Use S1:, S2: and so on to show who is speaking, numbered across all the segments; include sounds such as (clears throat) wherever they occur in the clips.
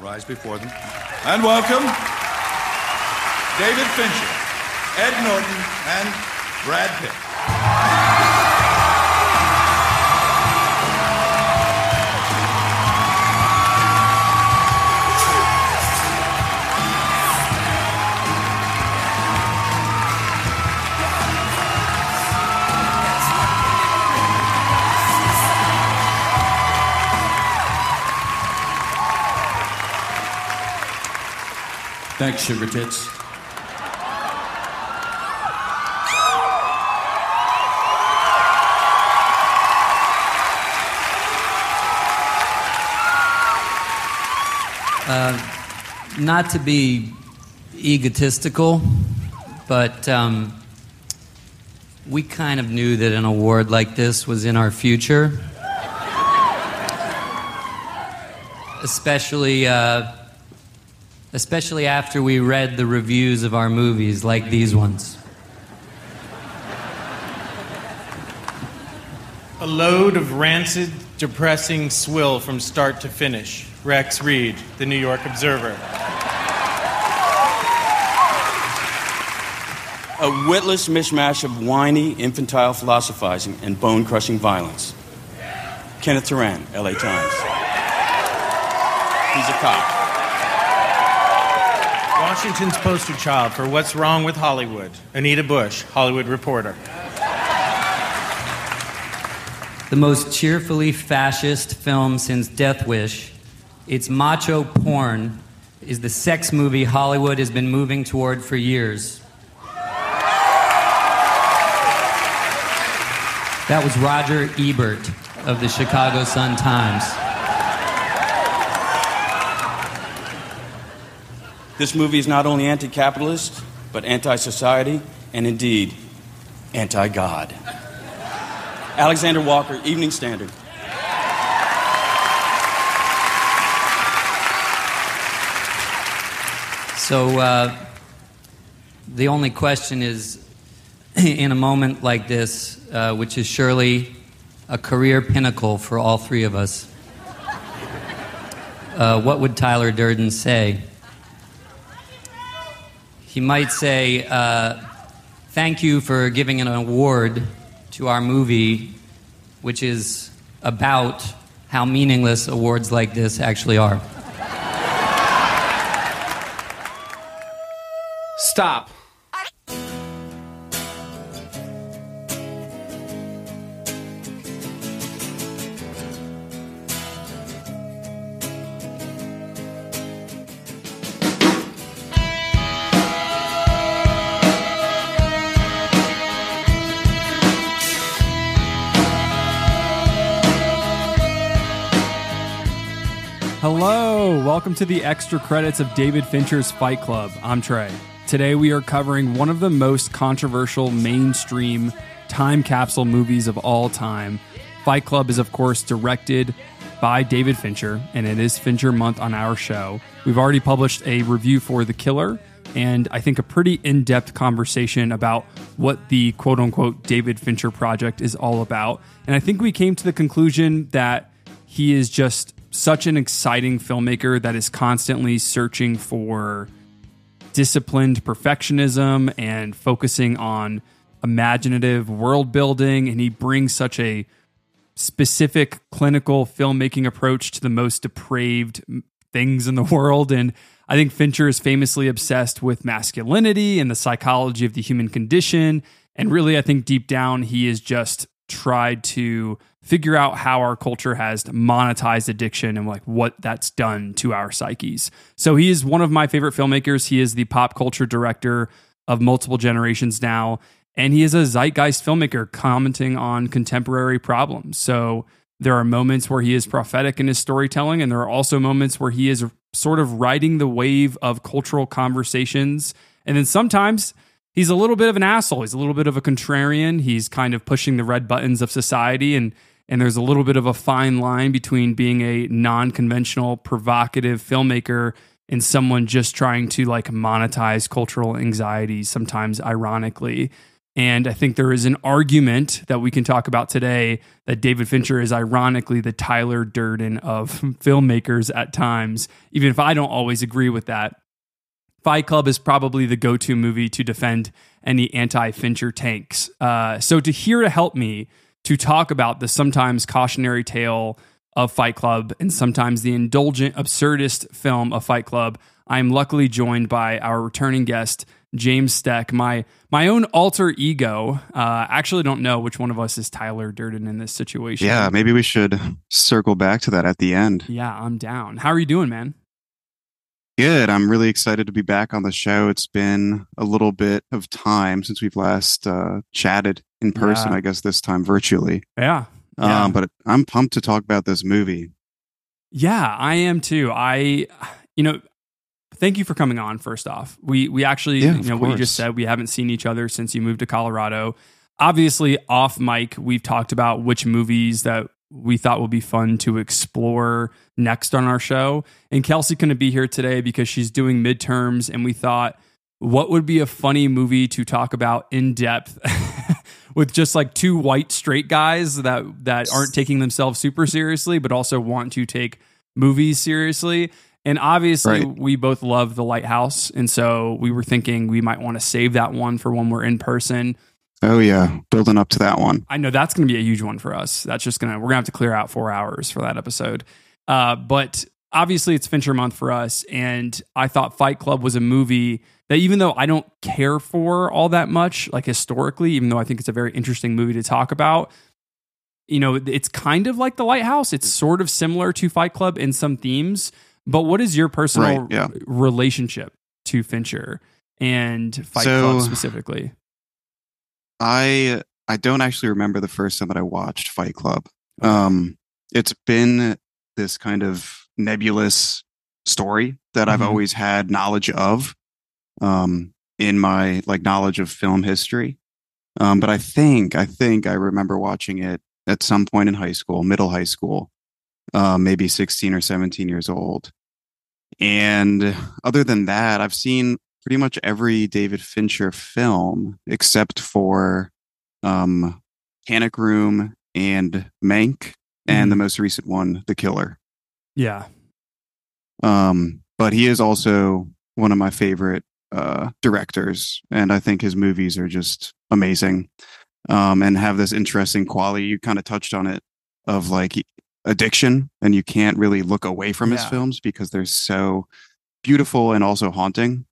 S1: Rise before them. And welcome David Fincher, Ed Norton, and Brad Pitt.
S2: Thanks, Sugar Tits.
S3: not to be egotistical, but um, we kind of knew that an award like this was in our future. especially, uh, especially after we read the reviews of our movies, like these ones.
S4: A load of rancid, depressing swill from start to finish. Rex Reed, The New York Observer.
S5: A witless mishmash of whiny, infantile philosophizing and bone crushing violence. Kenneth Turan, LA Times. He's a cop.
S4: Washington's poster child for What's Wrong with Hollywood. Anita Busch, Hollywood Reporter.
S3: The most cheerfully fascist film since Death Wish, it's macho porn, is the sex movie Hollywood has been moving toward for years. That was Roger Ebert of the Chicago Sun Times.
S5: This movie is not only anti capitalist, but anti society, and indeed, anti God. Alexander Walker, Evening Standard.
S3: So, uh, the only question is (clears throat) in a moment like this, uh, which is surely a career pinnacle for all three of us, uh, what would Tyler Durden say? He might say, uh, Thank you for giving an award to our movie, which is about how meaningless awards like this actually are.
S6: Stop.
S7: Welcome to the extra credits of David Fincher's Fight Club. I'm Trey. Today we are covering one of the most controversial mainstream time capsule movies of all time. Fight Club is, of course, directed by David Fincher, and it is Fincher Month on our show. We've already published a review for The Killer, and I think a pretty in depth conversation about what the quote unquote David Fincher project is all about. And I think we came to the conclusion that he is just such an exciting filmmaker that is constantly searching for disciplined perfectionism and focusing on imaginative world building. And he brings such a specific clinical filmmaking approach to the most depraved things in the (laughs) world. And I think Fincher is famously obsessed with masculinity and the psychology of the human condition. And really, I think deep down, he is just tried to figure out how our culture has monetized addiction and like what that's done to our psyches. So he is one of my favorite filmmakers. He is the pop culture director of multiple generations now, and he is a zeitgeist filmmaker commenting on contemporary problems. So there are moments where he is prophetic in his storytelling, and there are also moments where he is sort of riding the wave of cultural conversations. And then sometimes he's a little bit of an asshole. He's a little bit of a contrarian. He's kind of pushing the red buttons of society and and there's a little bit of a fine line between being a non-conventional provocative filmmaker and someone just trying to like monetize cultural anxiety sometimes ironically. And I think there is an argument that we can talk about today that David Fincher is ironically the Tyler Durden of (laughs) filmmakers at times, even if I don't always agree with that. Fight Club is probably the go to movie to defend any anti Fincher tanks. Uh, so, to here to help me to talk about the sometimes cautionary tale of Fight Club and sometimes the indulgent, absurdist film of Fight Club, I am luckily joined by our returning guest, James Steck, my my own alter ego. Uh, actually, don't know which one of us is Tyler Durden in this situation.
S2: Yeah, maybe we should circle back to that at the end.
S7: Yeah, I'm down. How are you doing, man?
S2: Good. I'm really excited to be back on the show. It's been a little bit of time since we've last uh, chatted in person.
S7: Yeah.
S2: I guess this time virtually.
S7: Yeah. Yeah.
S2: Um, but I'm pumped to talk about this movie.
S7: Yeah, I am too. I, you know, thank you for coming on. First off, we we actually,
S2: Yeah,
S7: you know, what you just said. We haven't seen each other since you moved to Colorado. Obviously, off mic, we've talked about which movies that we thought would be fun to explore next on our show. And Kelsey couldn't be here today because she's doing midterms, and we thought, what would be a funny movie to talk about in depth? (laughs) with just like two white straight guys that that aren't taking themselves super seriously but also want to take movies seriously and obviously
S2: Right.
S7: we both love the lighthouse and so we were thinking we might want to save that one for when we're in person
S2: Oh yeah, building up to that one.
S7: i know that's going to be a huge one for us. That's just gonna we're gonna have to clear out four hours for that episode. Uh, but obviously it's fincher month for us and i thought fight club was a movie that even though i don't care for all that much like historically even though i think it's a very interesting movie to talk about you know it's kind of like the lighthouse. It's sort of similar to fight club in some themes but what is your personal
S2: Right, yeah.
S7: relationship to fincher and fight
S2: So-
S7: club specifically
S2: I I don't actually remember the first time that I watched Fight Club. Um, it's been this kind of nebulous story that I've
S7: Mhm.
S2: always had knowledge of, um, in my like knowledge of film history. Um, but I think I think I remember watching it at some point in high school, middle high school, uh, maybe sixteen or seventeen years old. And other than that, I've seen pretty much every David Fincher film except for um, Panic Room and Mank, and the most recent one, The Killer.
S7: yeah
S2: Um, but he is also one of my favorite uh, directors, and I think his movies are just amazing um, and have this interesting quality. You kind of touched on it of like addiction, and you can't really look away from his films because they're so beautiful and also haunting.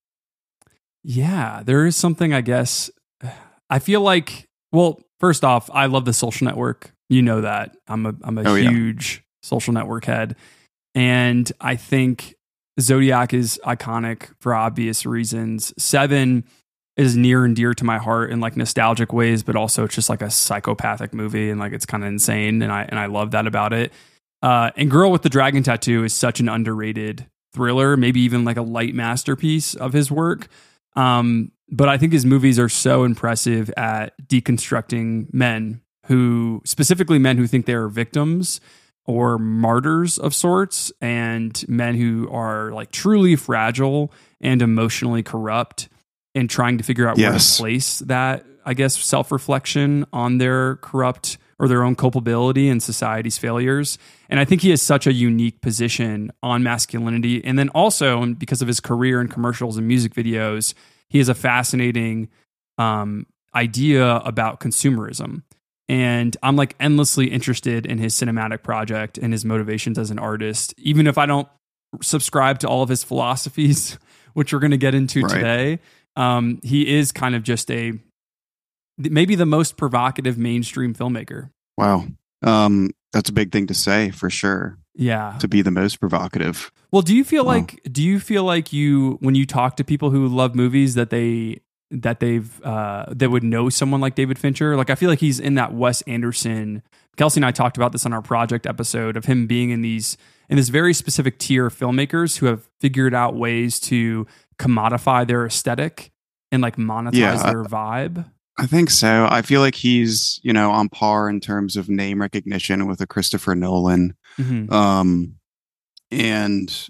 S7: Yeah, there is something I guess (sighs) I feel like well, first off, I love the social network. You know that. I'm a I'm a
S2: Oh, yeah.
S7: huge social network head. And I think Zodiac is iconic for obvious reasons. 7 is near and dear to my heart in like nostalgic ways, but also it's just like a psychopathic movie and like it's kind of insane and I and I love that about it. Uh, and Girl with the Dragon Tattoo is such an underrated thriller, maybe even like a light masterpiece of his work. Um, but I think his movies are so impressive at deconstructing men who, specifically men who think they are victims or martyrs of sorts, and men who are like truly fragile and emotionally corrupt, and trying to figure out where to place that, I guess, self reflection on their corrupt or their own culpability and society's failures. And I think he has such a unique position on masculinity. And then also, and because of his career in commercials and music videos, he has a fascinating um, idea about consumerism. And I'm like endlessly interested in his cinematic project and his motivations as an artist, even if I don't subscribe to all of his philosophies, (laughs) which we're going to get into
S2: Right.
S7: today. Um, he is kind of just a maybe the most provocative mainstream filmmaker.
S2: Wow. Um, that's a big thing to say for sure.
S7: Yeah.
S2: To be the most provocative.
S7: Well, do you feel
S2: Wow.
S7: like do you feel like you when you talk to people who love movies that they that they've uh that would know someone like David Fincher? Like I feel like he's in that Wes Anderson. Kelsey and I talked about this on our project episode of him being in these in this very specific tier of filmmakers who have figured out ways to commodify their aesthetic and like monetize
S2: Yeah.
S7: their vibe.
S2: I think so. I feel like he's, you know, on par in terms of name recognition with a Christopher Nolan.
S7: Mhm.
S2: Um, and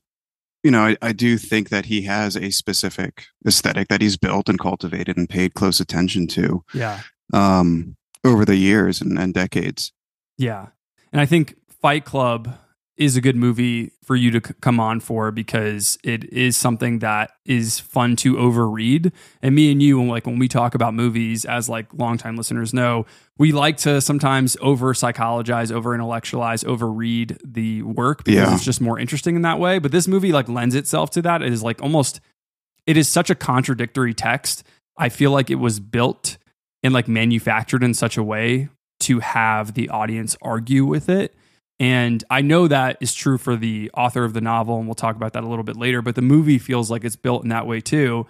S2: you know, I, I do think that he has a specific aesthetic that he's built and cultivated and paid close attention to
S7: Yeah.
S2: um, over the years and, and decades.
S7: Yeah. And I think Fight Club is a good movie for you to c- come on for because it is something that is fun to overread. And me and you, like when we talk about movies, as like longtime listeners know, we like to sometimes over psychologize, over intellectualize, overread the work because
S2: Yeah.
S7: it's just more interesting in that way. But this movie like lends itself to that. It is like almost, it is such a contradictory text. I feel like it was built and like manufactured in such a way to have the audience argue with it. And I know that is true for the author of the novel, and we'll talk about that a little bit later, but the movie feels like it's built in that way too.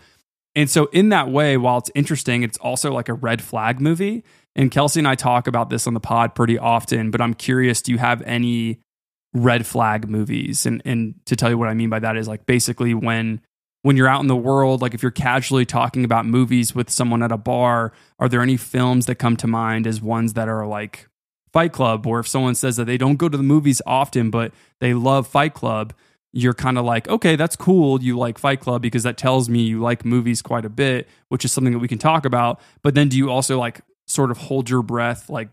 S7: And so, in that way, while it's interesting, it's also like a red flag movie. And Kelsey and I talk about this on the pod pretty often, but I'm curious do you have any red flag movies? And, and to tell you what I mean by that is like basically when when you're out in the world, like if you're casually talking about movies with someone at a bar, are there any films that come to mind as ones that are like Fight Club? Or if someone says that they don't go to the movies often, but they love Fight Club, you're kind of like, okay, that's cool. You like Fight Club because that tells me you like movies quite a bit, which is something that we can talk about. But then do you also like sort of hold your breath? Like,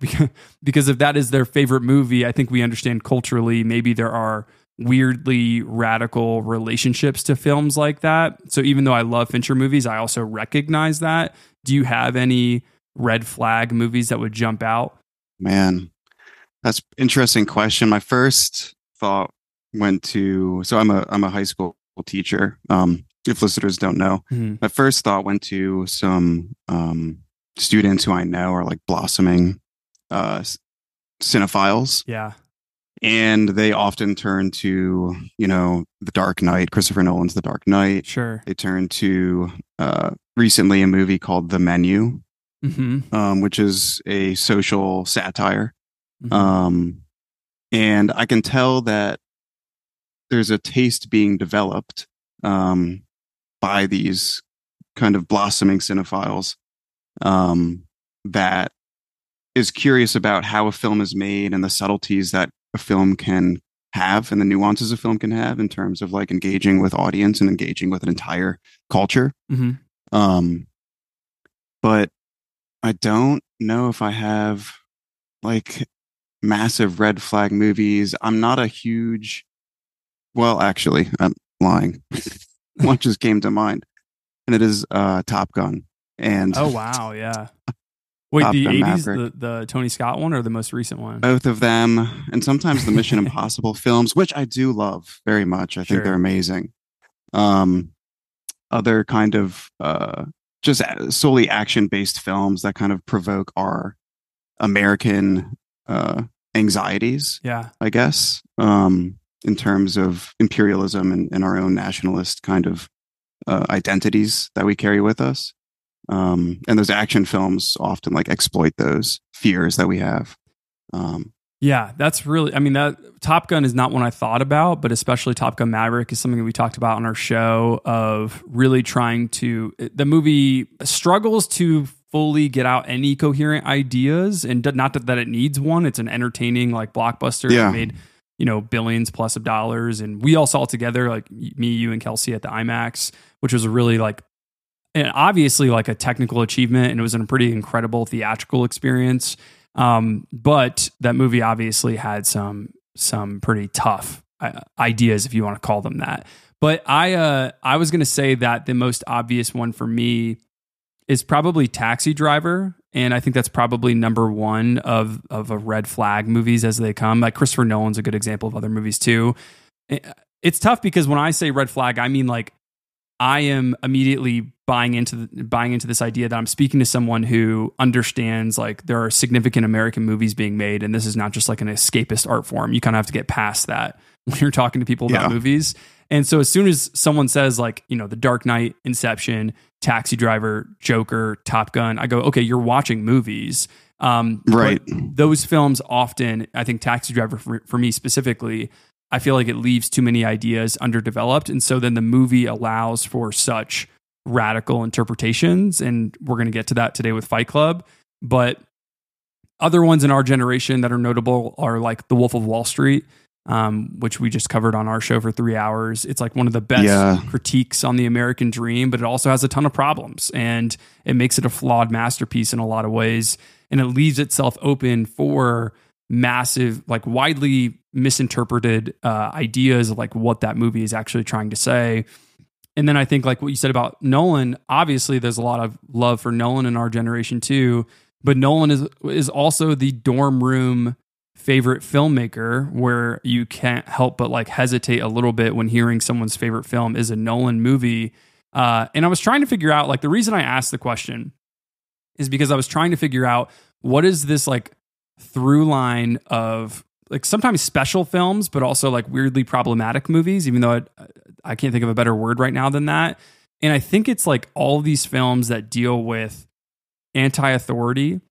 S7: (laughs) because if that is their favorite movie, I think we understand culturally, maybe there are weirdly radical relationships to films like that. So even though I love Fincher movies, I also recognize that. Do you have any red flag movies that would jump out?
S2: Man, that's interesting question. My first thought went to so I'm a I'm a high school teacher. Um, if listeners don't know,
S7: Mhm.
S2: my first thought went to some um, students who I know are like blossoming uh, cinephiles,
S7: Yeah.
S2: and they often turn to you know The Dark Knight, Christopher Nolan's The Dark Knight.
S7: Sure.
S2: They turn to uh, recently a movie called The Menu,
S7: hmm
S2: um, which is a social satire. Um, and I can tell that there's a taste being developed um, by these kind of blossoming cinephiles um, that is curious about how a film is made and the subtleties that a film can have and the nuances a film can have in terms of like engaging with audience and engaging with an entire culture.
S7: hmm
S2: Um, but I don't know if I have like massive red flag movies. I'm not a huge, well, actually, I'm lying. (laughs) One just came to mind, and it is uh, Top Gun. And
S7: Oh wow, yeah. (laughs) Wait,
S2: Top
S7: the eighties, the, the Tony Scott one or the most recent one?
S2: both of them, and sometimes the Mission (laughs) Impossible films, which I do love very much. I
S7: Sure.
S2: think they're amazing. Um, other kind of uh, just solely action based films that kind of provoke our American uh, anxieties,
S7: yeah.
S2: I guess, um, in terms of imperialism and, and our own nationalist kind of uh, identities that we carry with us. Um, and those action films often like exploit those fears that we have. Um,
S7: Yeah, that's really. I mean, that Top Gun is not one I thought about, but especially Top Gun Maverick is something that we talked about on our show. Of really trying to, the movie struggles to fully get out any coherent ideas, and not that, that it needs one. It's an entertaining like blockbuster.
S2: Yeah.
S7: that made you know billions plus of dollars, and we all saw it together, like me, you, and Kelsey at the IMAX, which was a really like and obviously like a technical achievement and it was a pretty incredible theatrical experience um, but that movie obviously had some some pretty tough uh, ideas if you want to call them that but i uh i was going to say that the most obvious one for me is probably taxi driver and i think that's probably number one of of a red flag movies as they come like christopher nolan's a good example of other movies too it's tough because when i say red flag i mean like I am immediately buying into the, buying into this idea that I'm speaking to someone who understands like there are significant American movies being made, and this is not just like an escapist art form. You kind of have to get past that (laughs) when you're talking to people about
S2: Yeah.
S7: movies. And so as soon as someone says like you know The Dark Knight, Inception, Taxi Driver, Joker, Top Gun, I go okay, you're watching movies. Um,
S2: Right.
S7: those films often, I think Taxi Driver for, for me specifically, I feel like it leaves too many ideas underdeveloped. And so then the movie allows for such radical interpretations. And we're going to get to that today with Fight Club. But other ones in our generation that are notable are like The Wolf of Wall Street um, which we just covered on our show for three hours. It's like one of the best
S2: Yeah.
S7: critiques on the American dream, but it also has a ton of problems and it makes it a flawed masterpiece in a lot of ways. And it leaves itself open for massive, like widely misinterpreted uh, ideas of like what that movie is actually trying to say. And then I think like what you said about Nolan, obviously there's a lot of love for Nolan in our generation too, but Nolan is is also the dorm room favorite filmmaker where you can't help but like hesitate a little bit when hearing someone's favorite film is a Nolan movie. Uh, and I was trying to figure out like the reason I asked the question is because I was trying to figure out what is this like through line of like sometimes special films, but also like weirdly problematic movies, even though I, I can't think of a better word right now than that. And I think it's like all these films that deal with anti authority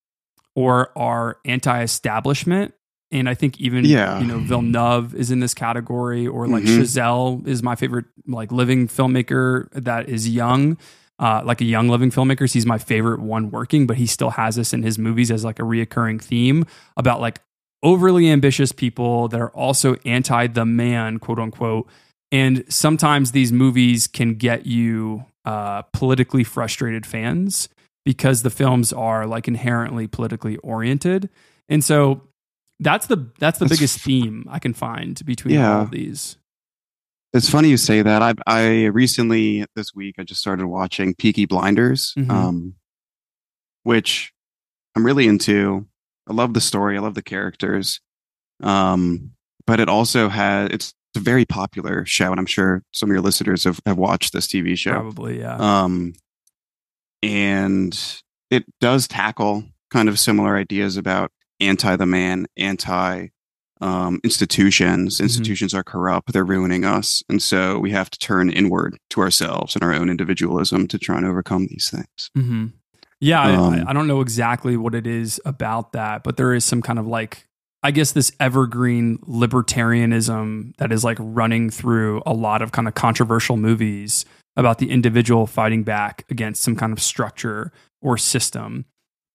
S7: or are anti establishment. And I think even,
S2: Yeah.
S7: you know, Villeneuve is in this category, or like
S2: Mhm.
S7: Chazelle is my favorite, like living filmmaker that is young, uh, like a young living filmmaker. He's my favorite one working, but he still has this in his movies as like a reoccurring theme about like overly ambitious people that are also anti the man, quote unquote. And sometimes these movies can get you uh, politically frustrated fans because the films are like inherently politically oriented. And so that's the that's the
S2: That's
S7: biggest
S2: f-
S7: theme I can find between
S2: Yeah.
S7: all of these.
S2: It's funny you say that. I I recently this week I just started watching Peaky Blinders,
S7: Mhm.
S2: um, which I'm really into. I love the story. I love the characters. Um, but it also has it's a very popular show, and I'm sure some of your listeners have, have watched this TV show.
S7: Probably, yeah.
S2: Um, and it does tackle kind of similar ideas about anti the man, anti um, institutions. Institutions are corrupt, they're ruining us. And so we have to turn inward to ourselves and our own individualism to try and overcome these things.
S7: hmm Yeah,
S2: Um,
S7: I, I don't know exactly what it is about that, but there is some kind of like, I guess, this evergreen libertarianism that is like running through a lot of kind of controversial movies about the individual fighting back against some kind of structure or system.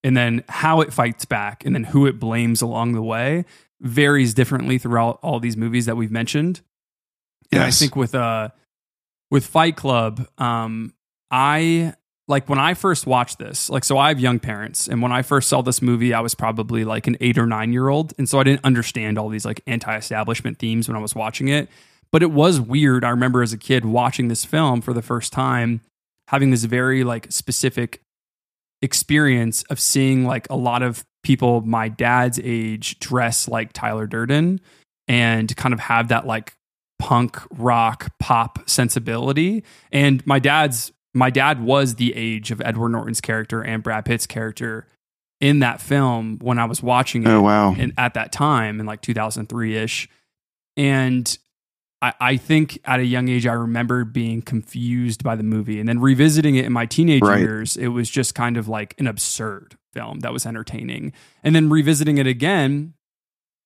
S7: And then how it fights back and then who it blames along the way varies differently throughout all these movies that we've mentioned. And I think with uh with Fight Club, um, I like when I first watched this, like so I have young parents, and when I first saw this movie, I was probably like an eight or nine year old, and so I didn't understand all these like anti-establishment themes when I was watching it. But it was weird. I remember as a kid watching this film for the first time, having this very like specific experience of seeing like a lot of people my dad's age dress like Tyler Durden and kind of have that like punk rock pop sensibility. And my dad's my dad was the age of Edward Norton's character and Brad Pitt's character in that film when I was watching it
S2: Oh, wow.
S7: and at that time in like 2003 ish. And I, I think at a young age, I remember being confused by the movie. And then revisiting it in my teenage
S2: Right.
S7: years, it was just kind of like an absurd film that was entertaining. And then revisiting it again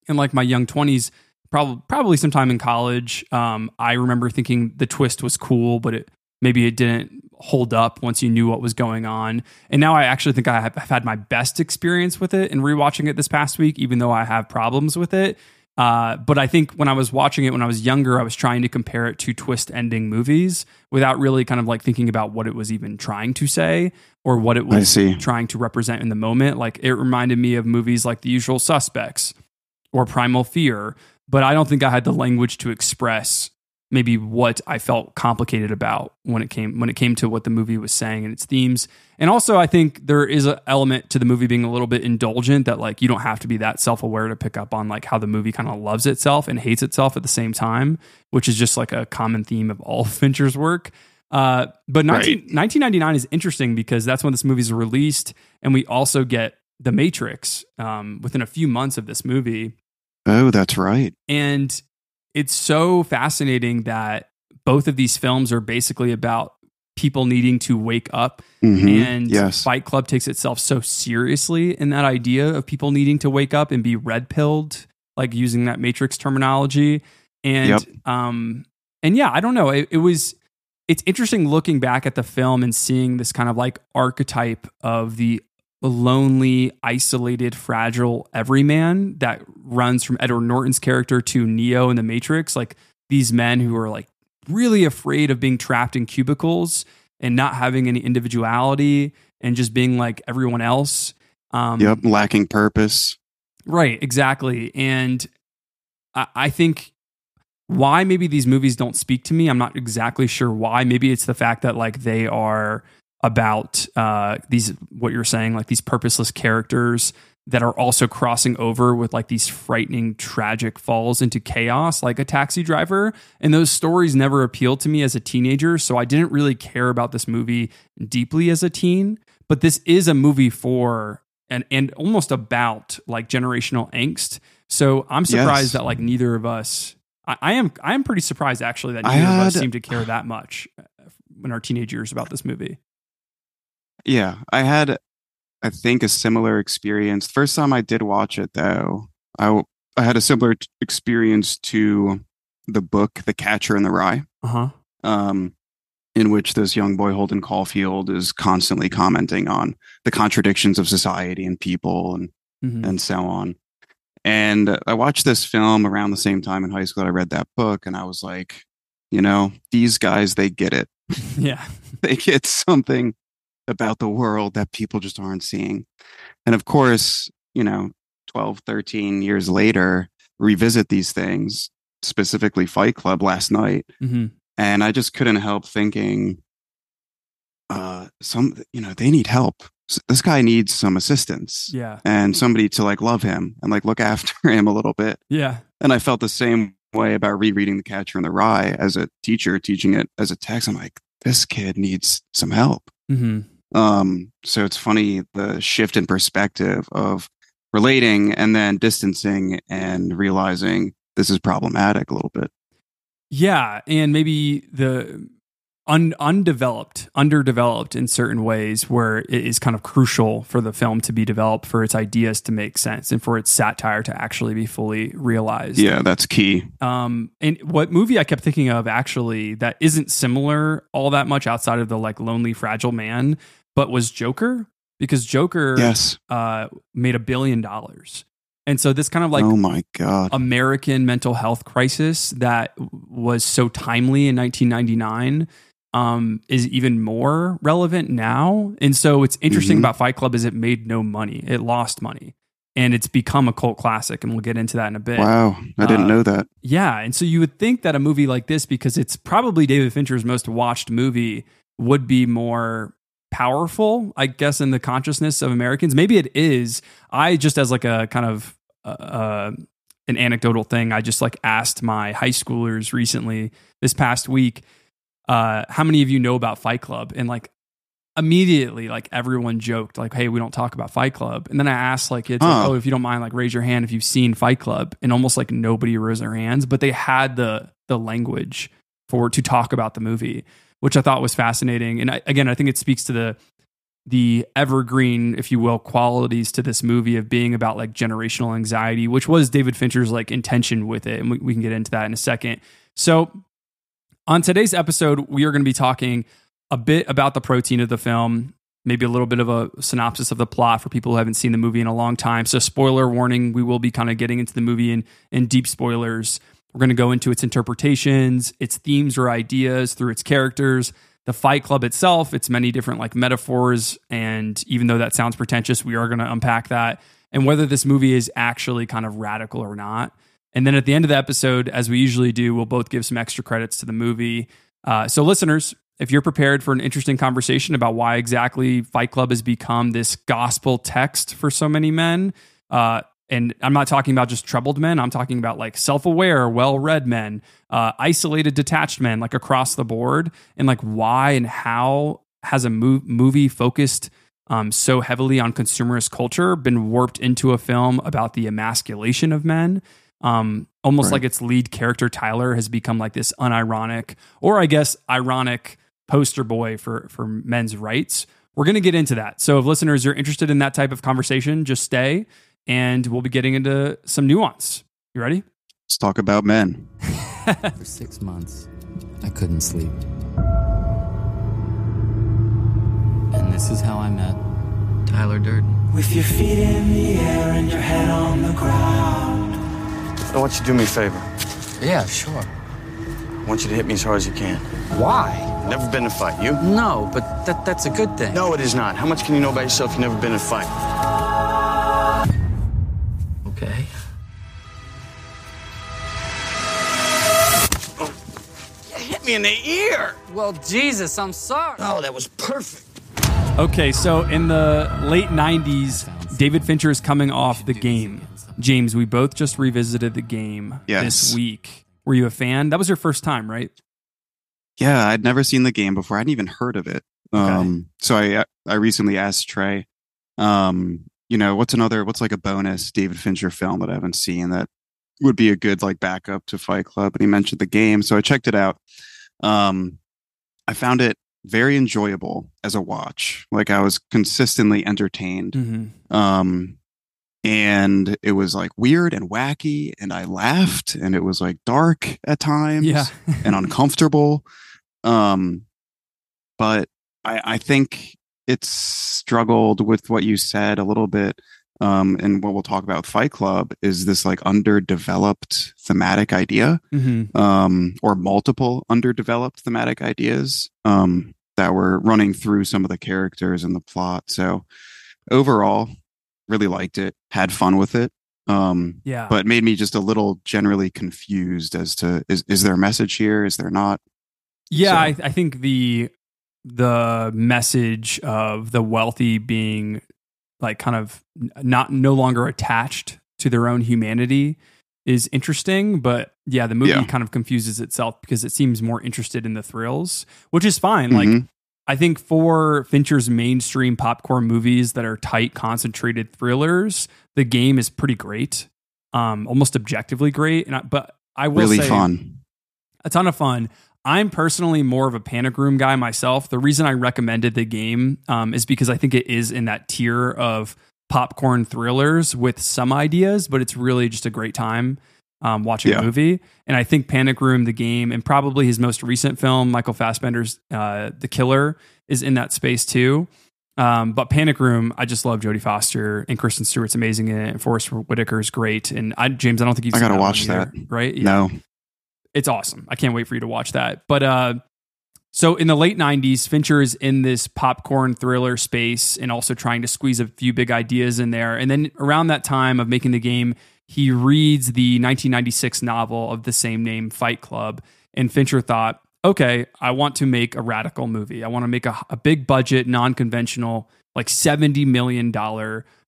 S7: in like my young 20s, probably probably sometime in college, um, I remember thinking the twist was cool, but it maybe it didn't hold up once you knew what was going on. And now I actually think I have, have had my best experience with it in rewatching it this past week, even though I have problems with it. Uh, but I think when I was watching it when I was younger, I was trying to compare it to twist ending movies without really kind of like thinking about what it was even trying to say or what it was trying to represent in the moment. Like it reminded me of movies like The Usual Suspects or Primal Fear, but I don't think I had the language to express maybe what I felt complicated about when it came when it came to what the movie was saying and its themes. And also I think there is an element to the movie being a little bit indulgent that like you don't have to be that self-aware to pick up on like how the movie kind of loves itself and hates itself at the same time, which is just like a common theme of all (laughs) Fincher's work. Uh, but 19,
S2: Right.
S7: 1999 is interesting because that's when this movie is released, and we also get The Matrix um, within a few months of this movie.
S2: Oh, that's right.
S7: And it's so fascinating that both of these films are basically about people needing to wake up.
S2: Mhm.
S7: And
S2: yes.
S7: Fight Club takes itself so seriously in that idea of people needing to wake up and be red pilled, like using that Matrix terminology. And
S2: Yep.
S7: um and yeah, I don't know. It, it was it's interesting looking back at the film and seeing this kind of like archetype of the lonely, isolated, fragile everyman that runs from Edward Norton's character to Neo in the Matrix. Like these men who are like really afraid of being trapped in cubicles and not having any individuality and just being like everyone else. Um,
S2: yep, lacking purpose.
S7: Right, exactly. And I, I think why maybe these movies don't speak to me, I'm not exactly sure why. Maybe it's the fact that like they are about uh, these what you're saying, like these purposeless characters that are also crossing over with like these frightening, tragic falls into chaos, like a taxi driver. And those stories never appealed to me as a teenager. So I didn't really care about this movie deeply as a teen. But this is a movie for and and almost about like generational angst. So I'm surprised
S2: Yes.
S7: that like neither of us I, I am I am pretty surprised actually that neither of us
S2: had-
S7: seem to care that much uh, in our teenage years about this movie.
S2: Yeah, I had, I think, a similar experience. First time I did watch it, though, I w- I had a similar t- experience to the book The Catcher in the Rye,
S7: Uh-huh.
S2: um, in which this young boy Holden Caulfield is constantly commenting on the contradictions of society and people and
S7: Mhm.
S2: and so on. And I watched this film around the same time in high school that I read that book, and I was like, you know, these guys, they get it. (laughs)
S7: Yeah. (laughs)
S2: they get something about the world that people just aren't seeing. And of course, you know, 12, 13 years later, revisit these things, specifically Fight Club last night.
S7: hmm
S2: And I just couldn't help thinking, uh, some, you know, they need help. This guy needs some assistance
S7: Yeah.
S2: and somebody to like love him and like look (laughs) after him a little bit.
S7: Yeah.
S2: And I felt the same way about rereading The Catcher in the Rye as a teacher teaching it as a text. I'm like, this kid needs some help.
S7: hmm
S2: Um, so it's funny the shift in perspective of relating and then distancing and realizing this is problematic a little bit.
S7: Yeah, and maybe the un- undeveloped, underdeveloped in certain ways, where it is kind of crucial for the film to be developed, for its ideas to make sense, and for its satire to actually be fully realized.
S2: Yeah, that's key.
S7: Um, and what movie I kept thinking of actually that isn't similar all that much outside of the like lonely, fragile man, but was Joker because Joker
S2: Yes.
S7: uh, made a billion dollars, and so this kind of like
S2: oh my God.
S7: American mental health crisis that was so timely in 1999 um, is even more relevant now. And so what's interesting
S2: Mhm.
S7: about Fight Club is it made no money. It lost money. And it's become a cult classic, and we'll get into that in a bit.
S2: wow. I didn't
S7: Uh,
S2: know that.
S7: Yeah, and so you would think that a movie like this, because it's probably David Fincher's most watched movie, would be more powerful, I guess, in the consciousness of Americans. Maybe it is. I just as like a kind of uh, uh, an anecdotal thing, I just like asked my high schoolers recently this past week, uh, how many of you know about Fight Club? And like immediately, like everyone joked, like, "Hey, we don't talk about Fight Club." And then I asked like, "It's like, oh, if you don't mind, like raise your hand if you've seen Fight Club." And almost like nobody raised their hands, but they had the the language for to talk about the movie, which I thought was fascinating. And I, again, I think it speaks to the the evergreen, if you will, qualities to this movie of being about like generational anxiety, which was David Fincher's like intention with it. And we, we can get into that in a second. So, on today's episode, we are going to be talking a bit about the protein of the film, maybe a little bit of a synopsis of the plot for people who haven't seen the movie in a long time. So, spoiler warning, we will be kind of getting into the movie in, in deep spoilers. We're going to go into its interpretations, its themes or ideas through its characters, the Fight Club itself, its many different like metaphors. And even though that sounds pretentious, we are going to unpack that and whether this movie is actually kind of radical or not. And then at the end of the episode, as we usually do, we'll both give some extra credits to the movie. Uh, so, listeners, if you're prepared for an interesting conversation about why exactly Fight Club has become this gospel text for so many men, uh, and I'm not talking about just troubled men, I'm talking about like self aware, well read men, uh, isolated, detached men, like across the board, and like why and how has a mov- movie focused um, so heavily on consumerist culture been warped into a film about the emasculation of men? Um, almost
S2: Right.
S7: like its lead character Tyler has become like this unironic, or I guess ironic poster boy for for men's rights. We're going to get into that. So if listeners are interested in that type of conversation, just stay and we'll be getting into some nuance. You ready?
S2: Let's talk about men. (laughs)
S6: For six months, I couldn't sleep. And this is how I met Tyler Durden.
S8: With your feet in the air and your head on the ground.
S5: I want you to do me a favor.
S6: Yeah, sure.
S5: I want you to hit me as hard as you can.
S6: Why?
S5: Never been in a fight. You?
S6: No, but that, that's a good thing.
S5: No, it is not. How much can you know about yourself? You've never been in a fight.
S6: Okay.
S5: Hit me in the ear.
S6: Well, Jesus, I'm sorry.
S5: Oh, that was perfect.
S7: Okay, so in the late 90s, David Fincher is coming off the game. James, we both just revisited the game
S2: Yes.
S7: this week. Were you a fan? That was your first time, right?
S2: Yeah, I'd never seen the game before. I hadn't even heard of it. Um, so I I recently asked Trey, um, you know, what's another what's like a bonus David Fincher film that I haven't seen that would be a good like backup to Fight Club? And he mentioned the game, so I checked it out. Um, I found it very enjoyable as a watch. Like I was consistently entertained.
S7: Mm-hmm.
S2: Um, and it was like weird and wacky, and I laughed, and it was like dark at times
S7: Yeah.
S2: and uncomfortable. Um, but I, I think it's struggled with what you said a little bit. Um, and what we'll talk about with Fight Club is this like underdeveloped thematic idea,
S7: Mm-hmm.
S2: um, or multiple underdeveloped thematic ideas, um, that were running through some of the characters and the plot. So overall, really liked it, had fun with it. Um,
S7: Yeah.
S2: but made me just a little generally confused as to is is there a message here? Is there not?
S7: Yeah,
S2: So-
S7: I, I think the the message of the wealthy being like kind of not no longer attached to their own humanity is interesting, but yeah, the movie
S2: Yeah.
S7: kind of confuses itself because it seems more interested in the thrills, which is fine. Like
S2: Mhm.
S7: I think for Fincher's mainstream popcorn movies that are tight, concentrated thrillers, the game is pretty great, um, almost objectively great. And I, but I will
S2: really
S7: say,
S2: fun.
S7: a ton of fun. I'm personally more of a panic room guy myself. The reason I recommended the game um, is because I think it is in that tier of popcorn thrillers with some ideas, but it's really just a great time um, watching
S2: Yeah.
S7: a movie. And I think Panic Room, the game, and probably his most recent film, Michael Fassbender's uh, The Killer, is in that space too. Um, but Panic Room, I just love Jodie Foster and Kristen Stewart's amazing in it, and Forest Whitaker is great. And I, James, I don't think you've
S2: I gotta watch
S7: either,
S2: that.
S7: right? Yeah
S2: No,
S7: it's awesome. I can't wait for you to watch that. But uh so in the late 90s, Fincher is in this popcorn thriller space and also trying to squeeze a few big ideas in there. And then around that time of making the game, he reads the 1996 novel of the same name, Fight Club. And Fincher thought, okay, I want to make a radical movie. I want to make a, a big budget, non conventional, like $70 million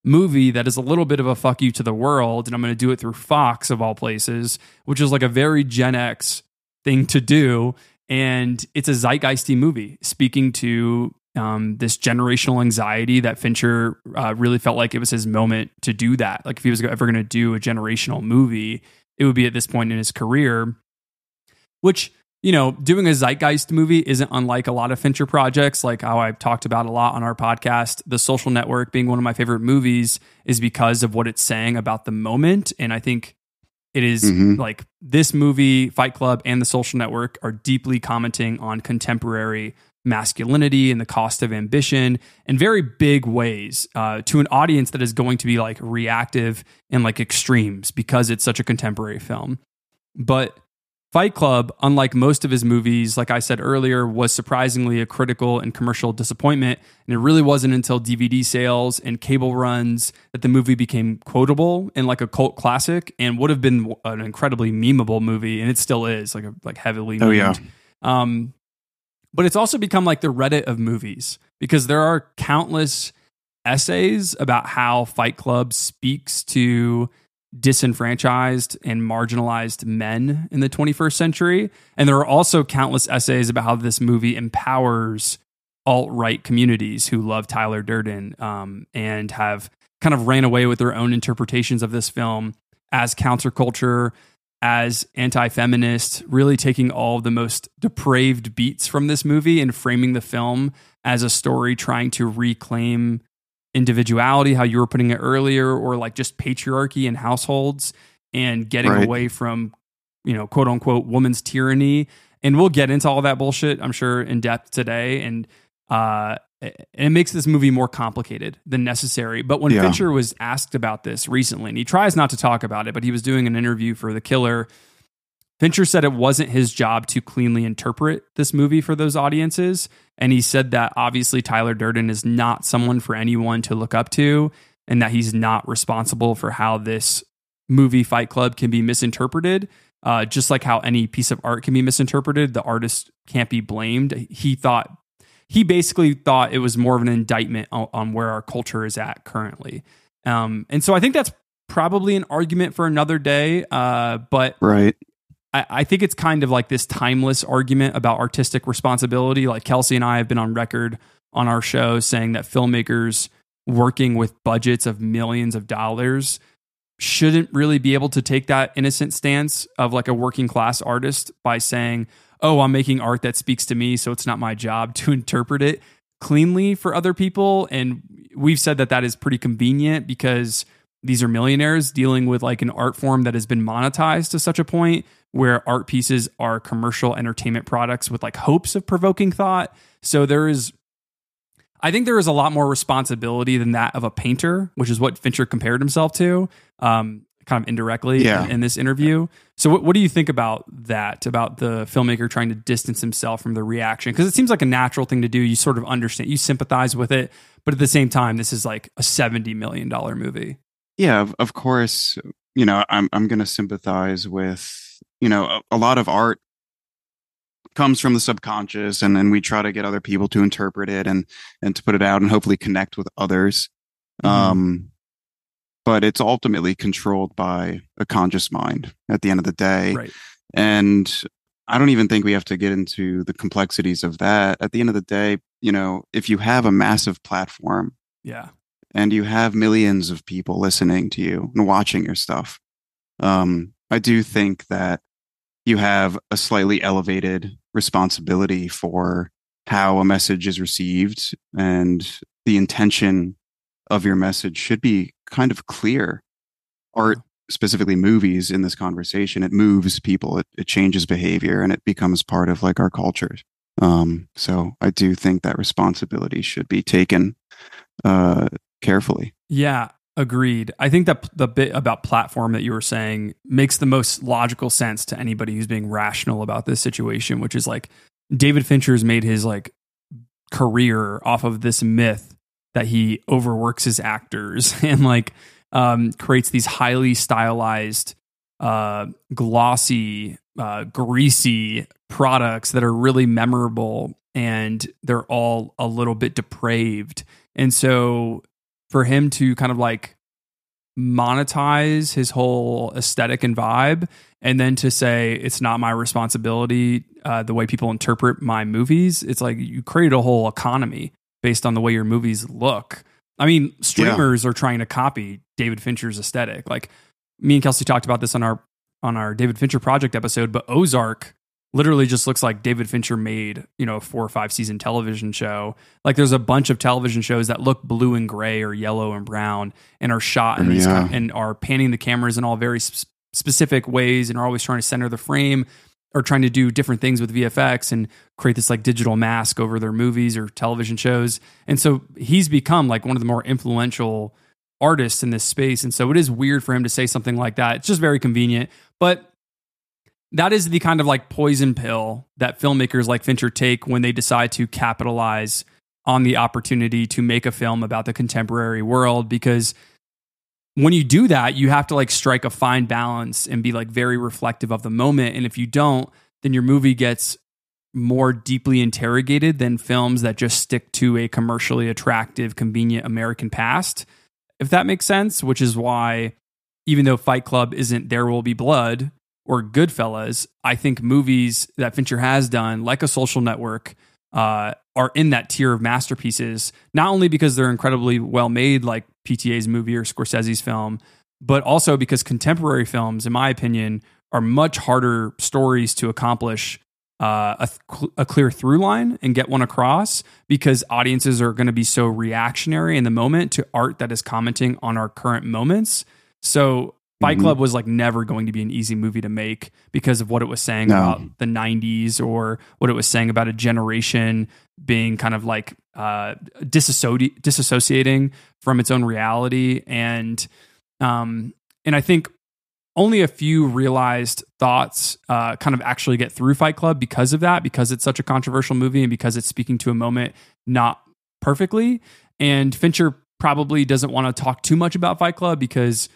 S7: movie that is a little bit of a fuck you to the world. And I'm going to do it through Fox, of all places, which is like a very Gen X thing to do. And it's a zeitgeisty movie speaking to um, this generational anxiety that Fincher uh, really felt like it was his moment to do that. Like if he was ever going to do a generational movie, it would be at this point in his career, which you know, doing a zeitgeist movie isn't unlike a lot of Fincher projects, like how I've talked about a lot on our podcast. The Social Network being one of my favorite movies is because of what it's saying about the moment. And I think it is
S2: Mhm.
S7: like this movie, Fight Club, and The Social Network are deeply commenting on contemporary masculinity and the cost of ambition in very big ways uh, to an audience that is going to be like reactive and like extremes because it's such a contemporary film. But Fight Club, unlike most of his movies, like I said earlier, was surprisingly a critical and commercial disappointment. And it really wasn't until DVD sales and cable runs that the movie became quotable and like a cult classic and would have been an incredibly memeable movie. And it still is like a like heavily
S2: Oh, yeah.
S7: Um, but it's also become like the Reddit of movies because there are countless essays about how Fight Club speaks to disenfranchised and marginalized men in the 21st century. And there are also countless essays about how this movie empowers alt right communities who love Tyler Durden um, and have kind of ran away with their own interpretations of this film as counterculture, as anti feminist, really taking all the most depraved beats from this movie and framing the film as a story trying to reclaim individuality, how you were putting it earlier, or like just patriarchy in households and getting
S2: Right.
S7: away from, you know, quote unquote woman's tyranny. And we'll get into all that bullshit, I'm sure, in depth today. And uh, and it makes this movie more complicated than necessary. But when
S2: Yeah.
S7: Fincher was asked about this recently, and he tries not to talk about it, but he was doing an interview for The Killer. Fincher said it wasn't his job to cleanly interpret this movie for those audiences. And he said that obviously Tyler Durden is not someone for anyone to look up to, and that he's not responsible for how this movie Fight Club can be misinterpreted. Uh, just like how any piece of art can be misinterpreted, the artist can't be blamed. He thought, he basically thought it was more of an indictment on, on where our culture is at currently. Um, and so I think that's probably an argument for another day. Uh, but
S2: Right.
S7: I, think it's kind of like this timeless argument about artistic responsibility. Like Kelsey and I have been on record on our show saying that filmmakers working with budgets of millions of dollars shouldn't really be able to take that innocent stance of like a working class artist by saying, oh, I'm making art that speaks to me, so it's not my job to interpret it cleanly for other people. And we've said that that is pretty convenient because these are millionaires dealing with like an art form that has been monetized to such a point where art pieces are commercial entertainment products with like hopes of provoking thought. So there is I think there is a lot more responsibility than that of a painter, which is what Fincher compared himself to, um, kind of indirectly
S2: Yeah.
S7: in, in this interview. So, what, what do you think about that? About the filmmaker trying to distance himself from the reaction? Because it seems like a natural thing to do. You sort of understand, you sympathize with it, but at the same time, this is like a seventy million dollar movie.
S2: Yeah, of, of course, you know, I'm I'm going to sympathize with, you know, a, a lot of art comes from the subconscious and then we try to get other people to interpret it and and to put it out and hopefully connect with others.
S7: Mhm.
S2: Um but it's ultimately controlled by a conscious mind at the end of the day.
S7: Right.
S2: And I don't even think we have to get into the complexities of that. At the end of the day, you know, if you have a massive platform
S7: Yeah.
S2: And you have millions of people listening to you and watching your stuff. Um, I do think that you have a slightly elevated responsibility for how a message is received and the intention of your message should be kind of clear. Art, specifically movies in this conversation, it moves people, it, it changes behavior and it becomes part of like our culture. Um, so I do think that responsibility should be taken uh, carefully.
S7: Yeah, agreed. I think that the bit about platform that you were saying makes the most logical sense to anybody who's being rational about this situation, which is like David Fincher's made his like career off of this myth that he overworks his actors (laughs) and like um, creates these highly stylized, uh, glossy, uh, greasy products that are really memorable and they're all a little bit depraved. And so for him to kind of like monetize his whole aesthetic and vibe and then to say it's not my responsibility uh, the way people interpret my movies. It's like you create a whole economy based on the way your movies look. I mean streamers are trying to copy david fincher's aesthetic. Like me and kelsey talked about this on our on our david fincher project episode but ozark literally just looks like David Fincher made, you know, a four or five season television show. Like there's a bunch of television shows that look blue and gray or yellow and brown and are shot in
S2: mm,
S7: these
S2: yeah.
S7: kind- and are panning the cameras in all very s- specific ways and are always trying to center the frame or trying to do different things with VFX and create this like digital mask over their movies or television shows. And so he's become like one of the more influential artists in this space. And so it is weird for him to say something like that. It's just very convenient. But that is the kind of like poison pill that filmmakers like Fincher take when they decide to capitalize on the opportunity to make a film about the contemporary world because when you do that you have to like strike a fine balance and be like very reflective of the moment and if you don't then your movie gets more deeply interrogated than films that just stick to a commercially attractive convenient american past if that makes sense which is why even though fight club isn't there will be blood or Goodfellas, I think movies that Fincher has done, like a social network, uh, are in that tier of masterpieces, not only because they're incredibly well made, like PTA's movie or Scorsese's film, but also because contemporary films, in my opinion, are much harder stories to accomplish uh, a, th- a clear through line and get one across because audiences are going to be so reactionary in the moment to art that is commenting on our current moments. So Fight
S2: Mhm.
S7: Club was like never going to be an easy movie to make because of what it was saying
S2: No.
S7: about the 90s or what it was saying about a generation being kind of like uh, disassoci- disassociating from its own reality, and um, and I think only a few realized thoughts uh, kind of actually get through Fight Club because of that, because it's such a controversial movie and because it's speaking to a moment not perfectly. And Fincher probably doesn't want to talk too much about Fight Club because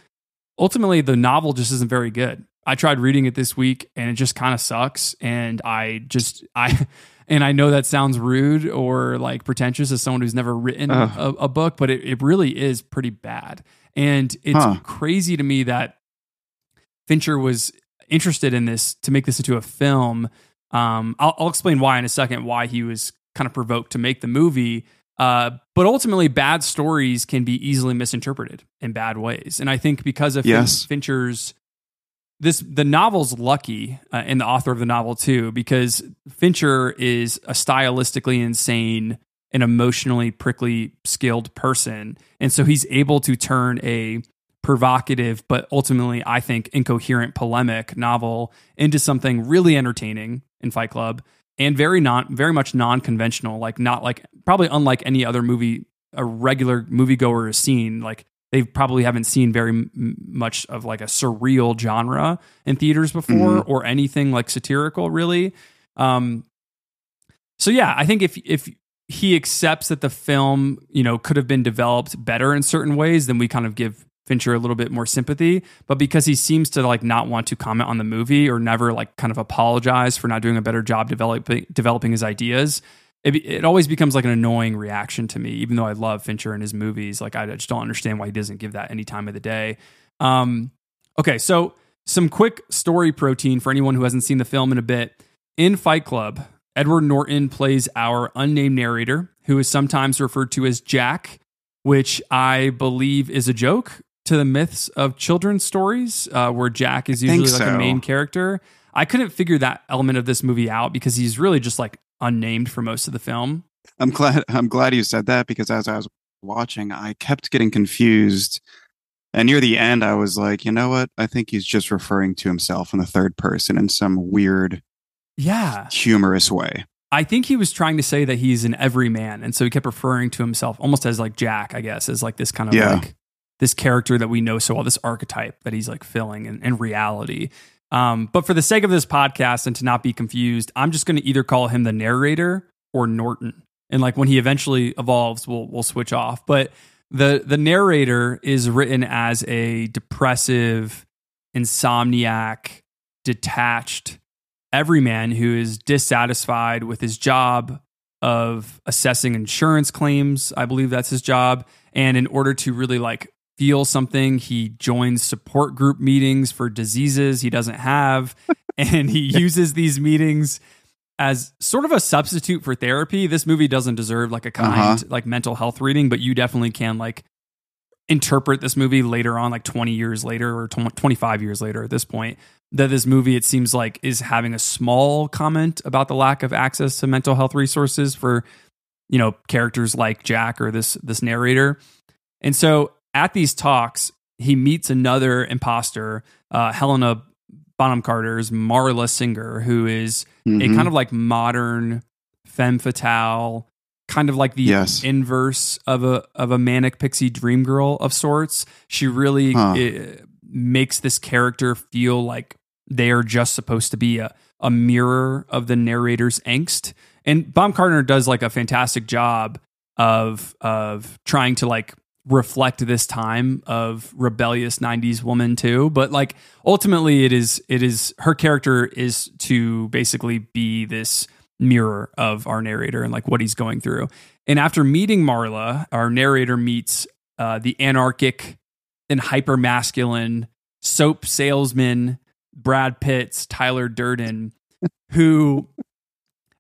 S7: ultimately the novel just isn't very good. I tried reading it this week and it just kind of sucks. And I just, I, (laughs) and I know that sounds rude or like pretentious as someone who's never written
S2: Ugh.
S7: a, a book, but it, it really is pretty bad. And it's
S2: Huh.
S7: crazy to me that Fincher was interested in this to make this into a film. Um, I'll, I'll explain why in a second, why he was kind of provoked to make the movie. Uh, but ultimately, bad stories can be easily misinterpreted in bad ways. And I think because of
S2: Yes.
S7: Fincher's this the novel's lucky uh, and the author of the novel too because fincher is a stylistically insane and emotionally prickly skilled person and so he's able to turn a provocative but ultimately i think incoherent polemic novel into something really entertaining in fight club and very not very much non-conventional like not like probably unlike any other movie a regular moviegoer has seen like they probably haven't seen very m- much of like a surreal genre in theaters before or anything like satirical really. Um so yeah i think if if he accepts that the film you know could have been developed better in certain ways then we kind of give fincher a little bit more sympathy but because he seems to like not want to comment on the movie or never like kind of apologize for not doing a better job developing developing his ideas it, it always becomes like an annoying reaction to me, even though I love Fincher and his movies. Like, I just don't understand why he doesn't give that any time of the day. Um, okay, so some quick story protein for anyone who hasn't seen the film in a bit. In Fight Club, Edward Norton plays our unnamed narrator, who is sometimes referred to as Jack, which I believe is a joke to the myths of children's stories, uh, where Jack is usually like a main character. I couldn't figure that element of this movie out because he's really just like unnamed for most of the film.
S2: I'm glad I'm glad you said that because as I was watching, I kept getting confused. And near the end, I was like, you know what? I think he's just referring to himself in the third person in some weird,
S7: Yeah.
S2: humorous way.
S7: I think he was trying to say that he's an everyman. And so he kept referring to himself almost as like Jack, I guess, as like this kind of
S2: Yeah.
S7: like this character that we know so well, this archetype that he's like filling in, in reality. Um, but for the sake of this podcast and to not be confused, I'm just going to either call him the narrator or Norton. And like when he eventually evolves, we'll we'll switch off. But the the narrator is written as a depressive, insomniac, detached everyman who is dissatisfied with his job of assessing insurance claims. I believe that's his job. And in order to really like feel something, he joins support group meetings for diseases he doesn't have. (laughs) and he uses these meetings as sort of a substitute for therapy. This movie doesn't deserve like a kind
S2: Uh-huh.
S7: like mental health reading, but you definitely can like interpret this movie later on like 20 years later or 20, 25 years later at this point that this movie it seems like is having a small comment about the lack of access to mental health resources for you know characters like Jack or this this narrator. And so at these talks he meets another imposter, uh, Helena Bonham Carter's Marla Singer, who is a
S2: Mhm.
S7: kind of like modern femme fatale, kind of like the
S2: Yes.
S7: inverse of a of a manic pixie dream girl of sorts. She really
S2: Huh.
S7: eh, makes this character feel like they are just supposed to be a, a mirror of the narrator's angst. And Bonham Carter does like a fantastic job of of trying to like reflect this time of rebellious 90s woman too but like ultimately it is it is her character is to basically be this mirror of our narrator and like what he's going through. And after meeting marla our narrator meets uh, the anarchic and hyper masculine soap salesman brad pitt's tyler durden (laughs) who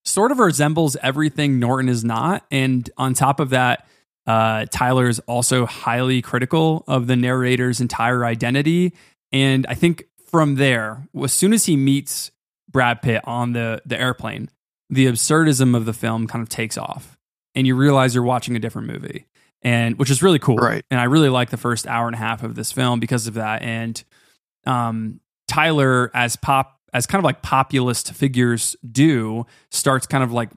S7: sort of resembles everything norton is not. And on top of that uh, Tyler is also highly critical of the narrator's entire identity. And I think from there, as soon as he meets Brad Pitt on the, the airplane, the absurdism of the film kind of takes off. And you realize you're watching a different movie. And which is really cool.
S2: Right.
S7: And I really like the first hour and a half of this film because of that. And um, Tyler, as pop as kind of like populist figures do, starts kind of like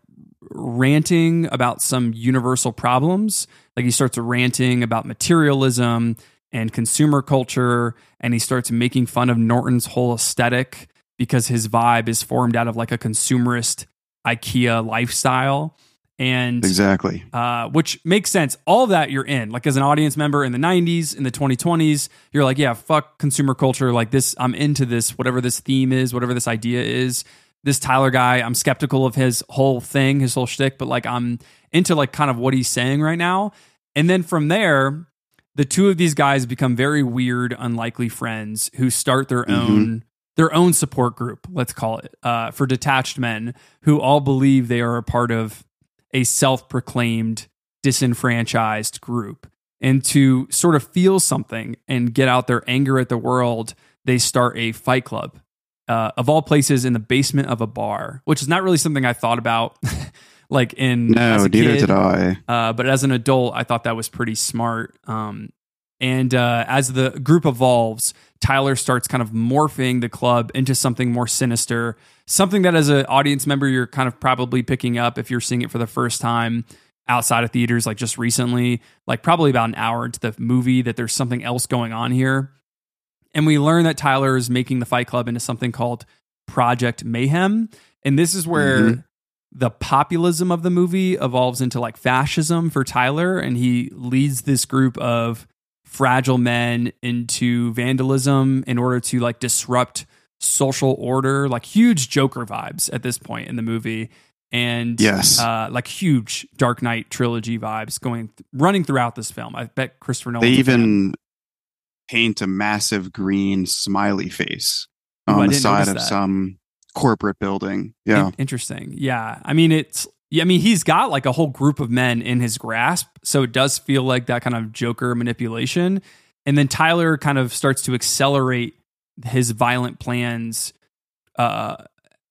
S7: ranting about some universal problems. Like he starts ranting about materialism and consumer culture, and he starts making fun of Norton's whole aesthetic because his vibe is formed out of like a consumerist IKEA lifestyle. And
S2: Exactly.
S7: uh, which makes sense. All that you're in. Like as an audience member in the 90s, in the 2020s, you're like, yeah, fuck consumer culture. Like this, I'm into this, whatever this theme is, whatever this idea is. This Tyler guy, I'm skeptical of his whole thing, his whole shtick, but like I'm into like kind of what he's saying right now. And then from there, the two of these guys become very weird, unlikely friends who start their
S2: Mhm.
S7: own their own support group, let's call it, uh, for detached men who all believe they are a part of a self-proclaimed disenfranchised group. And to sort of feel something and get out their anger at the world, they start a fight club. Uh, of all places, in the basement of a bar, which is not really something I thought about, (laughs) like in as
S2: No,
S7: a
S2: neither
S7: kid.
S2: did I.
S7: Uh, but as an adult, I thought that was pretty smart. Um, and uh, as the group evolves, Tyler starts kind of morphing the club into something more sinister, something that as an audience member, you're kind of probably picking up if you're seeing it for the first time outside of theaters, like just recently, like probably about an hour into the movie, that there's something else going on here. And we learn that Tyler is making the Fight Club into something called Project Mayhem. And this is where
S2: Mhm.
S7: the populism of the movie evolves into like fascism for Tyler. And he leads this group of fragile men into vandalism in order to like disrupt social order, like huge Joker vibes at this point in the movie. And
S2: Yes.
S7: uh, like huge Dark Knight trilogy vibes going running throughout this film. I bet Christopher Nolan.
S2: They even paint a massive green smiley face
S7: Ooh,
S2: on the side of
S7: that.
S2: some corporate building. Yeah.
S7: interesting. Yeah. I mean, it's, yeah, I mean, he's got like a whole group of men in his grasp. So it does feel like that kind of Joker manipulation. And then Tyler kind of starts to accelerate his violent plans, uh,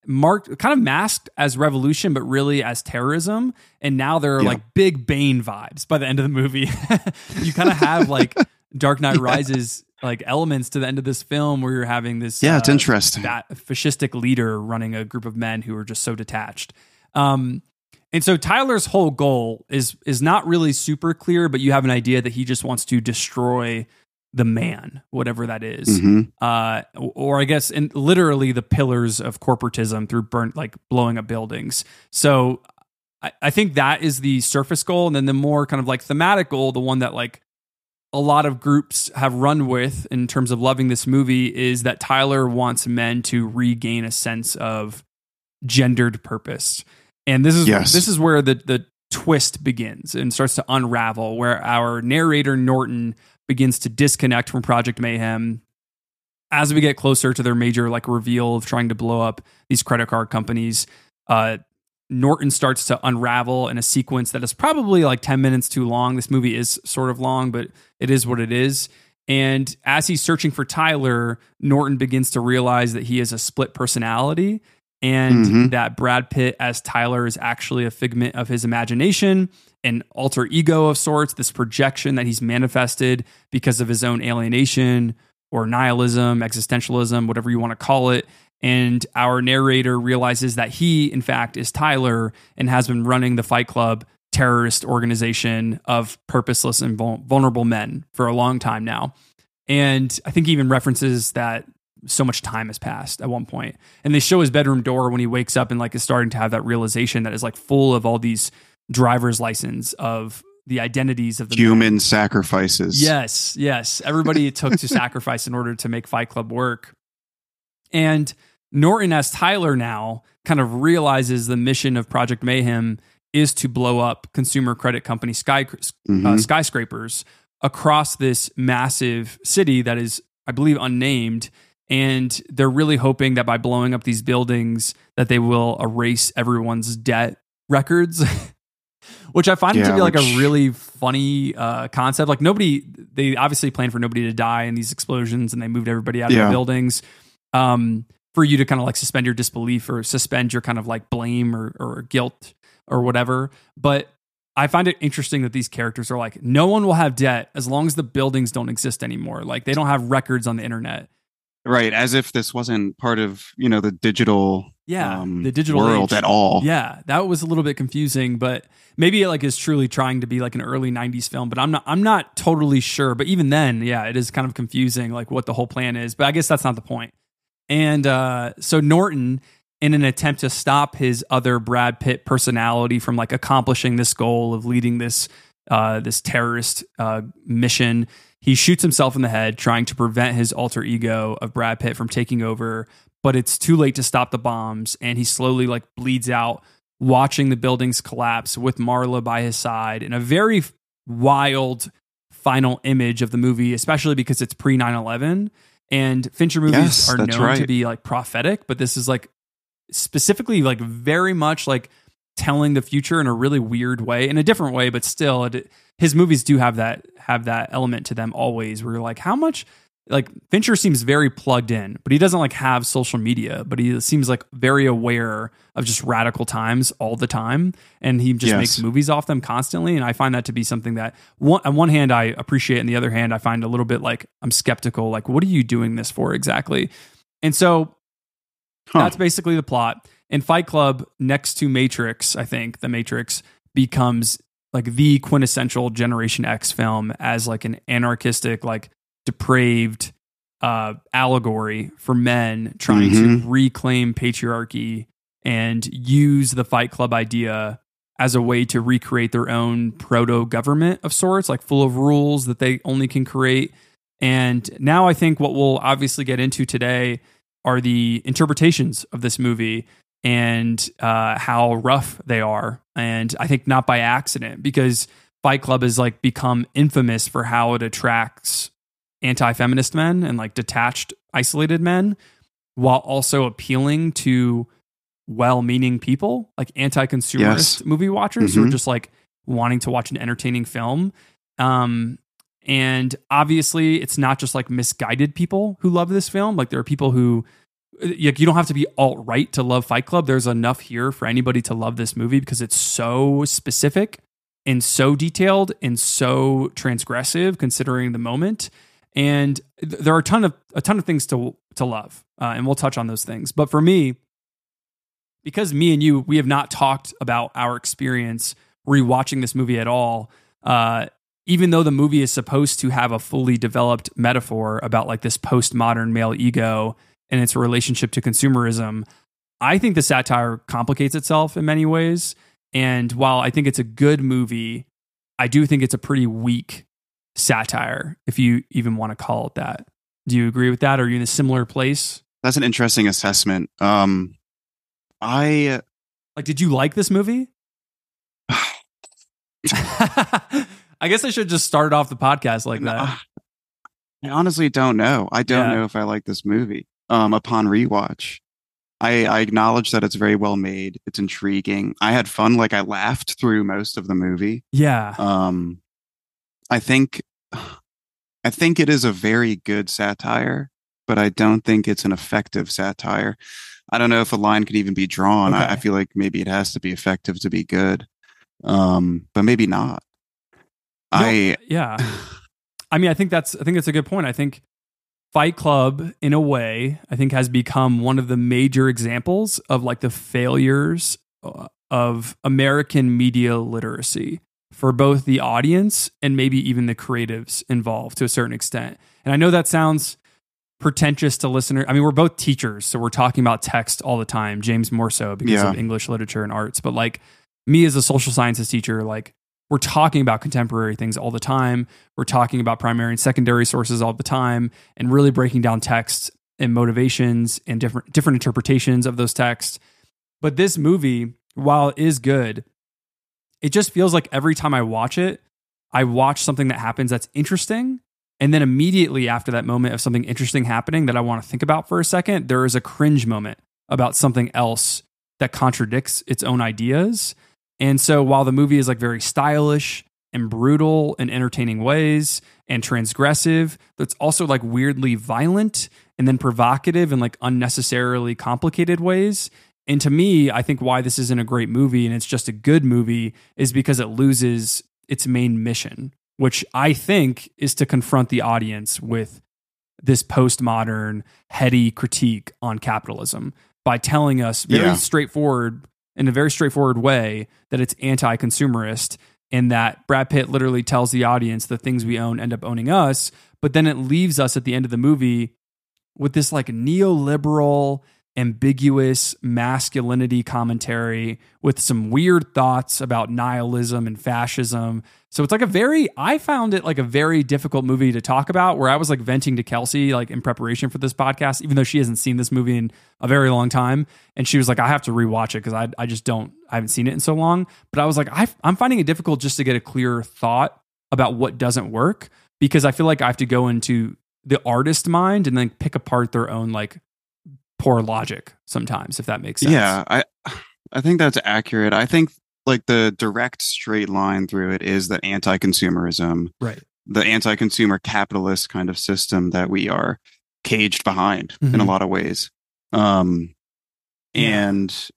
S7: marked kind of masked as revolution, but really as terrorism. And now there are
S2: Yeah.
S7: like big Bane vibes by the end of the movie. (laughs) you kind of have like Dark Knight
S2: Yeah.
S7: Rises like elements to the end of this film where you're having this
S2: Yeah, it's
S7: uh,
S2: interesting.
S7: that fascistic leader running a group of men who are just so detached. Um, and so Tyler's whole goal is is not really super clear, but you have an idea that he just wants to destroy the man, whatever that is.
S2: Mhm.
S7: Uh, or I guess in literally the pillars of corporatism through burnt like blowing up buildings. So I, I think that is the surface goal, and then the more kind of like thematic goal, the one that like a lot of groups have run with in terms of loving this movie is that Tyler wants men to regain a sense of gendered purpose. And this is
S2: Yes.
S7: this is where the the twist begins and starts to unravel where our narrator Norton begins to disconnect from Project Mayhem as we get closer to their major like reveal of trying to blow up these credit card companies. Uh Norton starts to unravel in a sequence that is probably like 10 minutes too long. This movie is sort of long, but it is what it is. And as he's searching for Tyler, Norton begins to realize that he is a split personality and
S2: Mhm.
S7: that Brad Pitt as Tyler is actually a figment of his imagination, an alter ego of sorts, this projection that he's manifested because of his own alienation or nihilism, existentialism, whatever you want to call it. And our narrator realizes that he, in fact, is Tyler and has been running the Fight Club terrorist organization of purposeless and vulnerable men for a long time now. And I think he even references that so much time has passed at one point. And they show his bedroom door when he wakes up and like is starting to have that realization that is like full of all these driver's license of the identities of the men.
S2: Human sacrifices.
S7: Yes, yes. Everybody it took to (laughs) sacrifice in order to make Fight Club work. And Norton, as Tyler now, kind of realizes the mission of Project Mayhem is to blow up consumer credit company sky, uh,
S2: Mhm.
S7: skyscrapers across this massive city that is, I believe, unnamed. And they're really hoping that by blowing up these buildings, that they will erase everyone's debt records. (laughs) which I find it to be like
S2: which-
S7: a really funny uh, concept. Like nobody, they obviously planned for nobody to die in these explosions, and they moved everybody out of the buildings. Um, for you to kind of like suspend your disbelief or suspend your kind of like blame or, or guilt or whatever. But I find it interesting that these characters are like, no one will have debt as long as the buildings don't exist anymore. Like they don't have records on the internet.
S2: Right. As if this wasn't part of, you know, the digital
S7: yeah,
S2: um,
S7: the digital
S2: world
S7: age.
S2: at all.
S7: Yeah, that was a little bit confusing, but maybe it like is truly trying to be like an early '90s film. But I'm not. I'm not totally sure. But even then, yeah, it is kind of confusing, like what the whole plan is. But I guess that's not the point. And uh, so Norton, in an attempt to stop his other Brad Pitt personality from like accomplishing this goal of leading this uh, this terrorist uh, mission, he shoots himself in the head, trying to prevent his alter ego of Brad Pitt from taking over. But it's too late to stop the bombs, and he slowly like bleeds out, watching the buildings collapse with Marla by his side in a very wild final image of the movie, especially because it's pre 9 11. And Fincher movies
S2: Yes,
S7: are known to be like prophetic, but this is like specifically like very much like telling the future in a really weird way, in a different way, but still, it, his movies do have that have that element to them always. Where you're like, how much like Fincher seems very plugged in, but he doesn't like have social media, but he seems like very aware of just radical times all the time, and he just
S2: Yes.
S7: makes movies off them constantly. And I find that to be something that one, on one hand I appreciate, And the other hand I find a little bit like I'm skeptical. Like, what are you doing this for exactly? And so
S2: Huh.
S7: that's basically the plot. In Fight Club, next to Matrix, I think the Matrix becomes like the quintessential Generation X film as like an anarchistic, like depraved uh, allegory for men trying to
S2: Mhm.
S7: reclaim patriarchy and use the Fight Club idea as a way to recreate their own proto government of sorts, like full of rules that they only can create. And now I think what we'll obviously get into today are the interpretations of this movie and uh, how rough they are. And I think not by accident, because Fight Club has like become infamous for how it attracts anti-feminist men and like detached, isolated men, while also appealing to well-meaning people, like anti-consumerist
S2: Yes.
S7: movie watchers who are
S2: Mhm.
S7: just like wanting to watch an entertaining film. Um, and obviously, it's not just like misguided people who love this film. Like there are people who like you don't have to be alt right to love Fight Club. There's enough here for anybody to love this movie because it's so specific and so detailed and so transgressive considering the moment. And th- there are a ton of a ton of things to to love, uh, and we'll touch on those things. But for me, because me and you we have not talked about our experience rewatching this movie at all. Uh, even though the movie is supposed to have a fully developed metaphor about like this postmodern male ego and its relationship to consumerism, I think the satire complicates itself in many ways. And while I think it's a good movie, I do think it's a pretty weak satire, if you even want to call it that. Do you agree with that? Are you in a similar place?
S2: That's an interesting assessment. Um, I
S7: Like, did you like this movie? (sighs) (laughs) I guess I should just start off the podcast like that.
S2: I honestly don't know. I don't
S7: Yeah.
S2: know if I like this movie. Um, upon rewatch, I, I acknowledge that it's very well made. It's intriguing. I had fun. Like I laughed through most of the movie.
S7: Yeah.
S2: Um, I think, I think it is a very good satire, but I don't think it's an effective satire. I don't know if a line could even be drawn. I,
S7: Okay.
S2: I feel like maybe it has to be effective to be good, um, but maybe not. I
S7: yeah. I mean, I think that's I think that's a good point. I think Fight Club, in a way, I think has become one of the major examples of like the failures uh, of American media literacy for both the audience and maybe even the creatives involved to a certain extent. And I know that sounds pretentious to listener. I mean, we're both teachers, so we're talking about text all the time. James more so because
S2: Yeah.
S7: of English literature and arts. But like me as a social sciences teacher, like we're talking about contemporary things all the time. We're talking about primary and secondary sources all the time and really breaking down texts and motivations and different different interpretations of those texts. But this movie, while it is good, it just feels like every time I watch it, I watch something that happens that's interesting. And then immediately after that moment of something interesting happening that I want to think about for a second, there is a cringe moment about something else that contradicts its own ideas. And so while the movie is like very stylish and brutal in entertaining ways and transgressive, that's also like weirdly violent and then provocative in like unnecessarily complicated ways. And to me, I think why this isn't a great movie and it's just a good movie is because it loses its main mission, which I think is to confront the audience with this postmodern, heady critique on capitalism. by telling us very
S2: Yeah.
S7: straightforward in a very straightforward way that it's anti-consumerist and that Brad Pitt literally tells the audience the things we own end up owning us, but then it leaves us at the end of the movie with this like neoliberal ambiguous masculinity commentary with some weird thoughts about nihilism and fascism. So it's like a very I found it like a very difficult movie to talk about where I was like venting to Kelsey like in preparation for this podcast even though she hasn't seen this movie in a very long time and she was like I have to rewatch it cuz I I just don't I haven't seen it in so long, but I was like I I'm finding it difficult just to get a clear thought about what doesn't work because I feel like I have to go into the artist mind and then pick apart their own like poor logic sometimes if that makes sense.
S2: Yeah, I I think that's accurate. I think like the direct straight line through it is the anti-consumerism,
S7: Right.
S2: the anti-consumer capitalist kind of system that we are caged behind in a
S7: Mhm.
S2: lot of ways. Um
S7: Yeah.
S2: and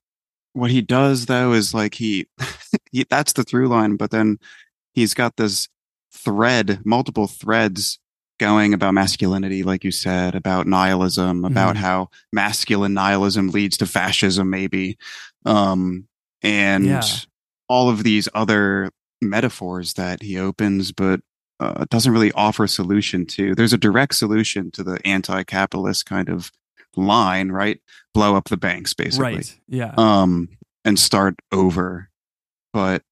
S2: what he does though is like he, (laughs) he that's the through line, but then he's got this thread, multiple threads going about masculinity, like you said, about nihilism, about
S7: Mhm.
S2: how masculine nihilism leads to fascism, maybe. Um, and
S7: Yeah.
S2: all of these other metaphors that he opens, but uh, doesn't really offer a solution to. There's a direct solution to the anti-capitalist kind of line, right? Blow up the banks, basically
S7: Right. Yeah.
S2: um, and start over. But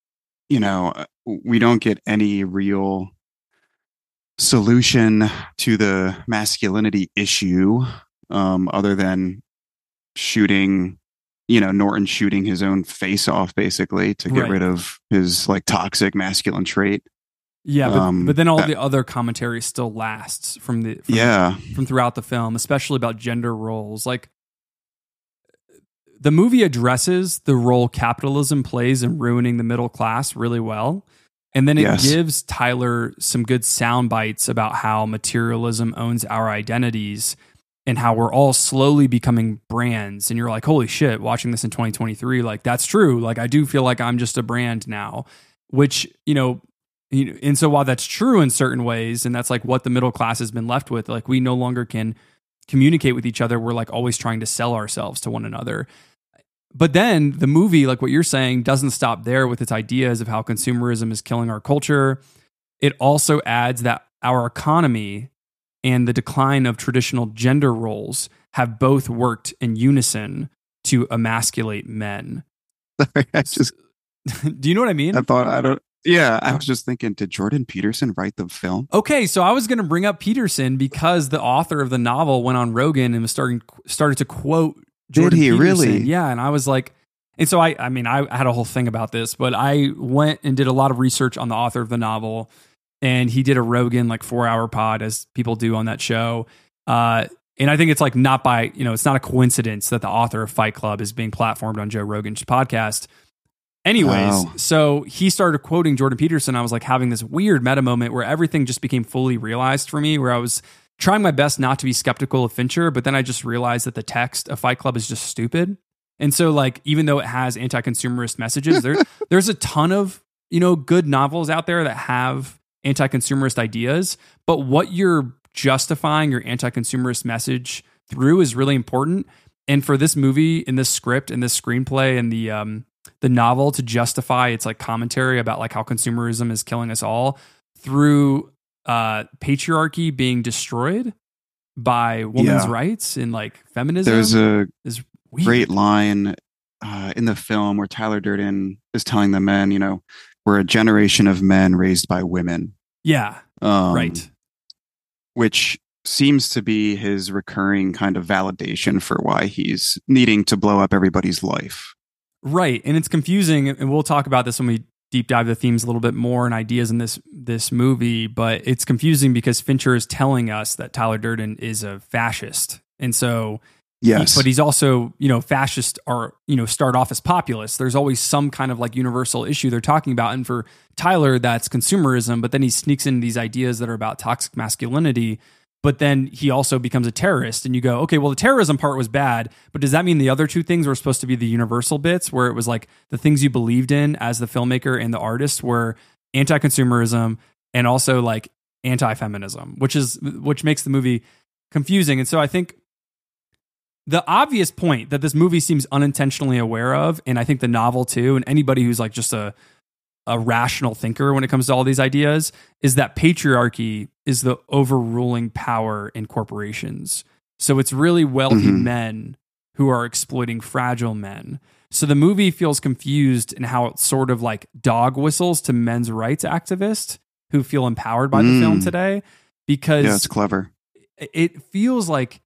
S2: you know, uh, we don't get any real solution to the masculinity issue, um, other than shooting. You know, Norton shooting his own face off basically to get
S7: Right.
S2: rid of his like toxic masculine trait.
S7: yeah, but,
S2: um,
S7: but then all
S2: that-
S7: the other commentary still lasts from the from,
S2: Yeah,
S7: from throughout the film, especially about gender roles. Like the movie addresses the role capitalism plays in ruining the middle class really well. And then it
S2: Yes.
S7: gives Tyler some good sound bites about how materialism owns our identities and how we're all slowly becoming brands. And you're like, holy shit, watching this in 2023, like that's true. Like I do feel like I'm just a brand now, which, you know, you know, and so while that's true in certain ways, and that's like what the middle class has been left with, like we no longer can communicate with each other. We're like always trying to sell ourselves to one another. But then the movie, like what you're saying, doesn't stop there with its ideas of how consumerism is killing our culture. It also adds that our economy and the decline of traditional gender roles have both worked in unison to emasculate men.
S2: Sorry, I just (laughs)
S7: Do you know what I mean?
S2: I thought I don't. Yeah, I was just thinking, did Jordan Peterson write the film?
S7: Okay, so I was going to bring up Peterson because the author of the novel went on Rogan and was starting started to quote Jordan
S2: he
S7: Peterson.
S2: really?
S7: Yeah, and I was like, and so I, I mean, I had a whole thing about this, but I went and did a lot of research on the author of the novel, and he did a Rogan like four hour pod as people do on that show. Uh, and I think it's like not by you know, it's not a coincidence that the author of Fight Club is being platformed on Joe Rogan's podcast. Anyways,
S2: Wow.
S7: so he started quoting Jordan Peterson. I was like having this weird meta moment where everything just became fully realized for me, where I was trying my best not to be skeptical of Fincher, but then I just realized that the text of Fight Club is just stupid. And so, like, even though it has anti-consumerist messages, there (laughs) there's a ton of you know good novels out there that have anti-consumerist ideas. But what you're justifying your anti-consumerist message through is really important. And for this movie, in this script, in this screenplay, and the um, the novel to justify its like commentary about like how consumerism is killing us all through uh patriarchy being destroyed by women's
S2: Yeah.
S7: rights and like feminism
S2: There's a
S7: is weird.
S2: great line uh, in the film where Tyler Durden is telling the men, you know, we're a generation of men raised by women.
S7: yeah
S2: Um,
S7: right
S2: Which seems to be his recurring kind of validation for why he's needing to blow up everybody's life.
S7: Right, and it's confusing, and we'll talk about this when we deep dive the themes a little bit more and ideas in this this movie. But it's confusing because Fincher is telling us that Tyler Durden is a fascist, and so
S2: Yes.
S7: but he's also you know fascists are you know start off as populists. There's always some kind of like universal issue they're talking about, and for Tyler that's consumerism. But then he sneaks in these ideas that are about toxic masculinity. But then he also becomes a terrorist, and you go, okay, well, the terrorism part was bad, but does that mean the other two things were supposed to be the universal bits, where it was like the things you believed in as the filmmaker and the artist were anti-consumerism and also like anti-feminism, which is which makes the movie confusing. And so I think the obvious point that this movie seems unintentionally aware of, and I think the novel too, and anybody who's like just a a rational thinker when it comes to all these ideas, is that patriarchy is the overruling power in corporations. So it's really wealthy
S2: Mhm.
S7: men who are exploiting fragile men. So the movie feels confused in how it sort of like dog whistles to men's rights activists who feel empowered by the film
S2: Mm.
S7: today because
S2: Yeah, it's clever.
S7: it feels like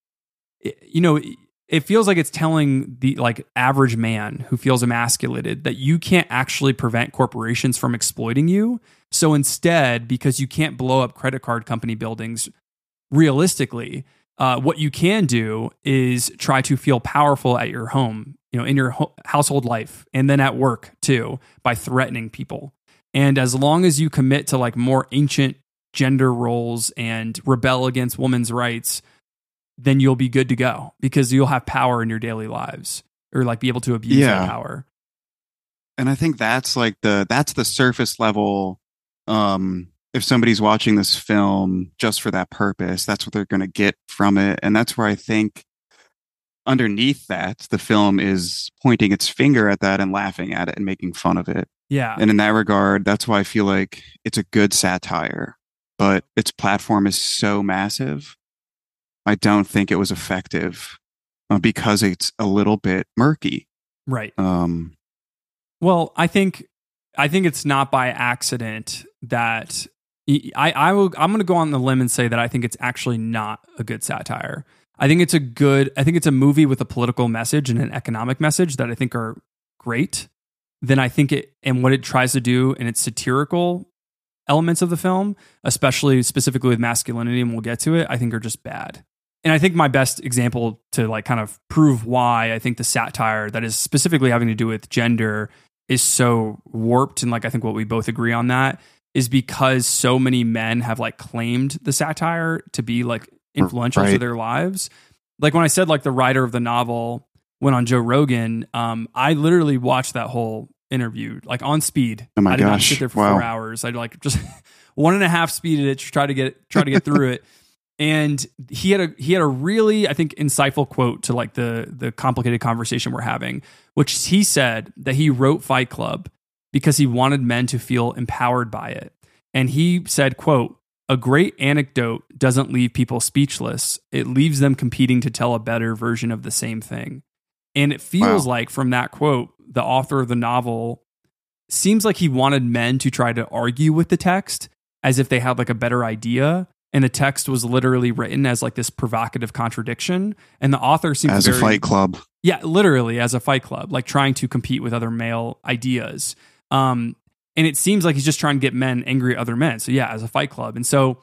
S7: you know it feels like it's telling the like average man who feels emasculated that you can't actually prevent corporations from exploiting you so instead because you can't blow up credit card company buildings realistically uh, what you can do is try to feel powerful at your home you know in your ho- household life and then at work too by threatening people and as long as you commit to like more ancient gender roles and rebel against women's rights, then you'll be good to go because you'll have power in your daily lives or like be able to abuse that power.
S2: and I think that's like the that's the surface level. Um, if somebody's watching this film just for that purpose, that's what they're going to get from it, and that's where I think underneath that the film is pointing its finger at that and laughing at it and making fun of it.
S7: Yeah.
S2: And in that regard, that's why I feel like it's a good satire, but its platform is so massive. I don't think it was effective uh, because it's a little bit murky.
S7: Right.
S2: Um,
S7: Well, I think I think it's not by accident that I I will I'm going to go on the limb and say that I think it's actually not a good satire. I think it's a good I think it's a movie with a political message and an economic message that I think are great. Then I think it and what it tries to do in its satirical elements of the film, especially specifically with masculinity and we'll get to it, I think are just bad. And I think my best example to like kind of prove why I think the satire that is specifically having to do with gender is so warped and like I think what we both agree on that is because so many men have like claimed the satire to be like influential to their lives. Like when I said like the writer of the novel went on Joe Rogan, um, I literally watched that whole interview like on speed.
S2: Oh my
S7: I did not
S2: gosh.
S7: sit there for
S2: Wow.
S7: four hours. I like just (laughs) one and a half speeded it to try to get try to get through it. (laughs) And he had a he had a really I think insightful quote to like the the complicated conversation we're having, which he said that he wrote Fight Club because he wanted men to feel empowered by it. And he said, quote, a great anecdote doesn't leave people speechless. It leaves them competing to tell a better version of the same thing. And it feels
S2: Wow.
S7: like from that quote, the author of the novel seems like he wanted men to try to argue with the text as if they had like a better idea. And the text was literally written as like this provocative contradiction. And the author seems
S2: as
S7: very,
S2: a fight club.
S7: yeah, literally as a fight club, like trying to compete with other male ideas. Um, and it seems like he's just trying to get men angry at other men. So yeah, as a fight club. And so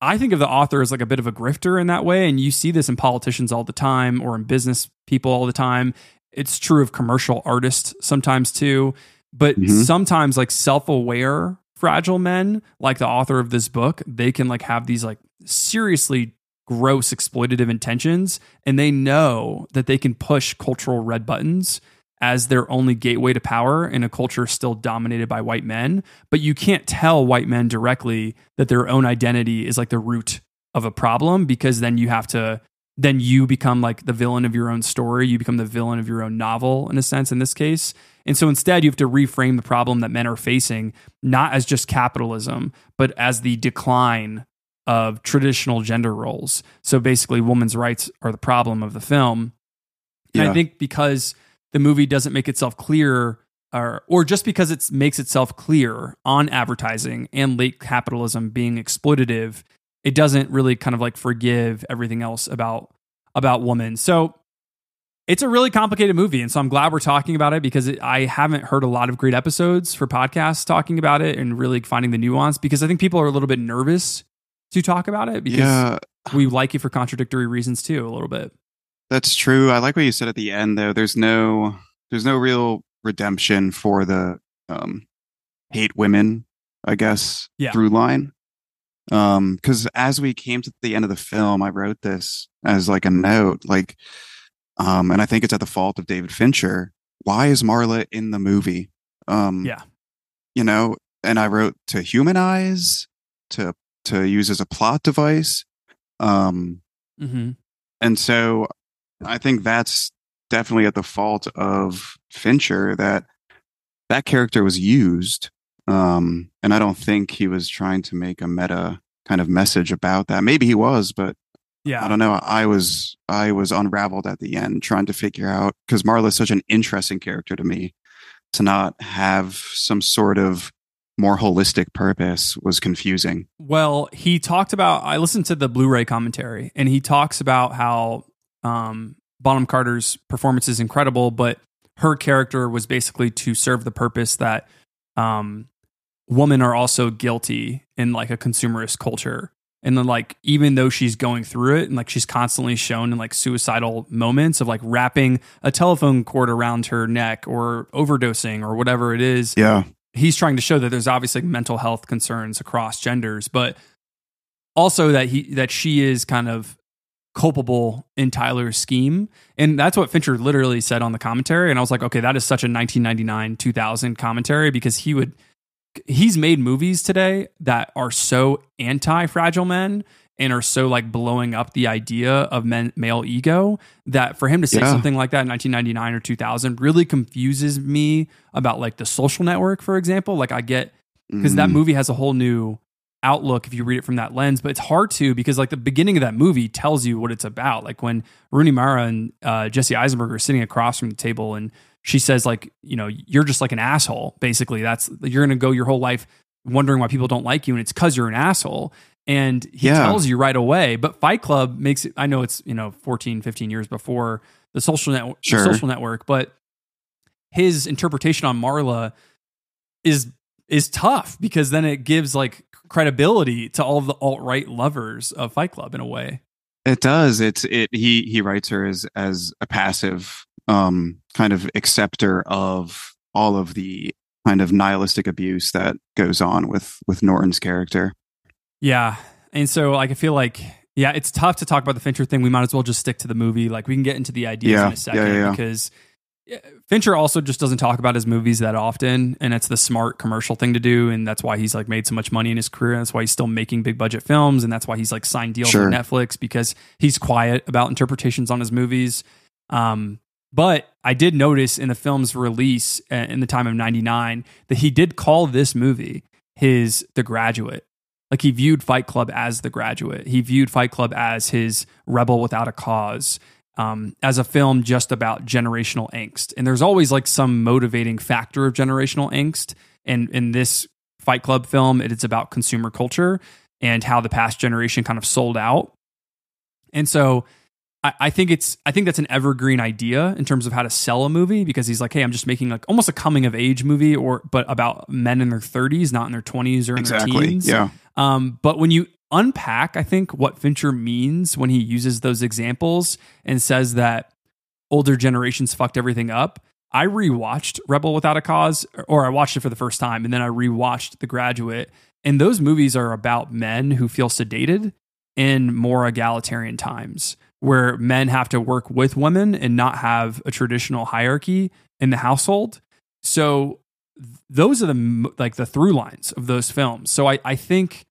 S7: I think of the author as like a bit of a grifter in that way. And you see this in politicians all the time or in business people all the time. It's true of commercial artists sometimes too. But
S2: Mhm.
S7: sometimes like self-aware fragile men, like the author of this book, they can like have these like seriously gross exploitative intentions and they know that they can push cultural red buttons as their only gateway to power in a culture still dominated by white men but you can't tell white men directly that their own identity is like the root of a problem because then you have to then you become like the villain of your own story you become the villain of your own novel in a sense in this case and so instead you have to reframe the problem that men are facing not as just capitalism but as the decline of traditional gender roles. So basically, women's rights are the problem of the film. And I think because the movie doesn't make itself clear, or, or just because it makes itself clear on advertising and late capitalism being exploitative, it doesn't really kind of like forgive everything else about about women. So it's a really complicated movie, and so I'm glad we're talking about it because it, I haven't heard a lot of great episodes for podcasts talking about it and really finding the nuance. Because I think people are a little bit nervous to talk about it because
S2: Yeah,
S7: we like it for contradictory reasons too, a little bit.
S2: That's true. I like what you said at the end though. There's no there's no real redemption for the um hate women, I guess,
S7: Yeah.
S2: through line. Um, because as we came to the end of the film, I wrote this as like a note, like um, and I think it's at the fault of David Fincher. Why is Marla in the movie? Um
S7: Yeah.
S2: you know, and I wrote to humanize, to to use as a plot device. Um
S7: Mm-hmm.
S2: and so I think that's definitely at the fault of Fincher that that character was used. Um, and I don't think he was trying to make a meta kind of message about that. Maybe he was, but
S7: Yeah.
S2: I don't know. I was I was unraveled at the end trying to figure out because Marla is such an interesting character to me. To not have some sort of more holistic purpose was confusing.
S7: Well, he talked about. I listened to the Blu-ray commentary, and he talks about how um, Bonham Carter's performance is incredible, but her character was basically to serve the purpose that um, women are also guilty in like a consumerist culture, and then like even though she's going through it, and like she's constantly shown in like suicidal moments of like wrapping a telephone cord around her neck or overdosing or whatever it is
S2: Yeah.
S7: he's trying to show that there's obviously mental health concerns across genders, but also that he that she is kind of culpable in Tyler's scheme. And that's what Fincher literally said on the commentary. And I was like, okay, that is such a 1999 2000 commentary because he would he's made movies today that are so anti fragile men and are so like blowing up the idea of men, male ego that for him to say
S2: Yeah.
S7: something like that in 1999 or 2000 really confuses me about like the social network for example like i get because that
S2: Mm.
S7: movie has a whole new outlook if you read it from that lens but it's hard to because like the beginning of that movie tells you what it's about like when rooney mara and uh, jesse eisenberg are sitting across from the table and she says like you know you're just like an asshole basically that's you're gonna go your whole life wondering why people don't like you and it's because you're an asshole and he
S2: Yeah.
S7: tells you right away but fight club makes it i know it's you know 14 15 years before the social network
S2: Sure.
S7: the social network but his interpretation on marla is is tough because then it gives like credibility to all of the alt-right lovers of fight club in a way
S2: It does. It's it. He he writes her as as a passive um kind of acceptor of all of the kind of nihilistic abuse that goes on with with Norton's character.
S7: Yeah. And so like I feel like yeah, it's tough to talk about the Fincher thing. We might as well just stick to the movie. Like we can get into the ideas
S2: Yeah.
S7: in a second
S2: Yeah, yeah, yeah.
S7: because yeah, Fincher also just doesn't talk about his movies that often and it's the smart commercial thing to do and that's why he's like made so much money in his career and that's why he's still making big budget films and that's why he's like signed deals
S2: Sure.
S7: with Netflix because he's quiet about interpretations on his movies. Um but I did notice in the film's release uh, in the time of 99 that he did call this movie his The Graduate. Like he viewed Fight Club as The Graduate. He viewed Fight Club as his Rebel Without a Cause, um, as a film just about generational angst. And there's always like some motivating factor of generational angst. And in this Fight Club film, it is about consumer culture and how the past generation kind of sold out. And so I, I think it's I think that's an evergreen idea in terms of how to sell a movie because he's like, hey, I'm just making like almost a coming of age movie or but about men in their 30s, not in their 20s or in their teens.
S2: Yeah.
S7: Um, but when you unpack, I think what Fincher means when he uses those examples and says that older generations fucked everything up. I rewatched Rebel Without a Cause, or I watched it for the first time, and then I rewatched The Graduate. And those movies are about men who feel sedated in more egalitarian times, where men have to work with women and not have a traditional hierarchy in the household. So those are the like the through lines of those films. So I, I think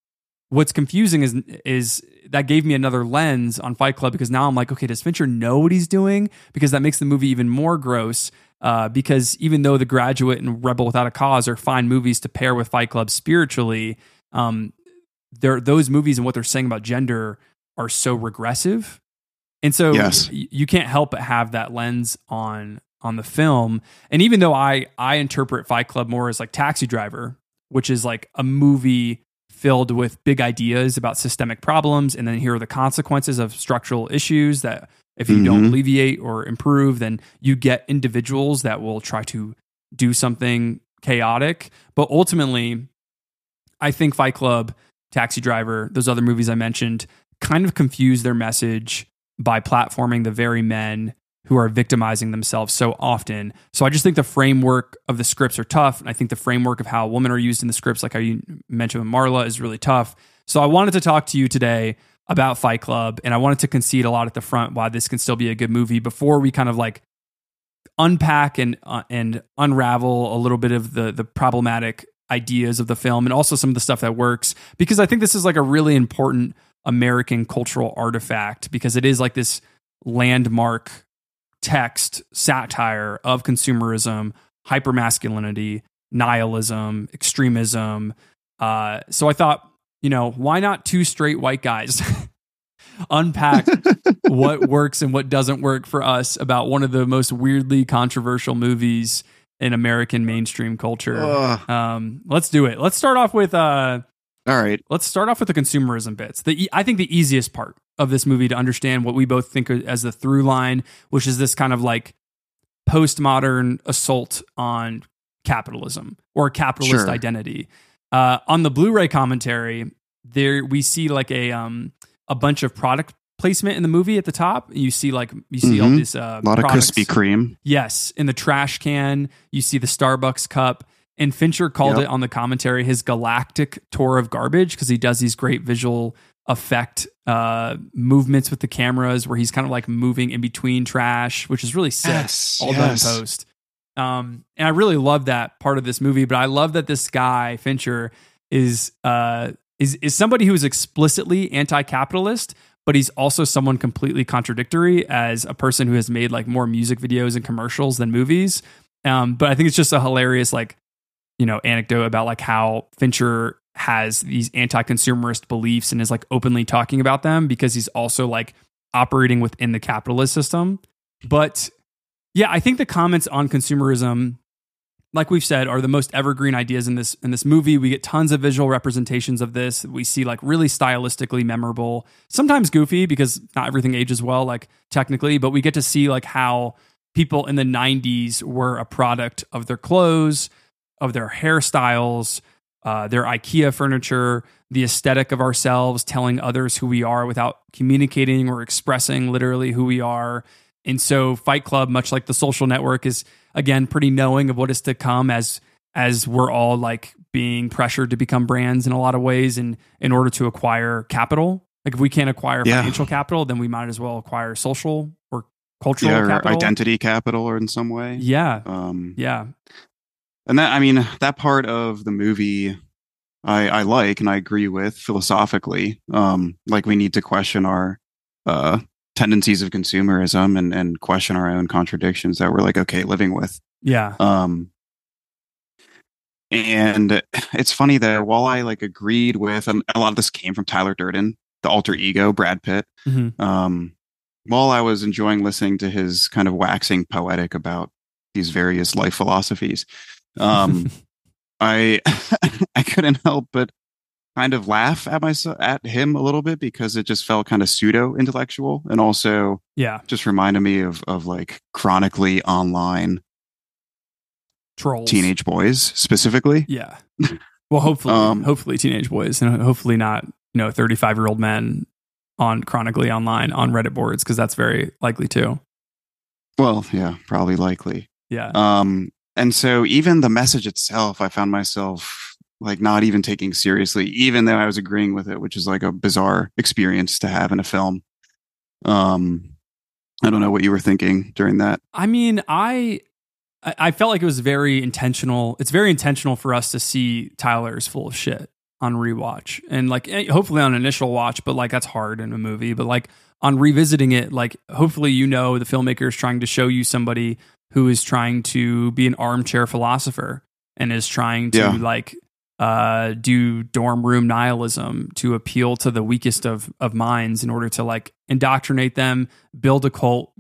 S7: what's confusing is is that gave me another lens on Fight Club because now I'm like, okay, does Fincher know what he's doing? Because that makes the movie even more gross. Uh, because even though The Graduate and Rebel Without a Cause are fine movies to pair with Fight Club spiritually, um, they're, those movies and what they're saying about gender are so regressive, and so
S2: Yes.
S7: y- you can't help but have that lens on on the film. And even though I I interpret Fight Club more as like Taxi Driver, which is like a movie filled with big ideas about systemic problems, and then here are the consequences of structural issues that if you don't
S2: Mhm.
S7: alleviate or improve, then you get individuals that will try to do something chaotic. But ultimately, I think Fight Club, Taxi Driver, those other movies I mentioned kind of confuse their message by platforming the very men who are victimizing themselves so often. So I just think the framework of the scripts are tough. And I think the framework of how women are used in the scripts, like you mentioned with Marla, is really tough. So I wanted to talk to you today about Fight Club. And I wanted to concede a lot at the front why this can still be a good movie before we kind of like unpack and uh, and unravel a little bit of the the problematic ideas of the film and also some of the stuff that works because I think this is like a really important American cultural artifact because it is like this landmark text satire of consumerism, hypermasculinity, nihilism, extremism. Uh, so I thought, you know, why not two straight white guys (laughs) unpack (laughs) what works and what doesn't work for us about one of the most weirdly controversial movies in American mainstream culture. Um, let's do it. Let's start off with uh,
S2: All right.
S7: let's start off with the consumerism bits. The I think the easiest part of this movie to understand what we both think as the through line, which is this kind of like postmodern assault on capitalism or capitalist
S2: Sure.
S7: identity. Uh, on the Blu-ray commentary, there we see like a um a bunch of product placement in the movie at the top. You see like you see all
S2: Mhm.
S7: this uh,
S2: A lot of Krispy Kreme.
S7: Yes, in the trash can, you see the Starbucks cup. And Fincher called
S2: Yep.
S7: it on the commentary his galactic tour of garbage because he does these great visual effect uh, movements with the cameras where he's kind of like moving in between trash, which is really sick.
S2: Yes,
S7: all done in post. Um, and I really love that part of this movie, but I love that this guy Fincher is uh, is is somebody who is explicitly anti-capitalist, but he's also someone completely contradictory as a person who has made like more music videos and commercials than movies. Um, but I think it's just a hilarious like you know anecdote about like how Fincher has these anti-consumerist beliefs and is like openly talking about them because he's also like operating within the capitalist system. But yeah, I think the comments on consumerism like we've said are the most evergreen ideas in this in this movie. We get tons of visual representations of this. We see like really stylistically memorable, sometimes goofy because not everything ages well like technically, but we get to see like how people in the 90s were a product of their clothes, of their hairstyles, uh, their IKEA furniture, the aesthetic of ourselves, telling others who we are without communicating or expressing literally who we are. And so Fight Club, much like the social network, is again pretty knowing of what is to come as as we're all like being pressured to become brands in a lot of ways and in order to acquire capital. Like if we can't acquire
S2: Yeah.
S7: financial capital, then we might as well acquire social or cultural
S2: Yeah, or
S7: capital.
S2: identity capital or in some way.
S7: Yeah.
S2: Um,
S7: Yeah.
S2: And that I mean that part of the movie I, I like and I agree with philosophically. Um, like we need to question our uh, tendencies of consumerism and and question our own contradictions that we're like okay living with.
S7: Yeah.
S2: Um, and it's funny that while I like agreed with, and a lot of this came from Tyler Durden, the alter ego Brad Pitt.
S7: Mhm.
S2: Um, while I was enjoying listening to his kind of waxing poetic about these various life philosophies, um, (laughs) I (laughs) I couldn't help but kind of laugh at myself at him a little bit because it just felt kind of pseudo intellectual and also
S7: Yeah.
S2: just reminded me of of like chronically online
S7: Trolls.
S2: teenage boys specifically.
S7: Yeah. Well, hopefully,
S2: Um,
S7: hopefully teenage boys and hopefully not, you know, 35 year old men on chronically online on Reddit boards because that's very likely too.
S2: Well, yeah, probably likely.
S7: Yeah.
S2: Um, and so even the message itself, I found myself like not even taking seriously, even though I was agreeing with it, which is like a bizarre experience to have in a film. Um, I don't know what you were thinking during that.
S7: I mean, I I felt like it was very intentional. It's very intentional for us to see Tyler's full of shit on rewatch and like eh, hopefully on initial watch, but like that's hard in a movie. But like on revisiting it, like hopefully you know the filmmaker is trying to show you somebody who is trying to be an armchair philosopher and is trying to
S2: Yeah.
S7: like uh, do dorm room nihilism to appeal to the weakest of of minds in order to like indoctrinate them, build a cult,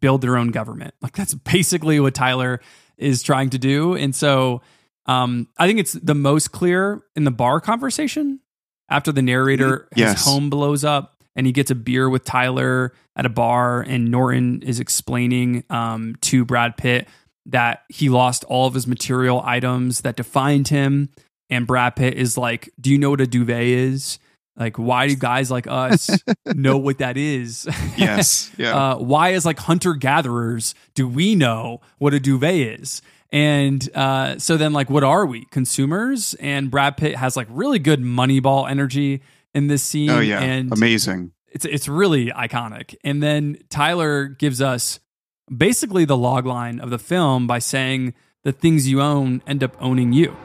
S7: build their own government. Like that's basically what Tyler is trying to do. And so um, I think it's the most clear in the bar conversation after the narrator, his
S2: Yes.
S7: home blows up and he gets a beer with Tyler at a bar, and Norton is explaining um, to Brad Pitt that he lost all of his material items that defined him. And Brad Pitt is like, Do you know what a duvet is? Like, why do guys like us (laughs) know what that is? (laughs)
S2: Yes. Yeah.
S7: uh, why, as like hunter gatherers, do we know what a duvet is? And uh, so then, like, what are we? Consumers? And Brad Pitt has like really good Moneyball energy in this oh, scene.
S2: oh yeah.
S7: and
S2: Amazing.
S7: it's it's really iconic. And then Tyler gives us basically the log line of the film by saying the things you own end up owning you.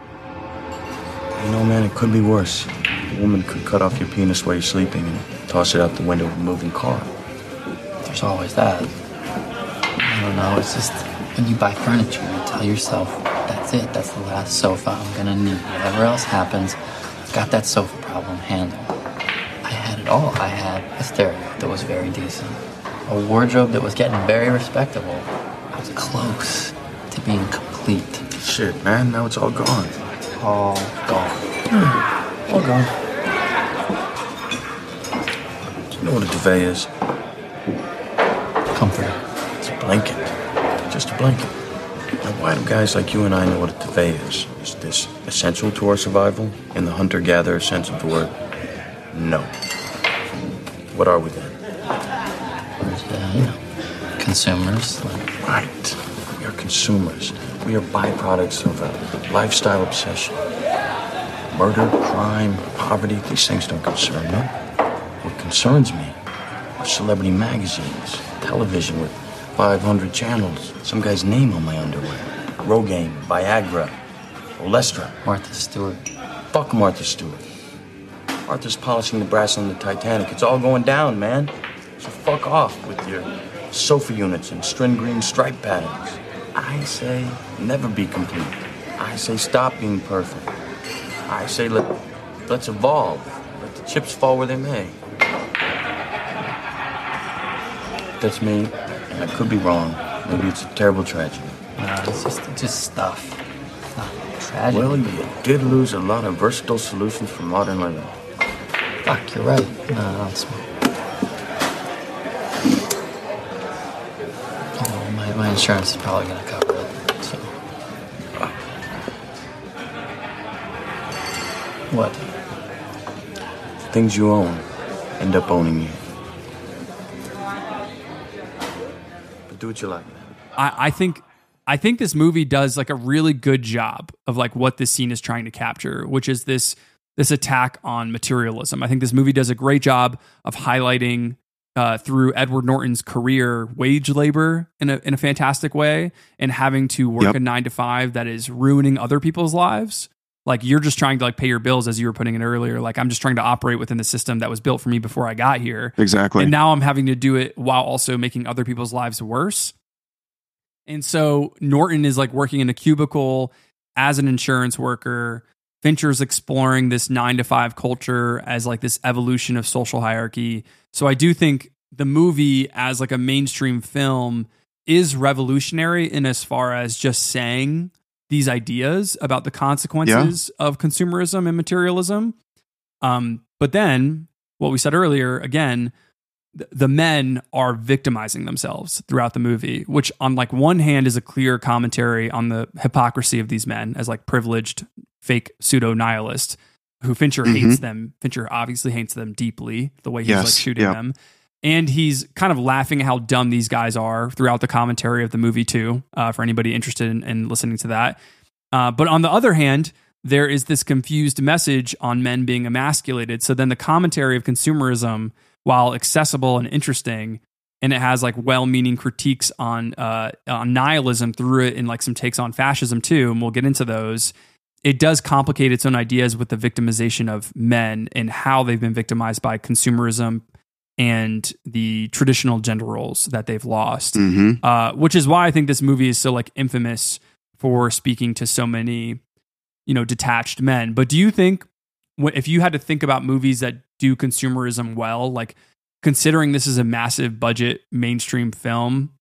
S9: You know, man, it could be worse. A woman could cut off your penis while you're sleeping and toss it out the window of a moving car.
S6: there's always that. I don't know. It's just when you buy furniture, you tell yourself, that's it. That's the last sofa I'm gonna need. Whatever else happens, I've got that sofa problem handled. I had it all. I had a stereo that was very decent, a wardrobe that was getting very respectable. I was close to being complete.
S9: Shit, man, now it's all gone.
S6: All gone.
S9: Hmm, all gone. Do you know what a duvet is?
S6: Comforter.
S9: It's a blanket. Just a blanket. Why do guys like you and I know what a duvet is? Is this essential to our survival in the hunter gatherer sense of the word? No. What are we then?
S6: Uh, consumers.
S9: Right. We are consumers. We are byproducts of a lifestyle obsession. Murder, crime, poverty, these things don't concern me. What concerns me are celebrity magazines, television with 500 channels, some guy's name on my underwear. Rogaine, Viagra, Olestra.
S6: Martha Stewart.
S9: Fuck Martha Stewart. Martha's polishing the brass on the Titanic. It's all going down, man. So fuck off with your sofa units and Strinne green stripe patterns. I say never be complete. I say stop being perfect. I say let let's evolve. Let the chips fall where they may. That's me, I could be wrong. Maybe it's a terrible tragedy.
S6: Uh, it's just, just stuff. It's not tragic.
S9: Well, you did lose a lot of versatile solutions for modern living.
S6: Fuck, you're right. No, I don't smoke. Oh, my, my insurance is probably gonna cover it. So. What?
S9: Things you own end up owning you. But do what you like.
S7: I, I think I think this movie does like a really good job of like what this scene is trying to capture, which is this this attack on materialism. I think this movie does a great job of highlighting uh, through Edward Norton's career wage labor in a in a fantastic way, and having to work
S2: Yep.
S7: a nine to five that is ruining other people's lives. Like you're just trying to like pay your bills, as you were putting it earlier. Like I'm just trying to operate within the system that was built for me before I got here.
S2: Exactly.
S7: And now I'm having to do it while also making other people's lives worse. And so Norton is like working in a cubicle as an insurance worker. Fincher's exploring this nine to five culture as like this evolution of social hierarchy. So I do think the movie as like a mainstream film is revolutionary in as far as just saying these ideas about the consequences of consumerism and materialism. Um, but then what we said earlier, again, th- the men are victimizing themselves throughout the movie, which on like one hand is a clear commentary on the hypocrisy of these men as like privileged fake pseudo nihilists who Fincher hates them. Fincher obviously hates them deeply, the way he's like shooting
S2: yeah.
S7: them. And he's kind of laughing at how dumb these guys are throughout the commentary of the movie, too, uh, for anybody interested in, in listening to that. Uh, but on the other hand, there is this confused message on men being emasculated. So then the commentary of consumerism, while accessible and interesting, and it has like well-meaning critiques on uh, on nihilism through it, and like some takes on fascism too, and we'll get into those. It does complicate its own ideas with the victimization of men and how they've been victimized by consumerism and the traditional gender roles that they've lost
S2: hmm
S7: uh, which is why I think this movie is so like infamous for speaking to so many, you know, detached men. But do you think if you had to think about movies that do consumerism well, like considering this is a massive budget mainstream film,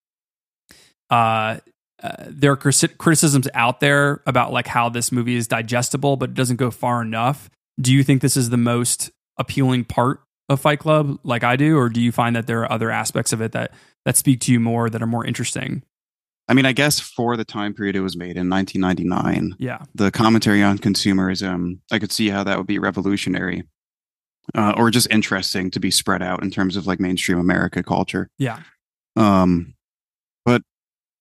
S7: uh, uh, there are criticisms out there about like how this movie is digestible, but it doesn't go far enough. Do you think this is the most appealing part of Fight Club, like I do, or do you find that there are other aspects of it that that speak to you more that are more interesting?
S2: I mean, I guess for the time period it was made in 1999,
S7: Yeah.
S2: the commentary on consumerism, I could see how that would be revolutionary uh, or just interesting to be spread out in terms of like mainstream America culture.
S7: Yeah.
S2: Um, but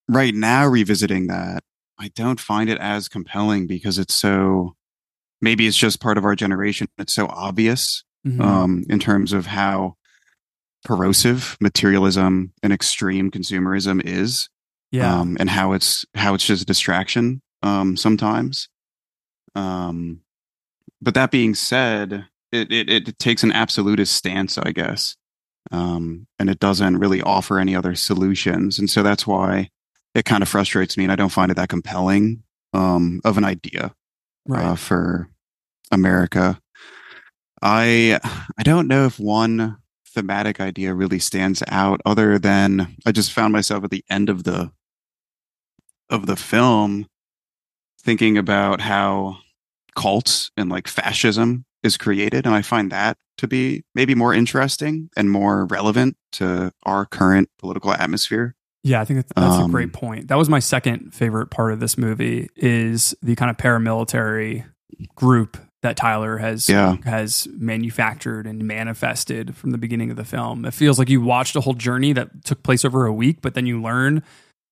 S2: right now, revisiting that, I don't find it as compelling because it's so maybe it's just part of our generation. It's so obvious
S7: Mhm.
S2: um, in terms of how corrosive materialism and extreme consumerism is
S7: yeah.
S2: um, and how it's how it's just a distraction um, sometimes. Um, but that being said, it, it it takes an absolutist stance, I guess, um, and it doesn't really offer any other solutions. And so that's why it kind of frustrates me, and I don't find it that compelling um, of an idea
S7: Right.
S2: uh, for America. I I don't know if one thematic idea really stands out other than I just found myself at the end of the of the film thinking about how cults and like fascism is created and I find that to be maybe more interesting and more relevant to our current political atmosphere.
S7: Yeah, I think that's, that's a
S2: Um,
S7: great point. That was my second favorite part of this movie is the kind of paramilitary group that Tyler has
S2: Yeah.
S7: has manufactured and manifested from the beginning of the film. It feels like you watched a whole journey that took place over a week, but then you learn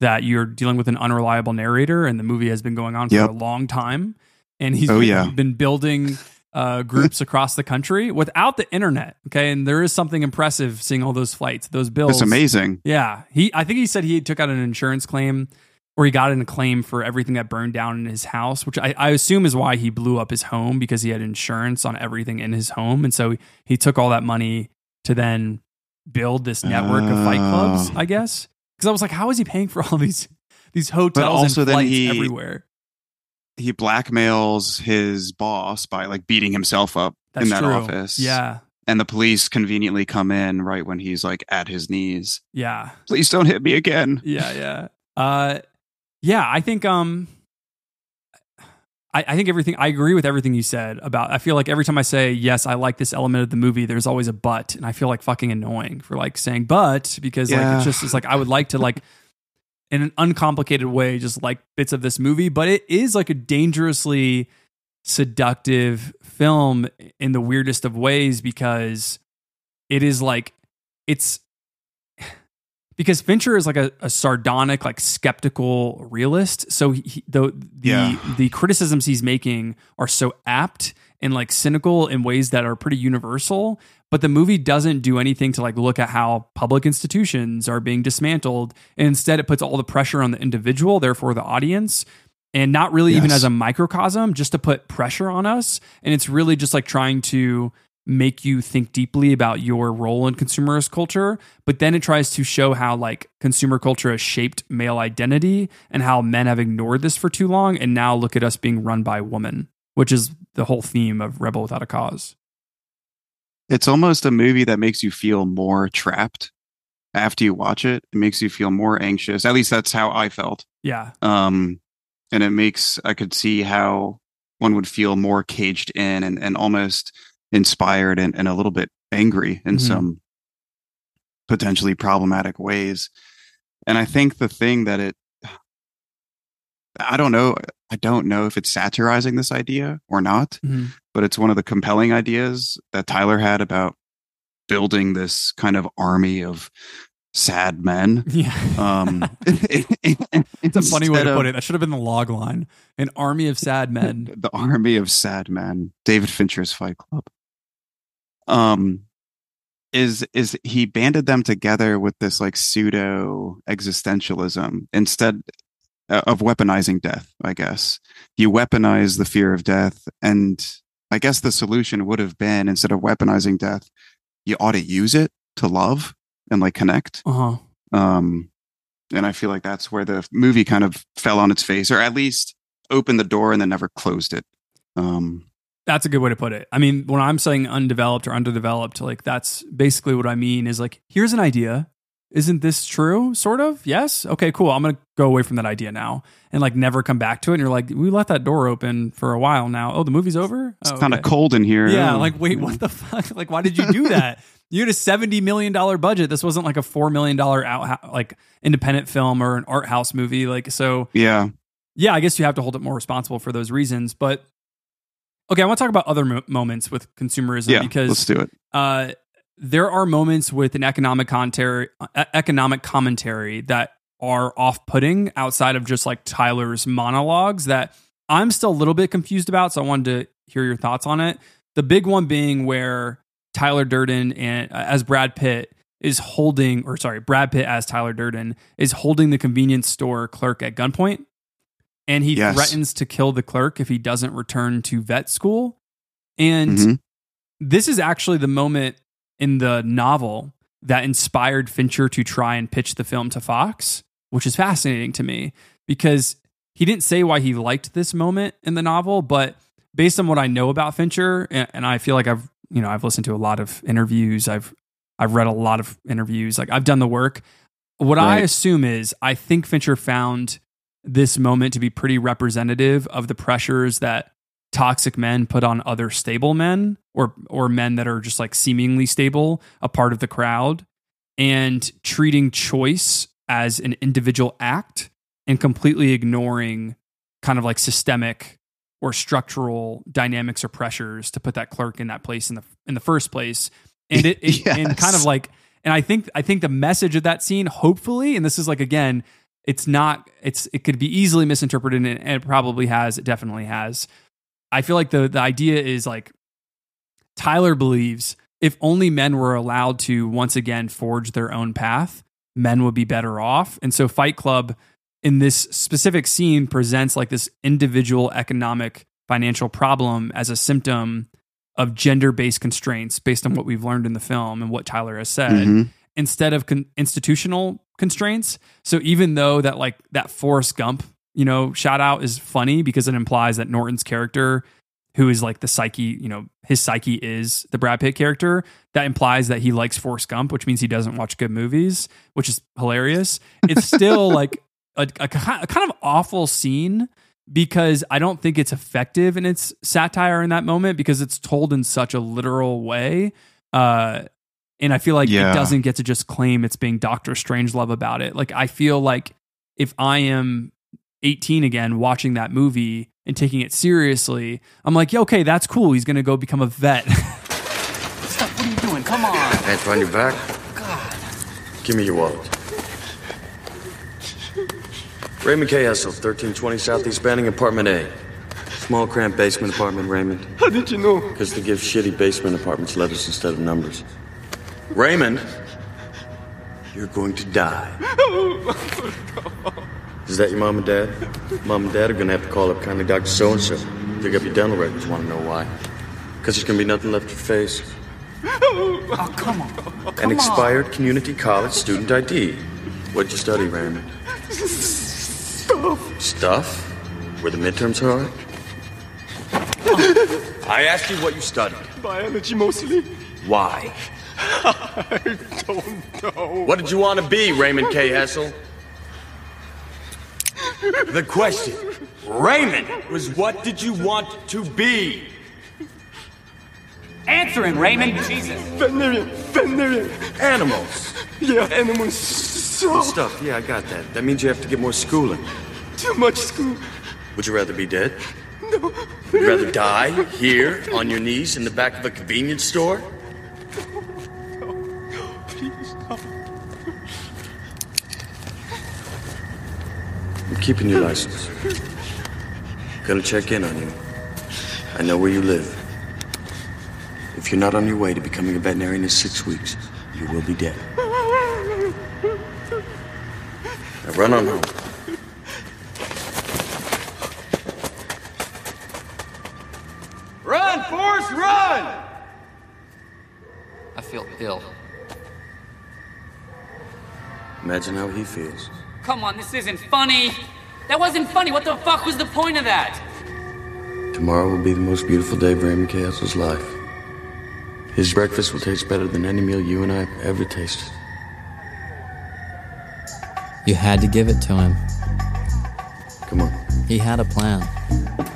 S7: that you're dealing with an unreliable narrator and the movie has been going on for
S2: Yep.
S7: a long time and he's
S2: Oh,
S7: been,
S2: yeah.
S7: been building uh, (laughs) groups across the country without the internet. Okay, and there is something impressive seeing all those flights, those bills.
S2: It's amazing.
S7: Yeah, he. I think he said he took out an insurance claim, or he got an a claim for everything that burned down in his house, which I, I assume is why he blew up his home because he had insurance on everything in his home, and so he took all that money to then build this network of fight clubs.
S2: Oh.
S7: I guess because I was like, how is he paying for all these these hotels
S2: also
S7: and flights
S2: he-
S7: everywhere?
S2: He blackmails his boss by like beating himself up
S7: That's
S2: in that
S7: true.
S2: office.
S7: Yeah,
S2: and the police conveniently come in right when he's like at his knees.
S7: yeah.
S2: Please don't hit me again.
S7: yeah, yeah. Uh, yeah, I think um, I, I think everything. I agree with everything you said about. I feel like every time I say yes, I like this element of the movie. There's always a but, and I feel like fucking annoying for like saying but because like
S2: Yeah.
S7: it's just it's like I would like to like (laughs) in an uncomplicated way just like bits of this movie, but it is like a dangerously seductive film in the weirdest of ways because it is like it's because Fincher is like a, a sardonic, like skeptical realist. So he, he- the the
S2: Yeah.
S7: the criticisms he's making are so apt and like cynical in ways that are pretty universal. But the movie doesn't do anything to like look at how public institutions are being dismantled. And instead, it puts all the pressure on the individual, therefore the audience, and not really even as a microcosm, just to put pressure on us. And it's really just like trying to make you think deeply about your role in consumerist culture but then it tries to show how like consumer culture has shaped male identity and how men have ignored this for too long and now look at us being run by women which is the whole theme of rebel without a cause
S2: It's almost a movie that makes you feel more trapped after you watch it. It makes you feel more anxious. At least that's how I felt.
S7: yeah
S2: Um, and it makes I could see how one would feel more caged in and, and almost inspired and, and a little bit angry in
S7: Mhm.
S2: some potentially problematic ways. And I think the thing that it I don't know I don't know if it's satirizing this idea or not,
S7: Mhm.
S2: but it's one of the compelling ideas that Tyler had about building this kind of army of sad men.
S7: yeah
S2: Um, (laughs) (laughs)
S7: it's a funny way to put it that should have been the log line an army of sad (laughs) men
S2: the army of sad men david fincher's fight club um is is he banded them together with this like pseudo existentialism instead uh, of weaponizing death i guess? You weaponize the fear of death and i guess the solution would have been instead of weaponizing death you ought to use it to love and like connect.
S7: Uh-huh.
S2: Um and i feel like that's where the movie kind of fell on its face or at least opened the door and then never closed it. Um
S7: That's a good way to put it. I mean, when I'm saying undeveloped or underdeveloped, like that's basically what I mean is like, here's an idea. Isn't this true? Sort of. Yes. Okay, cool. I'm going to go away from that idea now and like never come back to it. And you're like, we left that door open for a while now. Oh, the movie's over?
S2: it's
S7: Oh,
S2: kind of
S7: okay.
S2: cold in here
S7: Yeah.
S2: Oh.
S7: Like, wait, what mm. the fuck? Like, why did you do that? (laughs) You had a $70 million budget. This wasn't like a $4 million out, like independent film or an art house movie. Like, so
S2: yeah
S7: yeah, I guess you have to hold it more responsible for those reasons. But okay, I want to talk about other mo- moments with consumerism
S2: yeah
S7: because
S2: let's do it
S7: uh, there are moments with an economic commentary, economic commentary that are off-putting outside of just like Tyler's monologues that I'm still a little bit confused about. So I wanted to hear your thoughts on it. The big one being where Tyler Durden and uh, as Brad Pitt is holding, or sorry, Brad Pitt as Tyler Durden is holding the convenience store clerk at gunpoint, and he
S2: Yes.
S7: threatens to kill the clerk if he doesn't return to vet school. And
S2: Mhm.
S7: this is actually the moment in the novel that inspired Fincher to try and pitch the film to Fox, which is fascinating to me because he didn't say why he liked this moment in the novel, but based on what I know about Fincher, and, and I feel like I've you know I've listened to a lot of interviews, I've I've read a lot of interviews, like I've done the work. What I assume is I think Fincher found this moment to be pretty representative of the pressures that toxic men put on other stable men or or men that are just like seemingly stable, a part of the crowd, and treating choice as an individual act and completely ignoring kind of like systemic or structural dynamics or pressures to put that clerk in that place in the in the first place. And it, (laughs) it and kind of like and I think I think the message of that scene, hopefully, and this is like again, it's not it's it could be easily misinterpreted and it probably has, it definitely has. I feel like the the idea is like Tyler believes if only men were allowed to once again forge their own path, men would be better off. And so Fight Club in this specific scene presents like this individual economic financial problem as a symptom of gender-based constraints based on what we've learned in the film and what Tyler has said
S2: Mhm.
S7: instead of con- institutional constraints. So even though that like that Forrest Gump, you know, shout out is funny because it implies that Norton's character, who is like the psyche, you know, his psyche is the Brad Pitt character. That implies that he likes Forrest Gump, which means he doesn't watch good movies, which is hilarious. It's (laughs) still like a, a, a kind of awful scene because I don't think it's effective in its satire in that moment because it's told in such a literal way. Uh, and I feel like
S2: Yeah.
S7: it doesn't get to just claim it's being Doctor Strangelove about it. Like I feel like if I am 18 again watching that movie and taking it seriously, I'm like, yeah, okay, that's cool. He's gonna go become a vet. (laughs)
S6: Stop, what are you doing? Come on.
S9: Hands on your back. God. Give me your wallet. Raymond K. Hessel, 1320 Southeast Banning, Apartment A. Small, cramped basement apartment, Raymond.
S10: How did you know?
S9: Because they give shitty basement apartments letters instead of numbers. Raymond, you're going to die. Is that your mom and dad? Mom and dad are going to have to call up kindly Dr. So and so. Dig up your dental records. Want to know why? Because there's going to be nothing left to face.
S6: Oh, come on.
S9: An
S6: Come
S9: expired community college student ID. What'd you study, Raymond?
S10: Stuff.
S9: Stuff? Were the midterms hard? I asked you what you studied.
S10: Biology mostly.
S9: Why?
S10: I don't know.
S9: What did you want to be, Raymond K. Hessel? The question, Raymond, was what did you want to be?
S11: Answer him, Raymond. Jesus.
S10: Veterinarian. Veterinarian.
S9: Animals.
S10: Yeah, animals. So.
S9: Stuff, yeah, I got that. That means you have to get more schooling.
S10: Too much school.
S9: Would you rather be dead?
S10: No.
S9: You'd you rather die here on your knees in the back of a convenience store? I'm keeping your license. Gonna check in on you. I know where you live. If you're not on your way to becoming a veterinarian in six weeks, you will be dead. Now run on home.
S11: Run, Forrest, run! I feel ill.
S9: Imagine how he feels.
S11: Come on, this isn't funny. That wasn't funny. What the fuck was the point of that?
S9: Tomorrow will be the most beautiful day of Raymond K. Hessel's life. His breakfast will taste better than any meal you and I have ever tasted.
S6: You had to give it to him.
S9: Come on.
S6: He had a plan.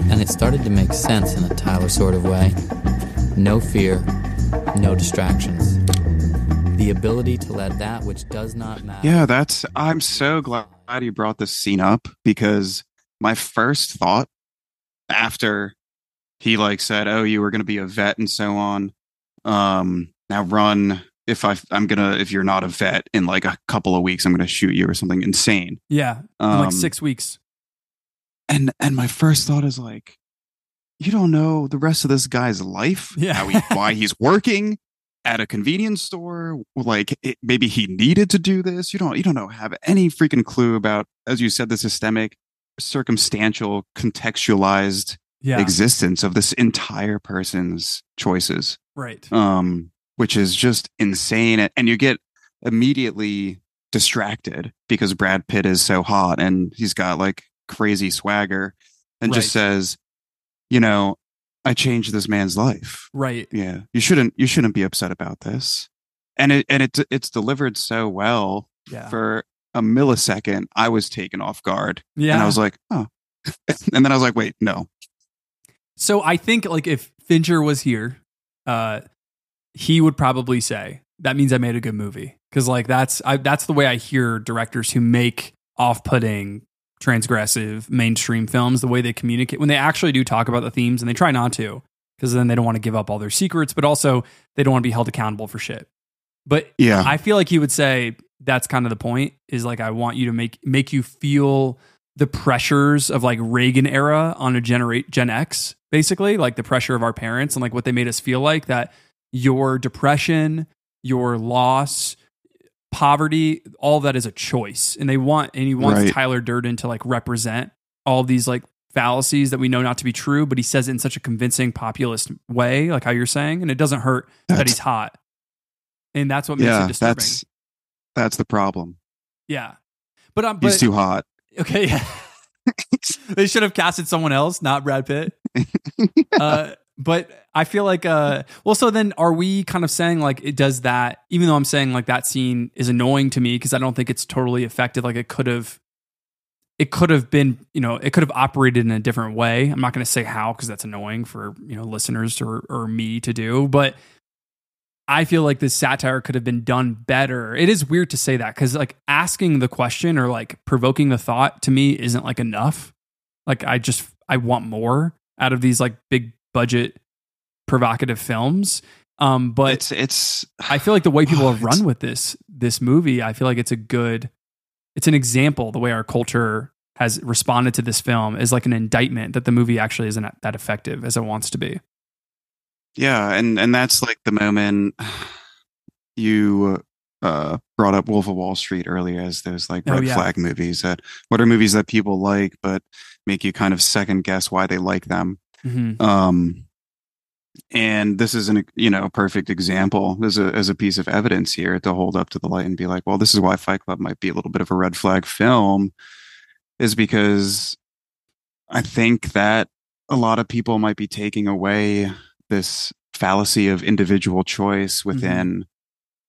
S6: And it started to make sense in a Tyler sort of way. No fear, no distractions. The ability to let that which does not matter.
S2: Yeah, that's. I'm so glad you brought this scene up because my first thought after he like said, "Oh, you were going to be a vet and so on." Um, now run. If I, I'm gonna, if you're not a vet in like a couple of weeks, I'm gonna shoot you or something insane.
S7: yeah, in
S2: Um,
S7: like six weeks.
S2: And and my first thought is like, you don't know the rest of this guy's life.
S7: Yeah.
S2: how he, why he's working at a convenience store. Like it, maybe he needed to do this. You don't. You don't know. Have any freaking clue about, as you said, the systemic, circumstantial, contextualized
S7: Yeah.
S2: existence of this entire person's choices.
S7: Right.
S2: Um, which is just insane. And you get immediately distracted because Brad Pitt is so hot and he's got like crazy swagger and just says, you know, I changed this man's life.
S7: Right.
S2: Yeah. You shouldn't you shouldn't be upset about this. And it and it's it's delivered so well
S7: Yeah.
S2: for a millisecond I was taken off guard.
S7: Yeah.
S2: And I was like, oh. (laughs) and then I was like, wait, no.
S7: So I think like if Fincher was here, uh, he would probably say that means I made a good movie because like that's I, that's the way I hear directors who make off-putting, transgressive mainstream films. The way they communicate when they actually do talk about the themes, and they try not to because then they don't want to give up all their secrets, but also they don't want to be held accountable for shit. But
S2: Yeah.
S7: I feel like he would say that's kind of the point. Is like I want you to make make you feel the pressures of like Reagan era on a generate Gen X, basically, like the pressure of our parents and like what they made us feel like that your depression, your loss, poverty, all that is a choice. And they want and he wants
S2: Right.
S7: Tyler Durden to like represent all these like fallacies that we know not to be true, but he says it in such a convincing populist way, like how you're saying, and it doesn't hurt that he's hot. And that's what makes it disturbing.
S2: that's that's the problem.
S7: yeah. But um, but
S2: He's too hot. (laughs)
S7: Okay, yeah. (laughs) they should have casted someone else, not Brad Pitt. (laughs) uh, but I feel like, uh, well, so then are we kind of saying like it does that? Even though I'm saying like that scene is annoying to me because I don't think it's totally effective. Like it could have, it could have been, you know, it could have operated in a different way. I'm not going to say how because that's annoying for you know listeners or or me to do, but. I feel like this satire could have been done better. It is weird to say that because like asking the question or like provoking the thought to me isn't like enough. Like I just I want more out of these like big budget provocative films. Um, but
S2: it's it's
S7: I feel like the way people have (sighs) run with this this movie, I feel like it's a good it's an example the way our culture has responded to this film is like an indictment that the movie actually isn't that effective as it wants to be.
S2: Yeah, and and that's like the moment (sighs) you uh brought up Wolf of Wall Street earlier as those like
S7: Oh,
S2: red
S7: yeah.
S2: flag movies that what are movies that people like but make you kind of second guess why they like them.
S7: Mhm.
S2: Um and this is an you know perfect example as a as a piece of evidence here to hold up to the light and be like, well, this is why Fight Club might be a little bit of a red flag film, is because I think that a lot of people might be taking away this fallacy of individual choice within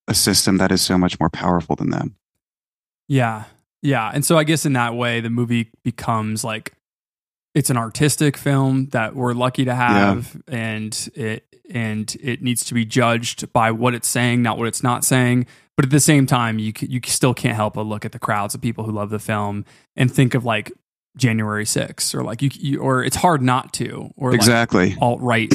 S2: a system that is so much more powerful than them.
S7: Yeah. Yeah. And so I guess in that way, the movie becomes like it's an artistic film that we're lucky to have and it and it needs to be judged by what it's saying, not what it's not saying. But at the same time, you you still can't help but look at the crowds of people who love the film and think of like January 6th or like you, you or it's hard not to or
S2: Exactly.
S7: alt right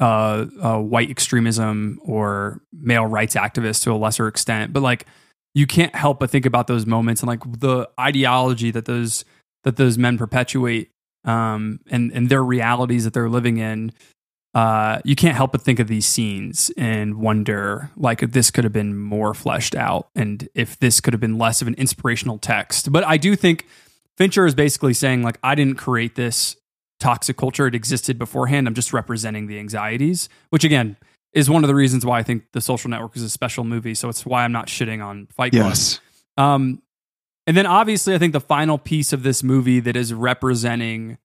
S7: uh, uh, white extremism or male rights activists to a lesser extent. But like you can't help but think about those moments and like the ideology that those that those men perpetuate um, and and their realities that they're living in. Uh, you can't help but think of these scenes and wonder like if this could have been more fleshed out and if this could have been less of an inspirational text. But I do think Fincher is basically saying like I didn't create this toxic culture; it existed beforehand. I'm just representing the anxieties, which again is one of the reasons why I think The Social Network is a special movie. So it's why I'm not shitting on Fight Club.
S2: Yes.
S7: Um, and then obviously, I think the final piece of this movie that is representing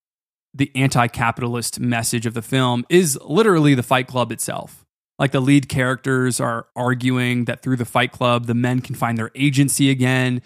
S7: the anti-capitalist message of the film is literally the Fight Club itself. Like the lead characters are arguing that through the Fight Club, the men can find their agency again,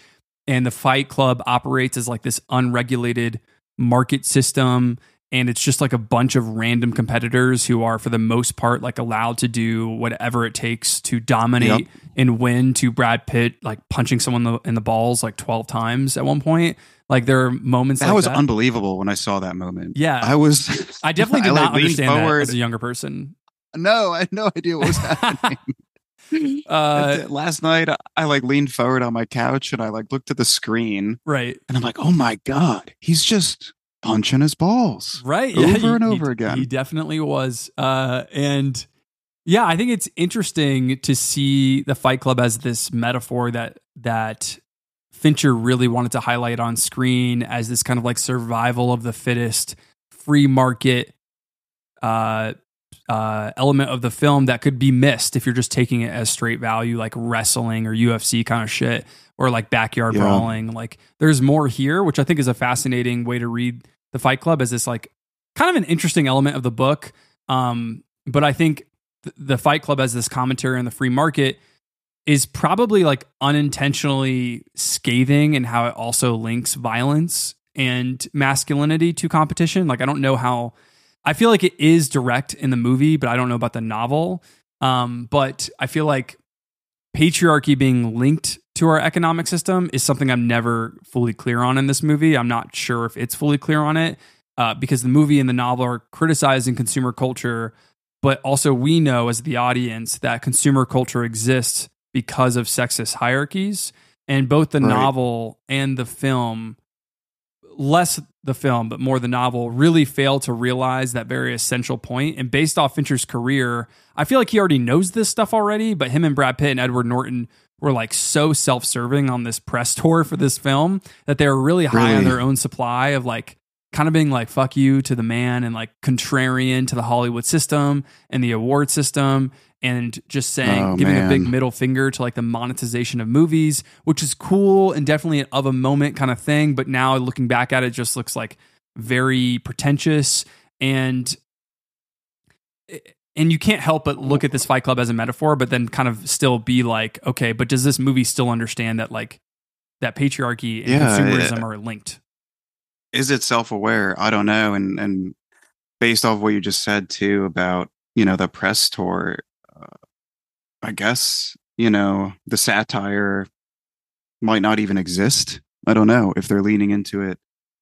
S7: and the Fight Club operates as like this unregulated market system. And it's just like a bunch of random competitors who are, for the most part, like allowed to do whatever it takes to dominate
S2: Yep.
S7: and win. To Brad Pitt, like punching someone in the, in the balls like twelve times at one point. Like there are moments
S2: That
S7: like
S2: was
S7: that.
S2: unbelievable when I saw that moment.
S7: Yeah.
S2: I was (laughs)
S7: I definitely did (laughs)
S2: I,
S7: not understand that
S2: forward.
S7: as a younger person.
S2: No, I had no idea what was happening. (laughs)
S7: Uh,
S2: Last night, I, I like leaned forward on my couch and I like looked at the screen
S7: right.
S2: and I'm like, oh my God, he's just punching his balls.
S7: Right. (laughs)
S2: Over
S7: yeah,
S2: and over
S7: he-
S2: again.
S7: He definitely was. Uh, and yeah, I think it's interesting to see the Fight Club as this metaphor that that Fincher really wanted to highlight on screen as this kind of like survival of the fittest, free market, uh, uh, element of the film that could be missed if you're just taking it as straight value, like wrestling or UFC kind of shit, or like backyard
S2: Yeah.
S7: brawling. Like there's more here, which I think is a fascinating way to read the Fight Club as this like kind of an interesting element of the book. Um, but I think th- the Fight Club as this commentary on the free market is probably like unintentionally scathing and how it also links violence and masculinity to competition. Like I don't know how I feel like it is direct in the movie, but I don't know about the novel. Um, but I feel like patriarchy being linked to our economic system is something I'm never fully clear on in this movie. I'm not sure if it's fully clear on it uh, because the movie and the novel are criticizing consumer culture, but also we know as the audience that consumer culture exists because of sexist hierarchies. And both the
S2: Right.
S7: novel and the film, less the film, but more the novel, really fail to realize that very essential point. And based off Fincher's career, I feel like he already knows this stuff already, but him and Brad Pitt and Edward Norton were like so self serving on this press tour for this film that they were really high on their own supply of like kind of being like fuck you to the man and like contrarian to the Hollywood system and the award system and just saying
S2: Oh,
S7: giving a big middle finger to like the monetization of movies, which is cool and definitely an of a moment kind of thing. But now looking back at it, just looks like very pretentious and eh, and you can't help but look at this Fight Club as a metaphor, but then kind of still be like, okay, but does this movie still understand that like that patriarchy and
S2: Yeah,
S7: consumerism
S2: yeah.
S7: are linked?
S2: is it self-aware i don't know and and based off what you just said too about you know the press tour uh, i guess you know the satire might not even exist i don't know if they're leaning into it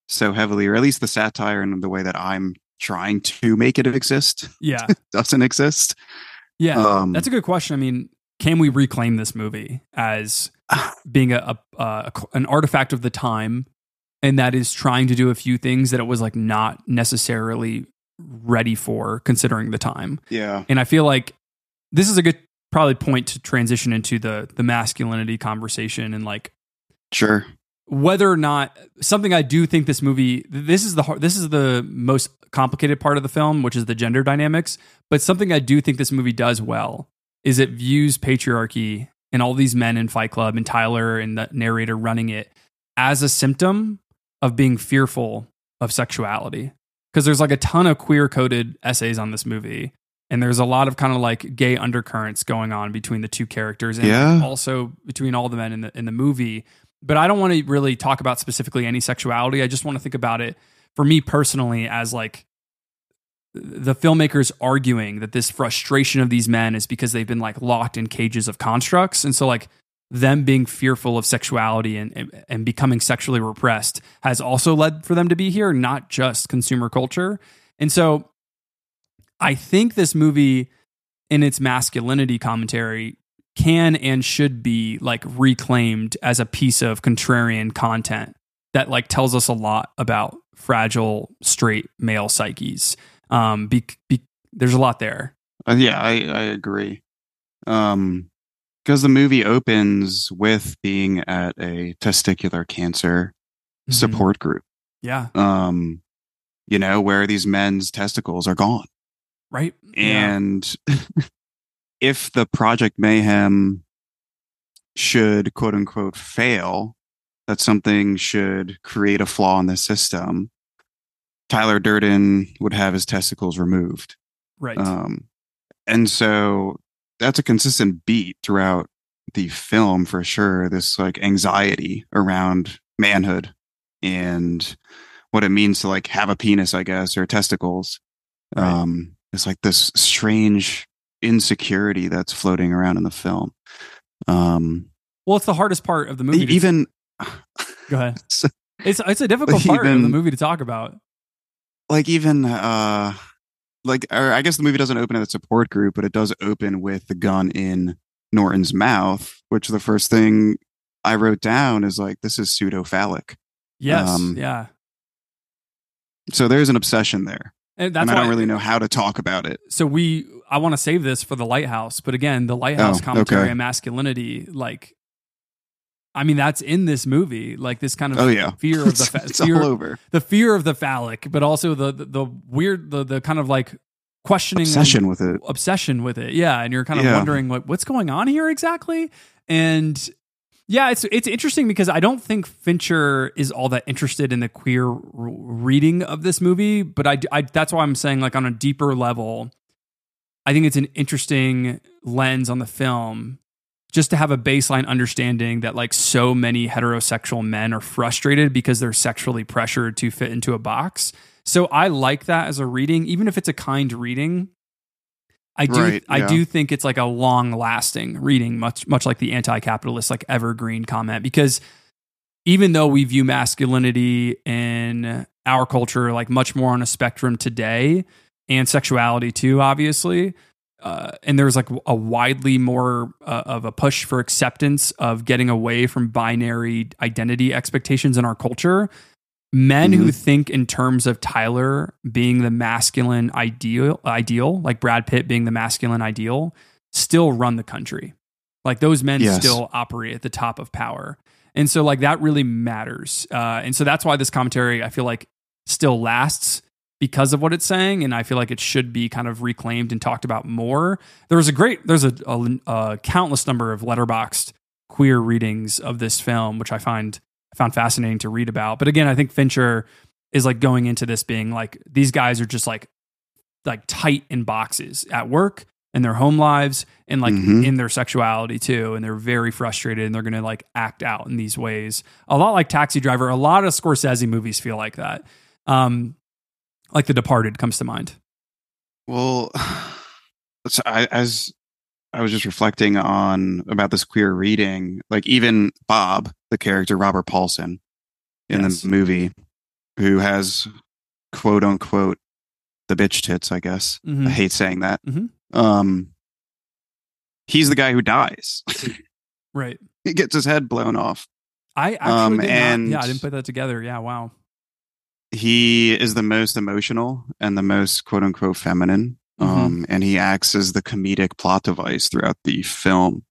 S2: so heavily or at least the satire and the way that i'm trying to make it exist
S7: Yeah. (laughs)
S2: doesn't exist
S7: Yeah,
S2: Um,
S7: that's a good question. I mean, can we reclaim this movie as (sighs) being a, a, a an artifact of the time, and that is trying to do a few things that it was like not necessarily ready for, considering the time.
S2: yeah
S7: And I feel like this is a good probably point to transition into the the masculinity conversation and like
S2: sure
S7: whether or not something I do think this movie this is the this is the most complicated part of the film, which is the gender dynamics. But something I do think this movie does well is it views patriarchy and all these men in Fight Club and Tyler and the narrator running it as a symptom of being fearful of sexuality. Because there's like a ton of queer coded essays on this movie. And there's a lot of kind of like gay undercurrents going on between the two characters and
S2: Yeah.
S7: also between all the men in the in the movie. But I don't want to really talk about specifically any sexuality. I just want to think about it for me personally as like the filmmakers arguing that this frustration of these men is because they've been like locked in cages of constructs. And so like them being fearful of sexuality and, and, and becoming sexually repressed has also led for them to be here, not just consumer culture. And so I think this movie in its masculinity commentary can and should be like reclaimed as a piece of contrarian content that like tells us a lot about fragile straight male psyches. Um, be, be, there's a lot there.
S2: Uh, yeah, I, I agree. Um, because the movie opens with being at a testicular cancer
S7: Mhm.
S2: support group.
S7: Yeah.
S2: Um, you know, where these men's testicles are gone.
S7: Right. Yeah. (laughs)
S2: If the Project Mayhem should quote unquote fail, that something should create a flaw in the system, Tyler Durden would have his testicles removed.
S7: Right.
S2: Um, and so that's a consistent beat throughout the film for sure. This like anxiety around manhood and what it means to like have a penis, I guess, or testicles. Um, it's like this strange insecurity that's floating around in the film. Um,
S7: well, it's the hardest part of the movie.
S2: even (laughs)
S7: go ahead.
S2: so-
S7: It's it's a difficult (laughs) part of the movie to talk about.
S2: like even uh like or I guess the movie doesn't open at the support group, but it does open with the gun in Norton's mouth, which the first thing I wrote down is like this is pseudo phallic.
S7: Yes.
S2: Um,
S7: yeah.
S2: So there's an obsession there.
S7: And that's
S2: and I
S7: why
S2: don't really know how to talk about it.
S7: so we I want to save this for the lighthouse, but again, the lighthouse
S2: Oh,
S7: commentary
S2: okay.
S7: on masculinity, like I mean, that's in this movie, like this kind of
S2: Oh, yeah.
S7: fear of the (laughs) fa- fear,
S2: over.
S7: the fear of the phallic, but also the the, the weird the the kind of like questioning
S2: obsession with it.
S7: obsession with it. Yeah, and you're kind of
S2: Yeah.
S7: wondering like what's going on here exactly. And yeah, it's it's interesting because I don't think Fincher is all that interested in the queer reading of this movie, but I, I that's why I'm saying like on a deeper level, I think it's an interesting lens on the film just to have a baseline understanding that like so many heterosexual men are frustrated because they're sexually pressured to fit into a box. So I like that as a reading, even if it's a kind reading. I do
S2: Right,
S7: I
S2: yeah.
S7: do think it's like a long lasting reading, much much like the anti capitalist like evergreen comment, because even though we view masculinity in our culture like much more on a spectrum today and sexuality too, obviously, uh, and there's like a widely more uh, of a push for acceptance of getting away from binary identity expectations in our culture. Men who think in terms of Tyler being the masculine ideal, ideal, like Brad Pitt being the masculine ideal, still run the country. Like those men
S2: Yes.
S7: still operate at the top of power. And so like that really matters. Uh, and so that's why this commentary I feel like still lasts because of what it's saying, and I feel like it should be kind of reclaimed and talked about more. There was a great, there's a, a, a countless number of Letterboxd queer readings of this film, which I find found fascinating to read about. But again, I think Fincher is like going into this being like these guys are just like like tight in boxes at work in their home lives and like
S2: Mhm.
S7: in their sexuality too and they're very frustrated and they're going to like act out in these ways a lot like taxi driver a lot of scorsese movies feel like that um like the departed comes to mind
S2: Well, (sighs) I, as I was just reflecting on about this queer reading, like even Bob, the character Robert Paulson in
S7: Yes.
S2: the movie, who has quote unquote the bitch tits, I guess.
S7: Mhm.
S2: I hate saying that.
S7: Mhm.
S2: Um, he's the guy who dies. (laughs)
S7: right
S2: he gets his head blown off.
S7: i actually
S2: Um, and-
S7: not, yeah i didn't put that together yeah wow
S2: he is the most emotional and the most quote unquote feminine.
S7: Mhm.
S2: Um, and he acts as the comedic plot device throughout the film.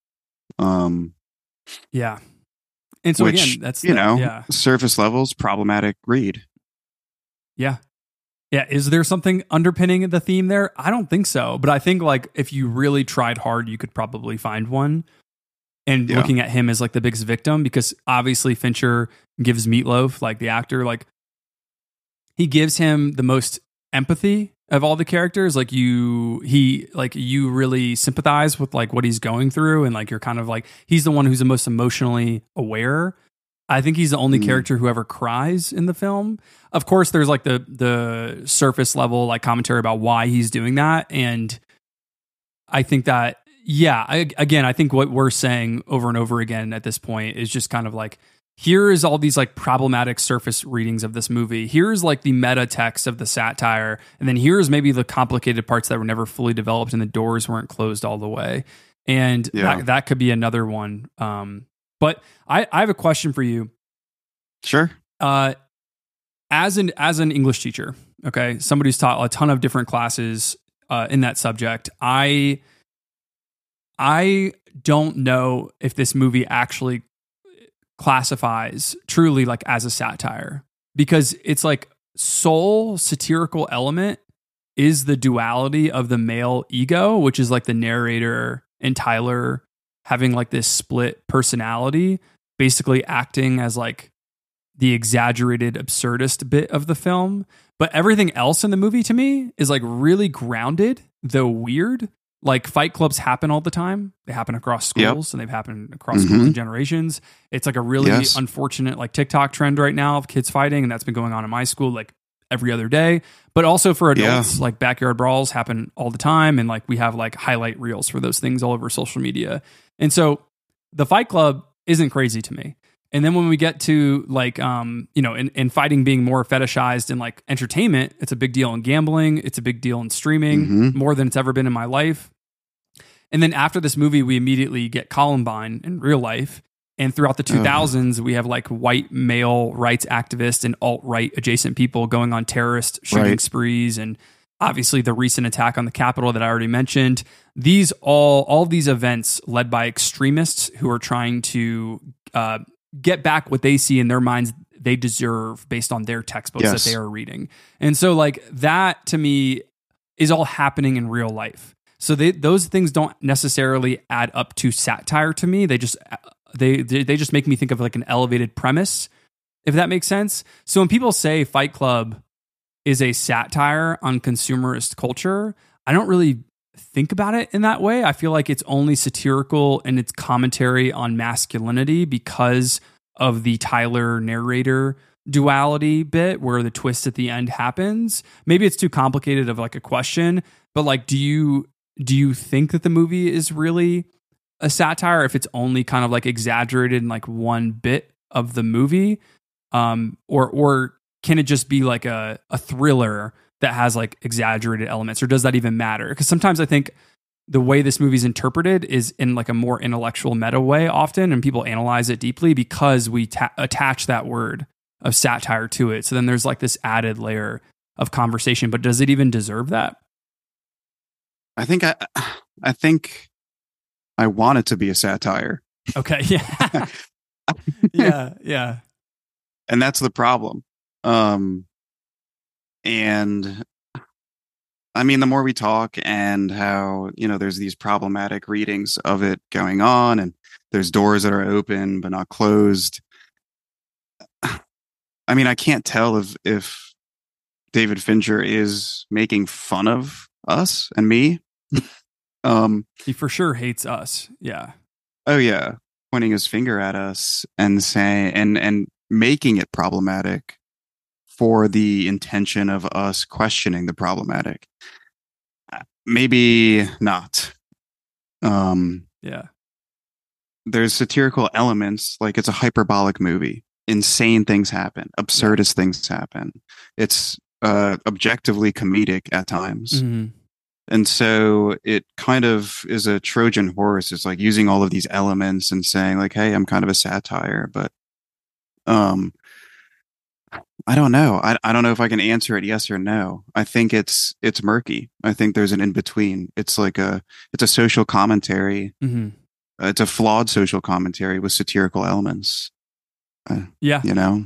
S2: Um,
S7: yeah and so
S2: which,
S7: again that's
S2: you
S7: the-
S2: know,
S7: yeah
S2: surface levels problematic read.
S7: Yeah. Yeah. Is there something underpinning the theme there? I don't think so. But I think like if you really tried hard, you could probably find one. And
S2: Yeah.
S7: looking at him as like the biggest victim, because obviously Fincher gives Meatloaf, like the actor, like he gives him the most empathy of all the characters. Like you, he, like you really sympathize with like what he's going through. And like you're kind of like, he's the one who's the most emotionally aware. I think he's the only
S2: Mm.
S7: character who ever cries in the film. Of course, there's like the the surface level like commentary about why he's doing that, and I think that yeah, I, again, I think what we're saying over and over again at this point is just kind of like here is all these like problematic surface readings of this movie. Here's like the meta text of the satire, and then here's maybe the complicated parts that were never fully developed and the doors weren't closed all the way. And
S2: Yeah.
S7: that, that could be another one. Um, but I, I have a question for you.
S2: Sure.
S7: Uh, as an as an English teacher, okay, somebody who's taught a ton of different classes uh, in that subject, I I don't know if this movie actually classifies truly like as a satire because it's like sole satirical element is the duality of the male ego, which is like the narrator and Tyler having like this split personality, basically acting as like the exaggerated absurdist bit of the film. But everything else in the movie to me is like really grounded, though weird. Like fight clubs happen all the time. They happen across
S2: Yep.
S7: schools and they've happened across schools
S2: Mhm.
S7: and generations. It's like a really
S2: Yes.
S7: unfortunate like TikTok trend right now of kids fighting, and that's been going on in my school like every other day. But also for adults, like backyard brawls happen all the time, and like we have like highlight reels for those things all over social media. And so the Fight Club isn't crazy to me. And then when we get to like um, you know, in, in fighting being more fetishized in like entertainment, it's a big deal in gambling, it's a big deal in streaming,
S2: Mhm.
S7: more than it's ever been in my life. And then after this movie, we immediately get Columbine in real life. And throughout the 2000s, we have like white male rights activists and alt right adjacent people going on terrorist shooting
S2: Right.
S7: sprees. And obviously, the recent attack on the Capitol that I already mentioned. These all, all these events led by extremists who are trying to uh, get back what they see in their minds they deserve based on their textbooks
S2: Yes.
S7: that they are reading. And so, like, that to me, is all happening in real life. So they, those things don't necessarily add up to satire to me. They just uh, they they they just make me think of like an elevated premise, if that makes sense. So when people say Fight Club is a satire on consumerist culture, I don't really think about it in that way. I feel like it's only satirical in its commentary on masculinity because of the Tyler narrator duality bit where the twist at the end happens. Maybe it's too complicated of like a question, but like do you do you think that the movie is really a satire if it's only kind of like exaggerated in like one bit of the movie? Um or or can it just be like a a thriller that has like exaggerated elements or does that even matter? Because sometimes I think the way this movie's interpreted is in like a more intellectual meta way often and people analyze it deeply because we ta- attach that word of satire to it. So then there's like this added layer of conversation but does it even deserve that?
S2: I think I I think I want it to be a satire.
S7: okay (laughs) yeah. (laughs) Yeah yeah.
S2: And that's the problem. Um and i mean the more we talk and how you know there's these problematic readings of it going on and there's doors that are open but not closed. I mean i can't tell if if david fincher is making fun of us and me. (laughs) Um
S7: he for sure hates us yeah.
S2: Oh yeah. Pointing his finger at us and saying and and making it problematic for the intention of us questioning the problematic. Uh, maybe not. Um
S7: yeah.
S2: there's satirical elements like it's a hyperbolic movie. Insane things happen. Absurdist things happen. It's uh objectively comedic at times.
S7: Mhm.
S2: and so it kind of is a trojan horse. It's like using all of these elements and saying like hey i'm kind of a satire but um i don't know. I, I don't know if i can answer it yes or no. I think it's it's murky. I think there's an in between it's like a it's a social commentary.
S7: Mhm.
S2: Uh, it's a flawed social commentary with satirical elements. Uh,
S7: yeah.
S2: you know?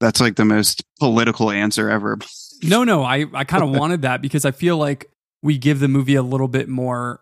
S2: That's like the most political answer ever.
S7: No, no, I, I kind of (laughs) wanted that because I feel like we give the movie a little bit more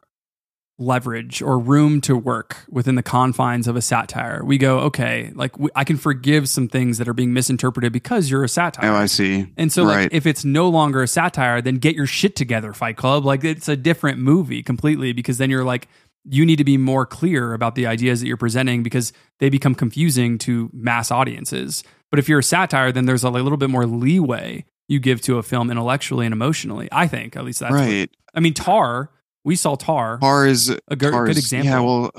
S7: leverage or room to work within the confines of a satire. We go, okay, like we, I can forgive some things that are being misinterpreted because you're a satire.
S2: oh i see
S7: And so, like, if it's no longer a satire, then get your shit together, Fight Club. Like, it's a different movie completely because then you're like, you need to be more clear about the ideas that you're presenting because they become confusing to mass audiences. But if you're a satire, then there's a little bit more leeway you give to a film intellectually and emotionally. I think, at least that's what-
S2: right
S7: I mean, Tar. We saw Tar.
S2: Tar is
S7: a good,
S2: Tar
S7: good example.
S2: Yeah, well,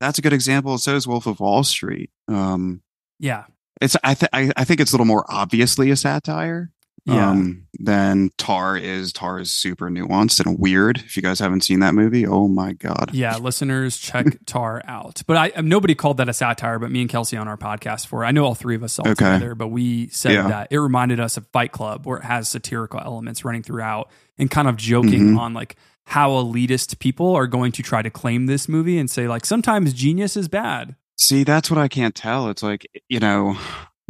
S2: that's a good example. So is Wolf of Wall Street. Um,
S7: yeah,
S2: it's I, th- I I think it's a little more obviously a satire.
S7: Yeah.
S2: Um, than Tar is. Tar is super nuanced and weird. If you guys haven't seen that movie, oh my god.
S7: Yeah, listeners, check (laughs) Tar out. But I nobody called that a satire, but me and Kelsey on our podcast for. it. I know all three of us saw it
S2: Okay.
S7: together, but we said
S2: Yeah.
S7: that it reminded us of Fight Club, where it has satirical elements running throughout, and kind of joking
S2: Mhm.
S7: on like how elitist people are going to try to claim this movie and say like sometimes genius is bad.
S2: See, that's what I can't tell. It's like, you know,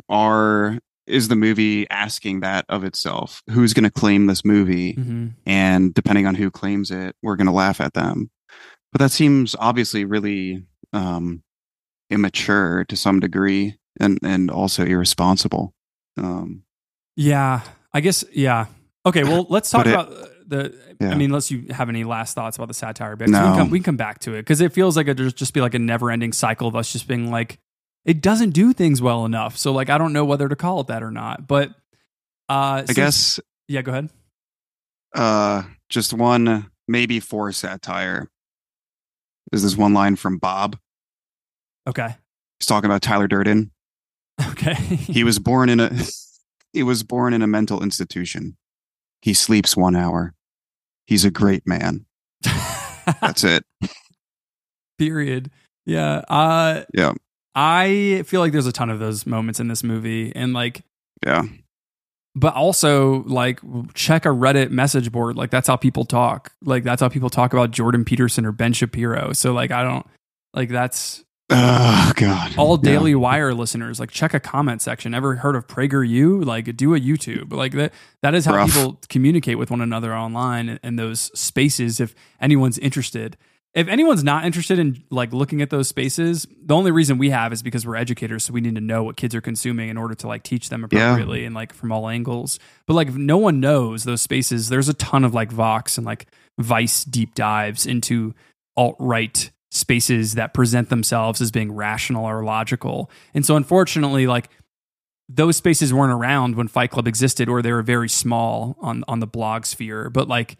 S2: are is the movie asking that of itself? Who's going to claim this movie?
S7: Mhm.
S2: And depending on who claims it, we're going to laugh at them. But that seems obviously really um, immature to some degree, and and also irresponsible. Um,
S7: Yeah, I guess. Yeah. Okay. Well, let's talk
S2: it-
S7: the. I
S2: Yeah.
S7: mean, unless you have any last thoughts about the satire bit, 'cause we, can come, we can come back to it because it feels like it'd just be like a never-ending cycle of us just being like, it doesn't do things well enough. So, like, I don't know whether to call it that or not. But uh,
S2: I guess
S7: Yeah. Go ahead.
S2: uh, just one maybe for satire. Is this one line from Bob?
S7: Okay.
S2: He's talking about Tyler Durden. (laughs)
S7: Okay.
S2: he was born in a (laughs) he was born in a mental institution. He sleeps one hour. He's a great man. That's it. (laughs)
S7: Period. Yeah. Uh,
S2: Yeah.
S7: I feel like there's a ton of those moments in this movie, and like
S2: Yeah.
S7: but also like check a reddit message board like that's how people talk like that's how people talk about jordan peterson or ben shapiro so like i don't like that's
S2: Oh God!
S7: All
S2: Yeah.
S7: Daily Wire listeners, like check a comment section. Ever heard of PragerU? Like do a YouTube. Like that. That is how
S2: Rough.
S7: people communicate with one another online in, those spaces. If anyone's interested, if anyone's not interested in like looking at those spaces, the only reason we have is because we're educators, so we need to know what kids are consuming in order to like teach them
S2: Yeah.
S7: appropriately and like from all angles. But like if no one knows those spaces, there's a ton of like Vox and like Vice deep dives into alt right spaces that present themselves as being rational or logical. And so unfortunately, like those spaces weren't around when Fight Club existed, or they were very small on on the blog sphere. But like,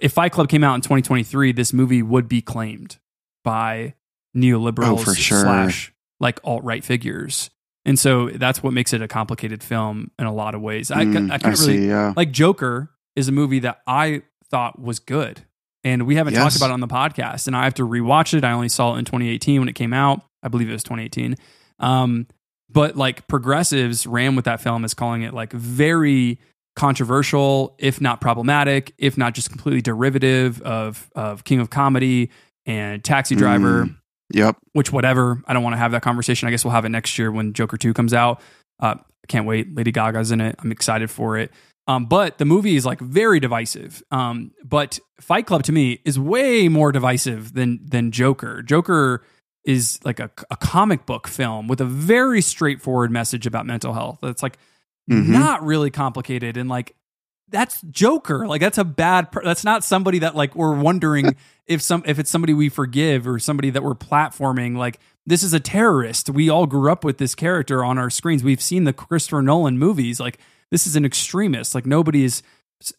S7: if Fight Club came out in 2023, this movie would be claimed by neoliberals
S2: Oh, sure.
S7: slash like alt right figures. And so that's what makes it a complicated film in a lot of ways. I,
S2: Mm,
S7: I can't
S2: I
S7: really
S2: see, yeah.
S7: like Joker is a movie that I thought was good. And we haven't talked about it on the podcast. And I have to rewatch it. I only saw it in 2018 when it came out. I believe it was 2018. Um, but like progressives ran with that film as calling it like very controversial, if not problematic, if not just completely derivative of of King of Comedy and Taxi Driver.
S2: Mm, yep.
S7: Which whatever. I don't want to have that conversation. I guess we'll have it next year when Joker 2 comes out. Uh, I can't wait. Lady Gaga's in it. I'm excited for it. Um, but the movie is like very divisive. Um, but Fight Club to me is way more divisive than than Joker. Joker is like a, a comic book film with a very straightforward message about mental health. It's like
S2: Mhm.
S7: not really complicated and like that's Joker. Like that's a bad. Per- that's not somebody that like we're wondering (laughs) if some if it's somebody we forgive or somebody that we're platforming. Like this is a terrorist. We all grew up with this character on our screens. We've seen the Christopher Nolan movies. Like this is an extremist. Like nobody is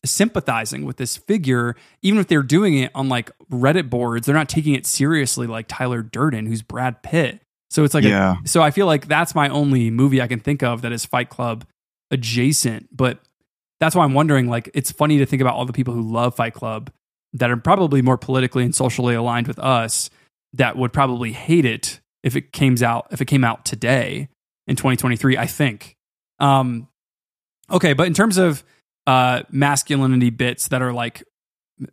S7: sympathizing with this figure, even if they're doing it on like Reddit boards. They're not taking it seriously, like Tyler Durden, who's Brad Pitt. So it's like, a-
S2: Yeah.
S7: so I feel like that's my only movie I can think of that is Fight Club adjacent. But that's why I'm wondering. Like, it's funny to think about all the people who love Fight Club that are probably more politically and socially aligned with us that would probably hate it if it came out if it came out today in 2023. I think. Um, okay, but in terms of uh, masculinity bits that are like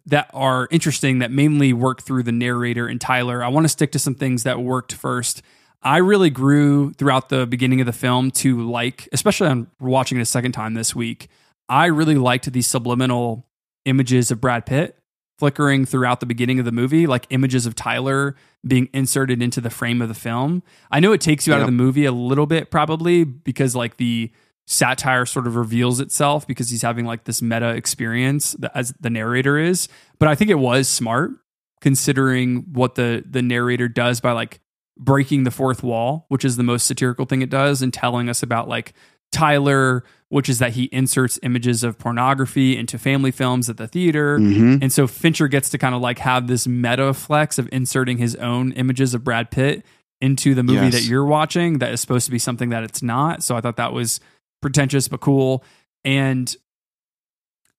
S7: that are interesting that mainly work through the narrator and Tyler. I want to stick to some things that worked first. I really grew throughout the beginning of the film to like, especially on watching it a second time this week. I really liked these subliminal images of Brad Pitt flickering throughout the beginning of the movie, like images of Tyler being inserted into the frame of the film. I know it takes you out of the movie a little bit, probably because like the satire sort of reveals itself because he's having like this meta experience as the narrator is. But I think it was smart considering what the the narrator does by like breaking the fourth wall, which is the most satirical thing it does, and telling us about like Tyler, which is that he inserts images of pornography into family films at the theater.
S2: Mhm.
S7: And so Fincher gets to kind of like have this meta flex of inserting his own images of Brad Pitt into the movie
S2: Yes.
S7: that you're watching that is supposed to be something that it's not. So I thought that was pretentious but cool. And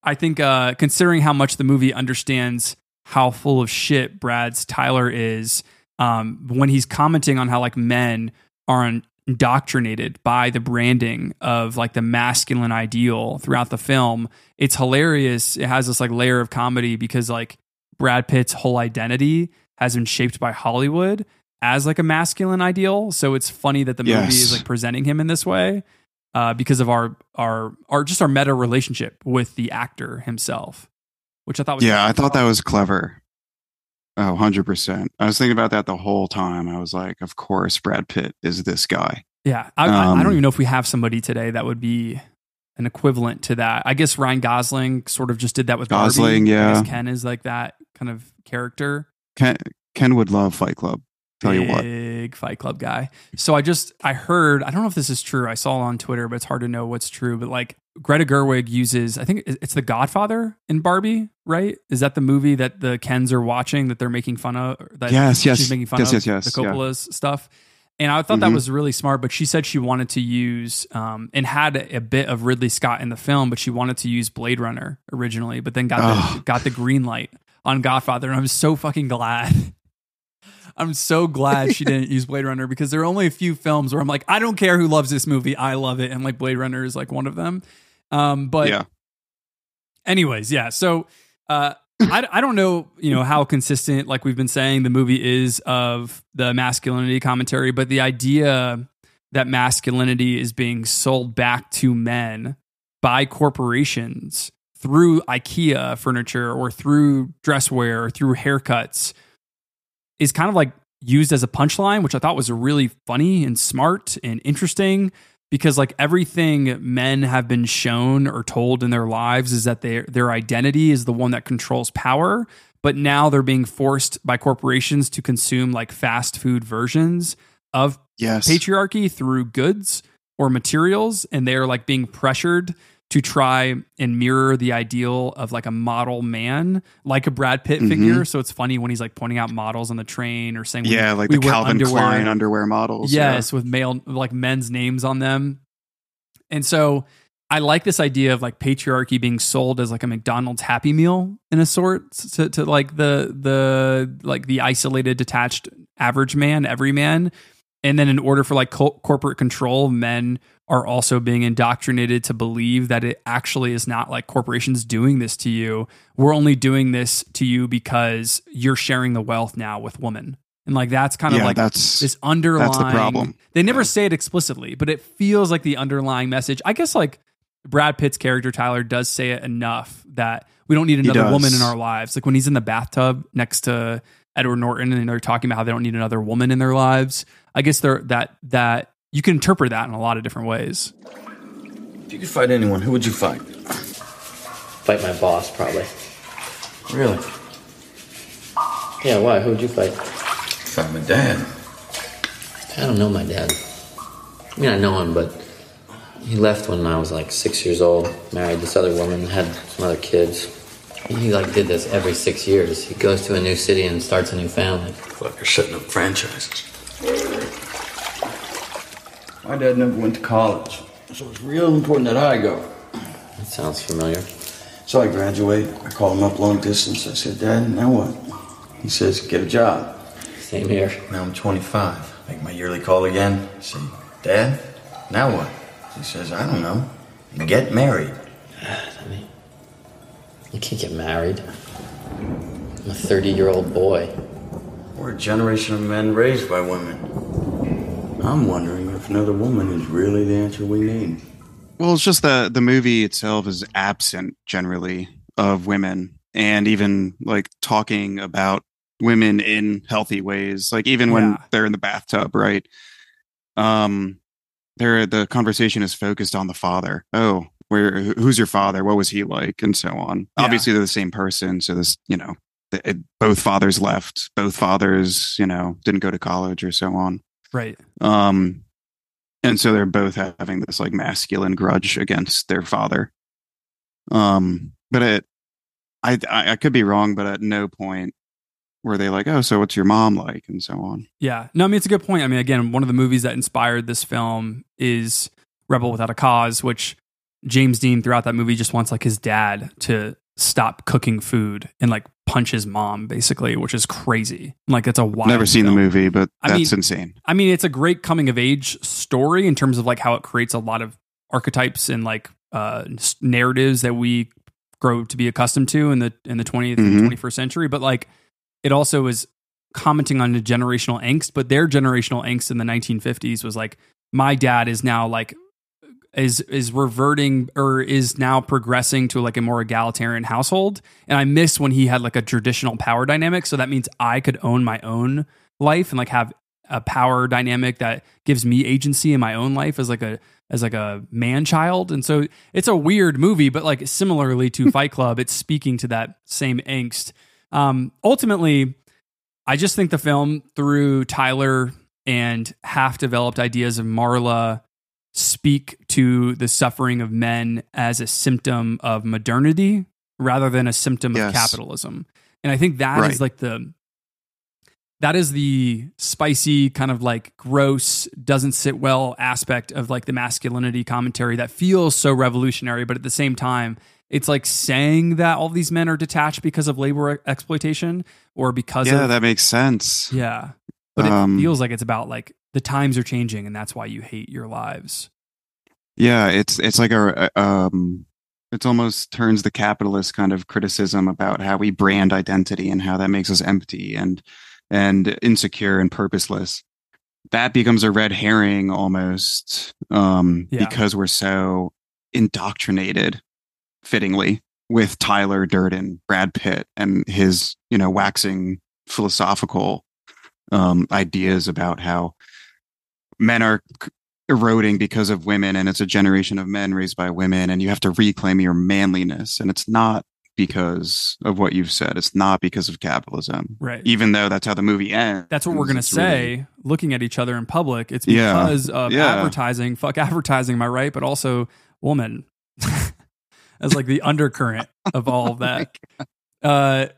S7: I think uh, considering how much the movie understands how full of shit Brad's Tyler is, um, when he's commenting on how like men are indoctrinated by the branding of like the masculine ideal throughout the film, it's hilarious. It has this like layer of comedy because like Brad Pitt's whole identity has been shaped by Hollywood as like a masculine ideal. So it's funny that the movie is like presenting him in this way uh, because of our our our just our meta relationship with the actor himself, which I thought was
S2: Yeah, I thought that was clever. Oh, 100%. I was thinking about that the whole time. I was like, of course, Brad Pitt is this guy.
S7: Yeah, I, I, I don't
S2: Um,
S7: even know if we have somebody today that would be an equivalent to that. I guess Ryan Gosling sort of just did that with Barbie.
S2: Gosling,
S7: I
S2: yeah.
S7: Ken is like that kind of character.
S2: Ken, Ken would love Fight Club. Tell you what.
S7: Big Fight Club guy. So I just I heard I don't know if this is true. I saw on Twitter, but it's hard to know what's true. But like Greta Gerwig uses, I think it's The Godfather in Barbie, right? Is that the movie that the Kens are watching that they're making fun of? That
S2: Yes, yes.
S7: she's making fun
S2: Yes,
S7: of
S2: yes, yes,
S7: the
S2: yeah.
S7: Coppola's stuff. And I thought that
S2: Mhm.
S7: was really smart, but she said she wanted to use and and had a bit of Ridley Scott in the film, but she wanted to use Blade Runner originally, but then got the, got the green light on Godfather, and I'm so fucking glad. I'm so glad she didn't use Blade Runner because there are only a few films where I'm like, I don't care who loves this movie, I love it, and like Blade Runner is like one of them. Um, but
S2: yeah.
S7: anyways, yeah. So uh, I, I don't know, you know, how consistent, like we've been saying, the movie is of the masculinity commentary, but the idea that masculinity is being sold back to men by corporations through IKEA furniture or through dresswear or through haircuts is kind of like used as a punchline, which I thought was really funny and smart and interesting because like everything men have been shown or told in their lives is that their their identity is the one that controls power but now they're being forced by corporations to consume like fast food versions of
S2: Yes.
S7: patriarchy through goods or materials and they're like being pressured to try and mirror the ideal of like a model man like a Brad Pitt
S2: Mhm.
S7: figure so it's funny when he's like pointing out models on the train or saying we-
S2: Yeah, like
S7: we
S2: the Calvin
S7: underwear.
S2: Klein underwear models. yeah.
S7: Yes, with male like men's names on them. And so I like this idea of like patriarchy being sold as like a McDonald's Happy Meal in a sort to, to like the the like the isolated, detached average man, every man. And then in order for like co- corporate control, men are also being indoctrinated to believe that it actually is not like corporations doing this to you. We're only doing this to you because you're sharing the wealth now with women. And like that's kind of
S2: Yeah,
S7: like
S2: that's-
S7: this underlying
S2: that's the problem.
S7: They never say it explicitly, but it feels like the underlying message. I guess like Brad Pitt's character Tyler does say it enough that we don't need another woman in our lives. Like when he's in the bathtub next to Edward Norton and they're talking about how they don't need another woman in their lives. I guess they're that that you can interpret that in a lot of different ways.
S9: If you could fight anyone, who would you fight?
S6: Fight my boss, probably.
S9: Really?
S6: Yeah, why? Who'd you fight?
S9: Fight my dad.
S6: I don't know my dad. I mean, I know him, but he left when I was like six years old. Married this other woman, had some other kids. He like did this every six years. He goes to a new city and starts a new family.
S9: Like you're setting up franchises. My dad never went to college, so it's real important that I go.
S6: That sounds familiar.
S9: So I graduate. I call him up long distance. I said, Dad, now what? He says, get a job.
S6: Same here.
S9: Now I'm 25. Make my yearly call again. I say, Dad, now what? He says, I don't know. Get married.
S6: Ah, I mean, you can't get married. I'm a 30 year old boy.
S9: We're a generation of men raised by women. I'm wondering if another woman is really the answer we need.
S2: Well, it's just the the movie itself is absent generally of women, and even like talking about women in healthy ways. Like even when they're in the bathtub, right? Um, there the conversation is focused on the father. Oh, where who's your father? What was he like, and so on.
S7: Yeah.
S2: Obviously, they're the same person, so this you know. It, both fathers left. Both fathers, you know, didn't go to college or so on.
S7: Right.
S2: Um, and so they're both having this like masculine grudge against their father. Um, but it, I, I, I could be wrong, but at no point were they like, oh, so what's your mom like, and so on.
S7: Yeah. No, I mean, it's a good point. I mean, again, one of the movies that inspired this film is Rebel Without a Cause, which James Dean throughout that movie just wants like his dad to stop cooking food and like punch his mom, basically, which is crazy. Like, it's a wild.
S2: Never seen
S7: film.
S2: the movie, but
S7: I
S2: that's
S7: mean-
S2: insane.
S7: I mean, it's a great coming of age story in terms of like how it creates a lot of archetypes and like uh, narratives that we grow to be accustomed to in the in the 20th and
S2: Mhm.
S7: 21st century. But like, it also is commenting on the generational angst. But their generational angst in the 1950s was like, my dad is now like is is reverting or is now progressing to like a more egalitarian household. And i miss when he had like a traditional power dynamic. So that means i could own my own life and like have a power dynamic that gives me agency in my own life as like a as like a man child. And so it's a weird movie but like similarly to (laughs) fight club it's speaking to that same angst. Um ultimately i just think the film through tyler and half developed ideas of marla speak to the suffering of men as a symptom of modernity rather than a symptom
S2: Yes.
S7: of capitalism. And I think that is
S2: Right.
S7: like the that is the spicy kind of like gross doesn't sit well aspect of like the masculinity commentary that feels so revolutionary but at the same time it's like saying that all these men are detached because of labor exploitation or because
S2: Yeah,
S7: of
S2: that makes sense.
S7: yeah but it
S2: Um,
S7: feels like it's about like the times are changing and that's why you hate your lives
S2: Yeah, it's it's like a um It's almost turns the capitalist kind of criticism about how we brand identity and how that makes us empty and and insecure and purposeless. That becomes a red herring almost um,
S7: Yeah.
S2: because we're so indoctrinated, fittingly, with Tyler Durden, Brad Pitt, and his you know waxing philosophical um, ideas about how men are eroding because of women and it's a generation of men raised by women and you have to reclaim your manliness and it's not because of what you've said it's not because of capitalism
S7: Right.
S2: even though that's how the movie ends
S7: That's what we're going to
S2: It's really-
S7: say looking at each other in public. It's
S2: Yeah.
S7: because of
S2: Yeah.
S7: advertising. Fuck advertising, am I right? But also woman (laughs) as like the undercurrent of all of that. (laughs) Uh,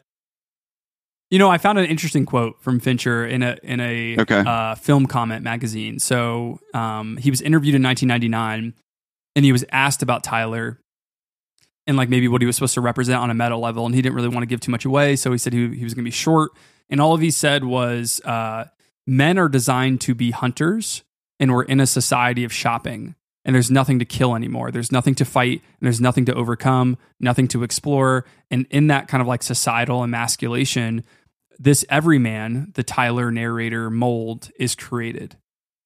S7: you know, I found an interesting quote from Fincher in a in a
S2: Okay.
S7: uh, film comment magazine. So um, he was interviewed in 1999, and he was asked about Tyler and like maybe what he was supposed to represent on a meta level, and he didn't really want to give too much away. So he said he, he was going to be short, and all of he said was, uh, "Men are designed to be hunters, and we're in a society of shopping." And there's nothing to kill anymore. There's nothing to fight. And there's nothing to overcome, nothing to explore. And in that kind of like societal emasculation, this everyman, the Tyler narrator mold, is created.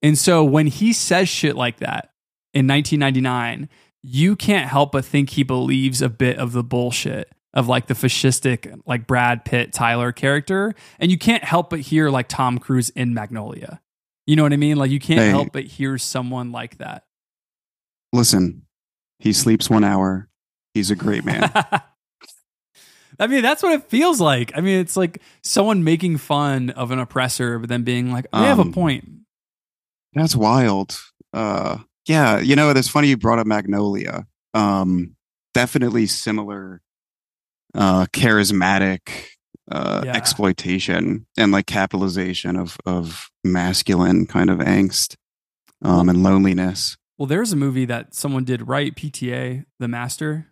S7: And so when he says shit like that in 1999, you can't help but think he believes a bit of the bullshit of like the fascistic, like Brad Pitt Tyler character. And you can't help but hear like Tom Cruise in Magnolia. You know what I mean? Like you can't
S2: Hey.
S7: help but hear someone like that.
S2: listen he sleeps one hour he's a great man (laughs)
S7: I mean, that's what it feels like. I mean, it's like someone making fun of an oppressor, but then being like, they have a
S2: Um,
S7: point.
S2: That's wild. Uh, yeah, you know, it's funny you brought up Magnolia. Um, definitely similar, uh, charismatic, uh,
S7: Yeah.
S2: exploitation and like capitalization of of masculine kind of angst, um, and loneliness.
S7: Well, there's a movie that someone did right, PTA, The Master.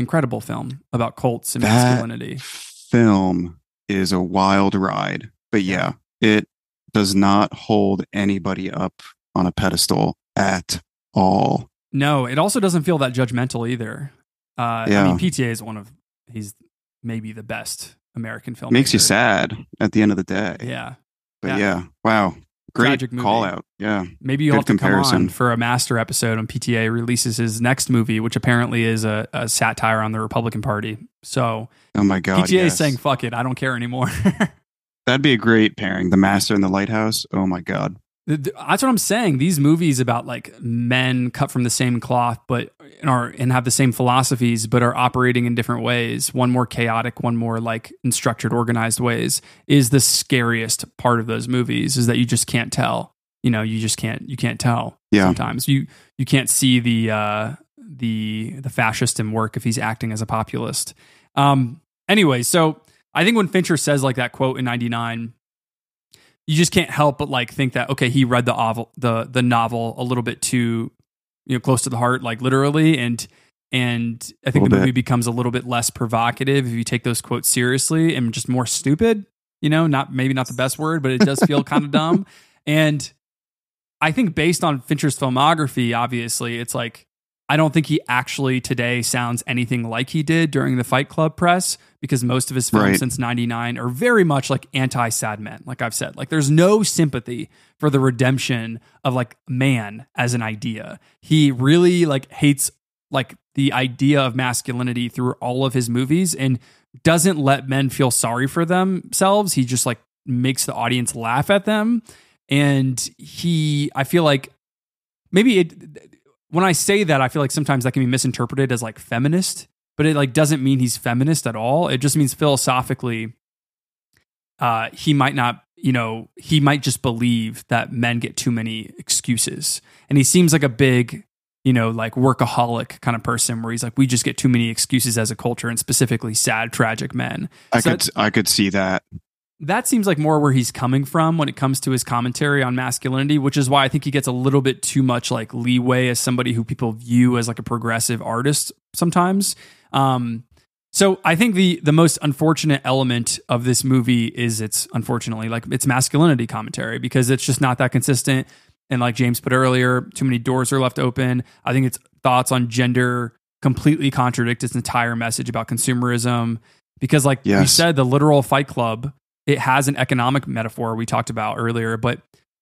S7: Incredible film about cults and
S2: That
S7: masculinity.
S2: film is a wild ride, but yeah, it does not hold anybody up on a pedestal at all.
S7: No, it also doesn't feel that judgmental either. Uh, I
S2: Yeah.
S7: mean, PTA is one of, he's maybe the best American film.
S2: Makes you sad at the end of the day.
S7: Yeah.
S2: But
S7: Yeah.
S2: yeah, wow. Great
S7: Tragic movie.
S2: call out. Yeah.
S7: Maybe you'll
S2: Good
S7: have to come
S2: comparison.
S7: on for a master episode when PTA releases his next movie, which apparently is a, a satire on the Republican Party. So
S2: Oh my God.
S7: PTA is saying, fuck it, I don't care anymore. (laughs)
S2: That'd be a great pairing. The Master and the Lighthouse. Oh my God.
S7: Th- th- That's what I'm saying. These movies about like men cut from the same cloth, but are and have the same philosophies, but are operating in different ways. One more chaotic, one more like in structured, organized ways. Is the scariest part of those movies is that you just can't tell. You know, you just can't you can't tell.
S2: Yeah.
S7: Sometimes you you can't see the uh, the the fascist in work if he's acting as a populist. Um. Anyway, so I think when Fincher says like that quote in '99 you just can't help but like think that okay he read the novel the the novel a little bit too you know close to the heart like literally and and i think the movie
S2: bit.
S7: becomes a little bit less provocative if you take those quotes seriously and just more stupid you know not maybe not the best word but it does feel kind of dumb (laughs) and i think based on fincher's filmography obviously it's like i don't think he actually today sounds anything like he did during the fight club press because most of his films
S2: Right.
S7: since 99 are very much like anti sad men like i've said. Like there's no sympathy for the redemption of like man as an idea. He really like hates like the idea of masculinity through all of his movies and doesn't let men feel sorry for themselves. He just like makes the audience laugh at them. And he i feel like maybe it when i say that i feel like sometimes that can be misinterpreted as like feminist but it like doesn't mean he's feminist at all. It just means philosophically uh he might not you know he might just believe that men get too many excuses. And he seems like a big you know like workaholic kind of person where he's like we just get too many excuses as a culture and specifically sad tragic men.
S2: I
S7: So
S2: could I could see that.
S7: That seems like more where he's coming from when it comes to his commentary on masculinity, which is why I think he gets a little bit too much like leeway as somebody who people view as like a progressive artist sometimes. Um, so I think the the most unfortunate element of this movie is it's unfortunately like it's masculinity commentary because it's just not that consistent. And like James put earlier, too many doors are left open. I think it's thoughts on gender completely contradict its entire message about consumerism. Because, like we
S2: Yes.
S7: said, the literal Fight Club it has an economic metaphor we talked about earlier, but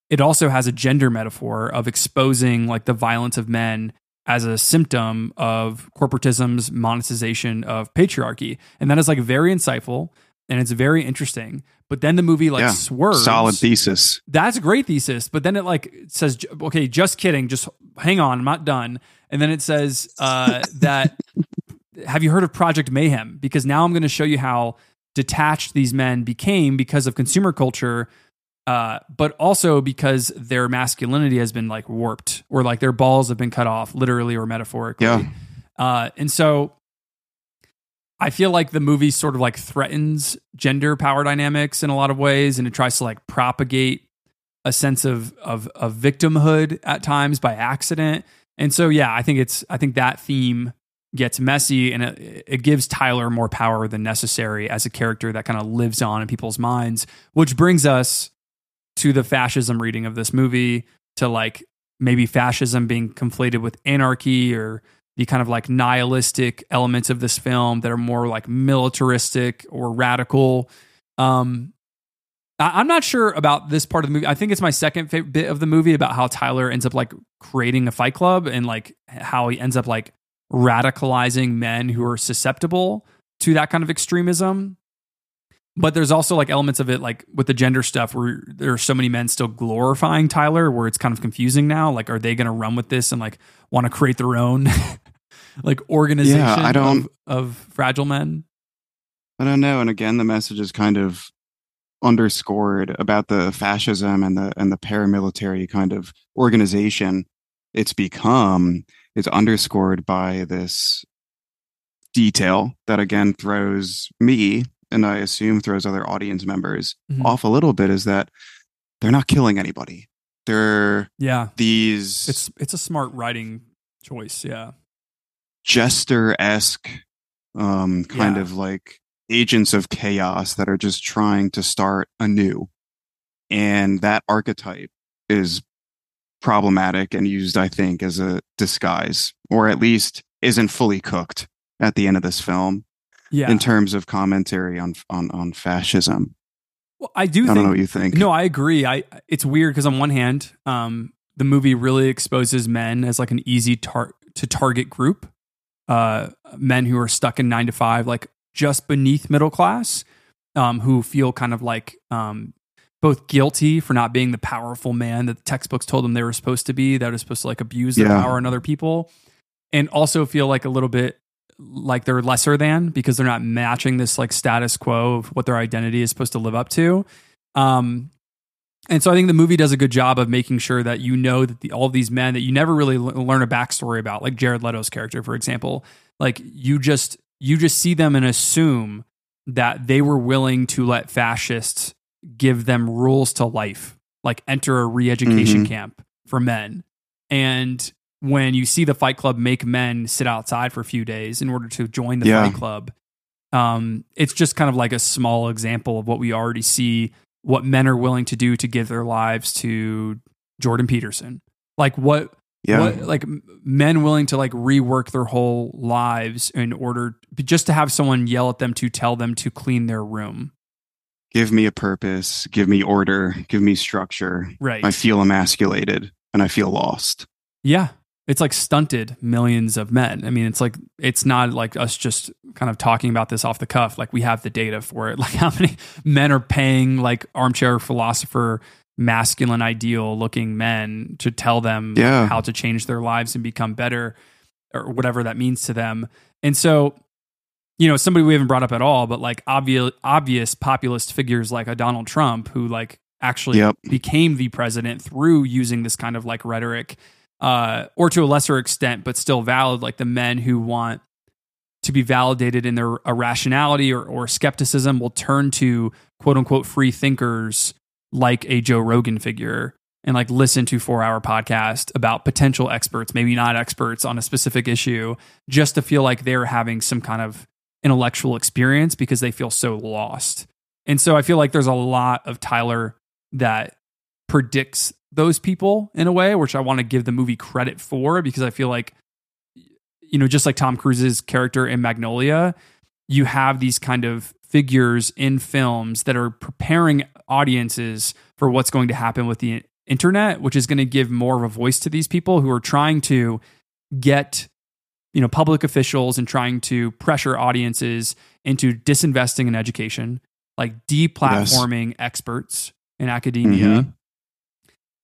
S7: it also has a gender metaphor of exposing like the violence of men as a symptom of corporatism's monetization of patriarchy. And that is like very insightful and it's very interesting. But then the movie like
S2: yeah,
S7: swerves.
S2: solid thesis.
S7: That's a great thesis. But then it like says, okay, just kidding. Just hang on. I'm not done. And then it says uh, (laughs) that, have you heard of Project Mayhem? Because now I'm going to show you how detached these men became because of consumer culture, uh, but also because their masculinity has been like warped or like their balls have been cut off, literally or metaphorically.
S2: Yeah.
S7: Uh, and so I feel like the movie sort of like threatens gender power dynamics in a lot of ways, and it tries to like propagate a sense of of of victimhood at times by accident. And so, yeah, I think it's I think that theme gets messy, and it, it gives Tyler more power than necessary as a character that kind of lives on in people's minds. Which brings us to the fascism reading of this movie, to like maybe fascism being conflated with anarchy or the kind of like nihilistic elements of this film that are more like militaristic or radical. Um, I, I'm not sure about this part of the movie. I think it's my second favorite bit of the movie about how Tyler ends up like creating a fight club and like how he ends up like radicalizing men who are susceptible to that kind of extremism. But there's also like elements of it, like with the gender stuff, where there are so many men still glorifying Tyler, where it's kind of confusing now. Like, are they going to run with this and like want to create their own (laughs) like organization
S2: I don't-
S7: of, of fragile men?
S2: I don't know. And again, the message is kind of underscored about the fascism and the and the paramilitary kind of organization it's become is underscored by this detail that again throws me and I assume throws other audience members
S7: Mhm.
S2: off a little bit is that they're not killing anybody. They're
S7: Yeah,
S2: these
S7: it's it's a smart writing choice. Yeah,
S2: jester esque, um, kind
S7: Yeah.
S2: of like agents of chaos that are just trying to start anew. And that archetype is problematic and used, I think, as a disguise, or at least isn't fully cooked at the end of this film
S7: yeah.
S2: in terms of commentary on on on fascism.
S7: Well, I do
S2: I
S7: think
S2: don't know what you think.
S7: No, I agree. I it's weird because on one hand, um, the movie really exposes men as like an easy tar- to target group, uh, men who are stuck in nine to five, like just beneath middle class, um, who feel kind of like um, both guilty for not being the powerful man that the textbooks told them they were supposed to be, that was supposed to like abuse their
S2: Yeah.
S7: power on other people, and also feel like a little bit like they're lesser than because they're not matching this like status quo of what their identity is supposed to live up to. Um, and so I think the movie does a good job of making sure that you know that the, all of these men that you never really l- learn a backstory about, like Jared Leto's character, for example, like you just you just see them and assume that they were willing to let fascists give them rules to life, like enter a re-education
S2: Mhm.
S7: camp for men. And when you see the Fight Club make men sit outside for a few days in order to join the
S2: Yeah.
S7: Fight Club, um, it's just kind of like a small example of what we already see what men are willing to do to give their lives to Jordan Peterson. Like what
S2: Yeah.
S7: what like men willing to like rework their whole lives in order just to have someone yell at them to tell them to clean their room.
S2: Give me a purpose, give me order, give me structure.
S7: Right.
S2: I feel emasculated and I feel lost.
S7: Yeah. It's like stunted millions of men. I mean, it's like it's not like us just kind of talking about this off the cuff. Like we have the data for it. (laughs) Like how many men are paying like armchair philosopher masculine ideal looking men to tell them
S2: Yeah.
S7: how to change their lives and become better or whatever that means to them. And so, you know, somebody we haven't brought up at all, but like obvious obvious populist figures like a Donald Trump who like actually
S2: Yep.
S7: became the president through using this kind of like rhetoric uh, or to a lesser extent, but still valid, like the men who want to be validated in their irrationality or, or skepticism will turn to quote unquote free thinkers like a Joe Rogan figure and like listen to four hour podcast about potential experts, maybe not experts on a specific issue, just to feel like they're having some kind of intellectual experience because they feel so lost. And so I feel like there's a lot of Tyler that predicts those people in a way, which I want to give the movie credit for because I feel like you know, just like Tom Cruise's character in Magnolia, you have these kind of figures in films that are preparing audiences for what's going to happen with the internet, which is going to give more of a voice to these people who are trying to get you know public officials and trying to pressure audiences into disinvesting in education, like deplatforming experts in academia,
S2: Mhm.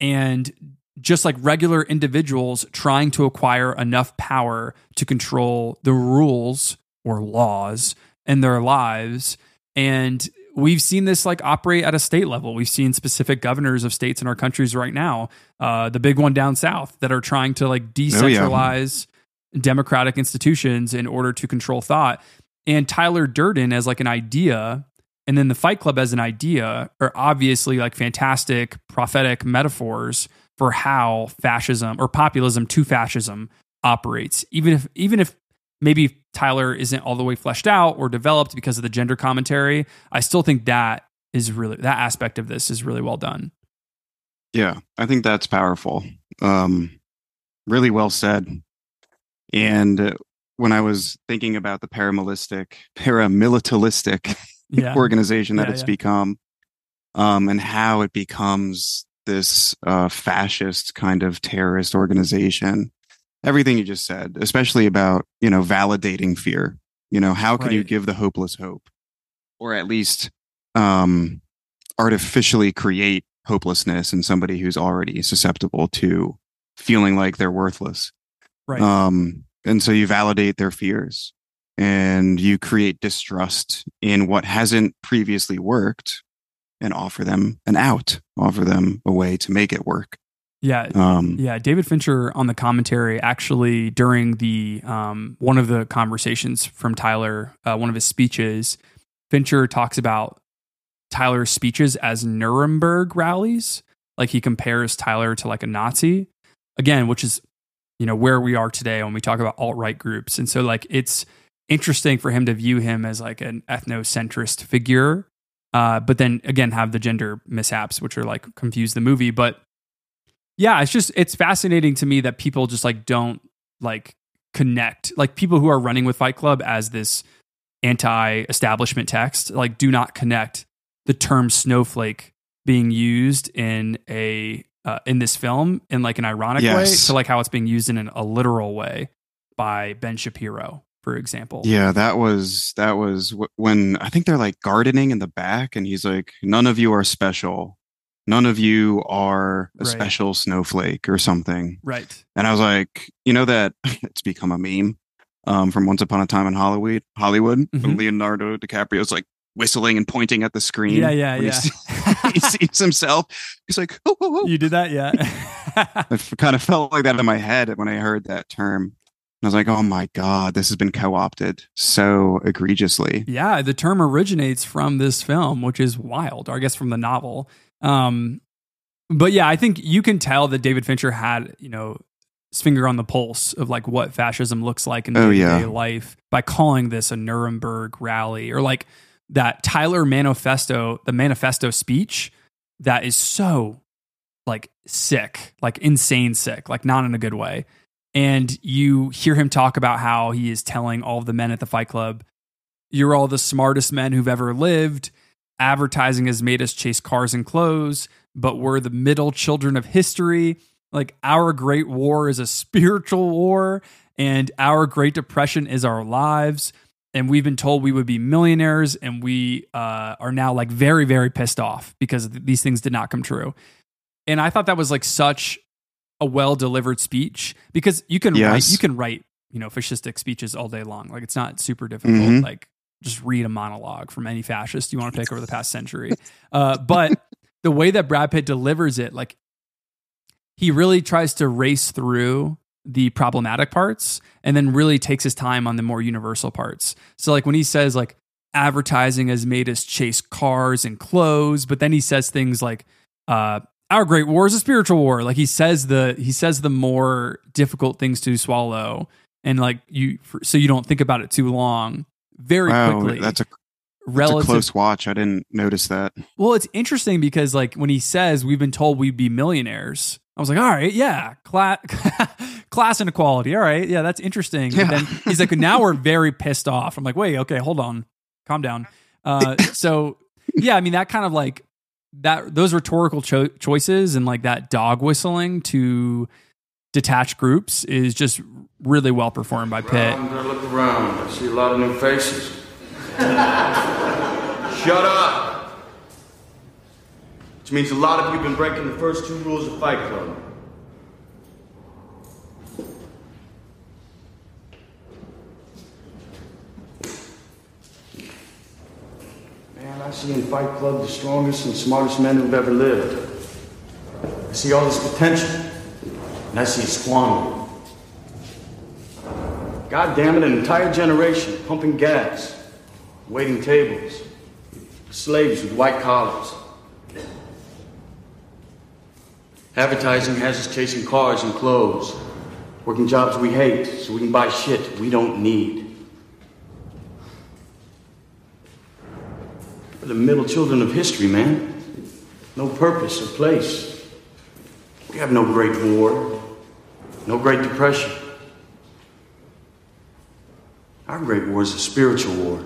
S7: and just like regular individuals trying to acquire enough power to control the rules or laws in their lives. And we've seen this like operate at a state level. We've seen specific governors of states in our countries right now, uh, the big one down south, that are trying to like
S2: Oh,
S7: decentralize democratic institutions in order to control thought. And Tyler Durden as like an idea, and then the Fight Club as an idea are obviously like fantastic prophetic metaphors for how fascism or populism to fascism operates. Even if even if maybe Tyler isn't all the way fleshed out or developed because of the gender commentary, I still think that is really that aspect of this is really well done.
S2: Yeah, I think that's powerful. Um, really well said. And uh, when I was thinking about the paramilitaristic, paramilitaristic
S7: Yeah.
S2: organization that
S7: Yeah,
S2: it's
S7: yeah.
S2: become, um, and how it becomes this uh, fascist kind of terrorist organization, everything you just said, especially about you know validating fear. You know, how can you give the hopeless hope, or at least um, artificially create hopelessness in somebody who's already susceptible to feeling like they're worthless.
S7: Right.
S2: Um, and so you validate their fears and you create distrust in what hasn't previously worked and offer them an out, offer them a way to make it work.
S7: Yeah.
S2: Um,
S7: yeah. David Fincher on the commentary actually during the um, one of the conversations from Tyler, uh, one of his speeches, Fincher talks about Tyler's speeches as Nuremberg rallies. Like he compares Tyler to like a Nazi, again, which is you know where we are today when we talk about alt right groups. And so like it's interesting for him to view him as like an ethnocentrist figure, uh, but then again have the gender mishaps, which are like confuse the movie, but yeah, it's just it's fascinating to me that people just like don't like connect like people who are running with Fight Club as this anti-establishment text like do not connect the term snowflake being used in a uh, in this film in like an ironic way to like how it's being used in an, a literal way by Ben Shapiro, for example.
S2: Yeah, that was that was when I think they're like gardening in the back, and he's like, "None of you are special. None of you are a
S7: Right.
S2: special snowflake or something."
S7: Right.
S2: And I was like, you know that (laughs) it's become a meme um, from Once Upon a Time in Hollywood. Hollywood,
S7: Mhm.
S2: Leonardo DiCaprio's like whistling and pointing at the screen.
S7: Yeah, yeah, yeah.
S2: He, sees himself. He's like, oh, oh, oh.
S7: You did that, yeah. (laughs)
S2: I kind of felt like that in my head when I heard that term. And I was like, oh my God, this has been co opted so egregiously.
S7: Yeah, the term originates from this film, which is wild, or I guess from the novel. Um, but yeah, I think you can tell that David Fincher had, you know, his finger on the pulse of like what fascism looks like in
S2: Oh,
S7: day
S2: yeah.
S7: life by calling this a Nuremberg rally or like that Tyler manifesto, the manifesto speech that is so like sick, like insane sick, like not in a good way. And you hear him talk about how he is telling all the men at the Fight Club, you're all the smartest men who've ever lived. Advertising has made us chase cars and clothes, but we're the middle children of history. Like our great war is a spiritual war, and our Great Depression is our lives. And we've been told we would be millionaires, and we uh, are now like very, very pissed off because th- these things did not come true. And I thought that was like such a well delivered speech because you can write you can write you know fascistic speeches all day long. Like it's not super difficult.
S2: Mhm.
S7: Like just read a monologue from any fascist you want to pick over the past century. (laughs) Uh, but the way that Brad Pitt delivers it, like he really tries to race through the problematic parts and then really takes his time on the more universal parts. So like when he says like advertising has made us chase cars and clothes, but then he says things like uh our great war is a spiritual war. Like he says the he says the more difficult things to swallow and like you so you don't think about it too long very
S2: wow,
S7: quickly.
S2: that's a, that's a
S7: relative
S2: close watch. I didn't notice that.
S7: well, it's interesting because like when he says we've been told we'd be millionaires, I was like, all right, yeah, cla- (laughs) class inequality. All right, yeah, that's interesting. But
S2: Yeah.
S7: then he's like, now we're (laughs) very pissed off. I'm like, wait, okay, hold on, calm down. Uh, so yeah, I mean that kind of like that those rhetorical cho- choices and like that dog whistling to detach groups is just really well performed by Pitt.
S9: I'm gonna look around. I see a lot of new faces. Shut up! Which means a lot of you have been breaking the first two rules of Fight Club. I see in Fight Club the strongest and smartest men who've ever lived. I see all this potential, and I see it squandered. God damn it, an entire generation pumping gas, waiting tables, slaves with white collars. Advertising has us chasing cars and clothes, working jobs we hate so we can buy shit we don't need. We're the middle children of history, man. No purpose or place. We have no great war, no great depression. Our great war is a spiritual war.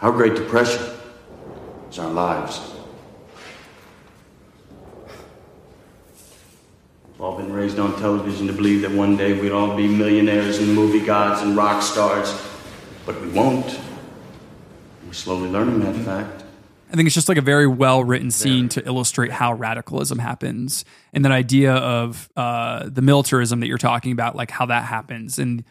S9: Our great depression is our lives. We've all been raised on television to believe that one day we'd all be millionaires and movie gods and rock stars, but we won't. We're slowly learning that fact.
S7: I think it's just like a very well written scene to illustrate how radicalism happens and that idea of uh, the militarism that you're talking about, like how that happens and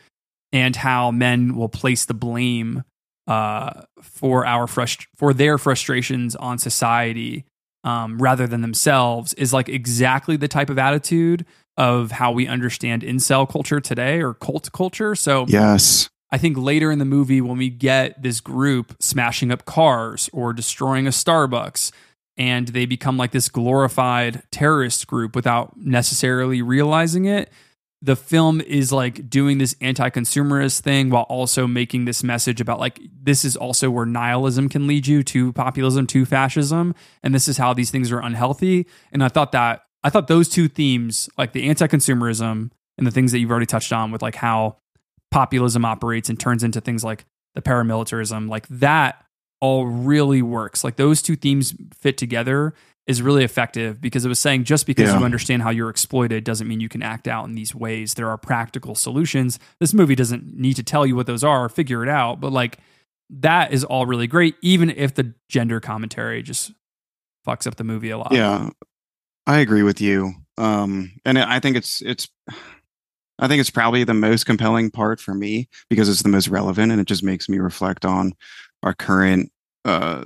S7: and how men will place the blame uh, for our frust- for their frustrations on society um, rather than themselves is like exactly the type of attitude of how we understand incel culture today or cult culture. So
S2: Yes.
S7: I think later in the movie, when we get this group smashing up cars or destroying a Starbucks, and they become like this glorified terrorist group without necessarily realizing it, the film is like doing this anti consumerist thing while also making this message about like this is also where nihilism can lead you to populism, to fascism. And this is how these things are unhealthy. And I thought that, I thought those two themes, like the anti consumerism and the things that you've already touched on with like how populism operates and turns into things like the paramilitarism, like that all really works. Like those two themes fit together is really effective because it was saying just because
S2: Yeah.
S7: you understand how you're exploited doesn't mean you can act out in these ways. There are practical solutions. This movie doesn't need to tell you what those are, or figure it out. But like that is all really great, even if the gender commentary just fucks up the movie a lot.
S2: Yeah, I agree with you. Um, and I think it's it's I think it's probably the most compelling part for me because it's the most relevant and it just makes me reflect on our current uh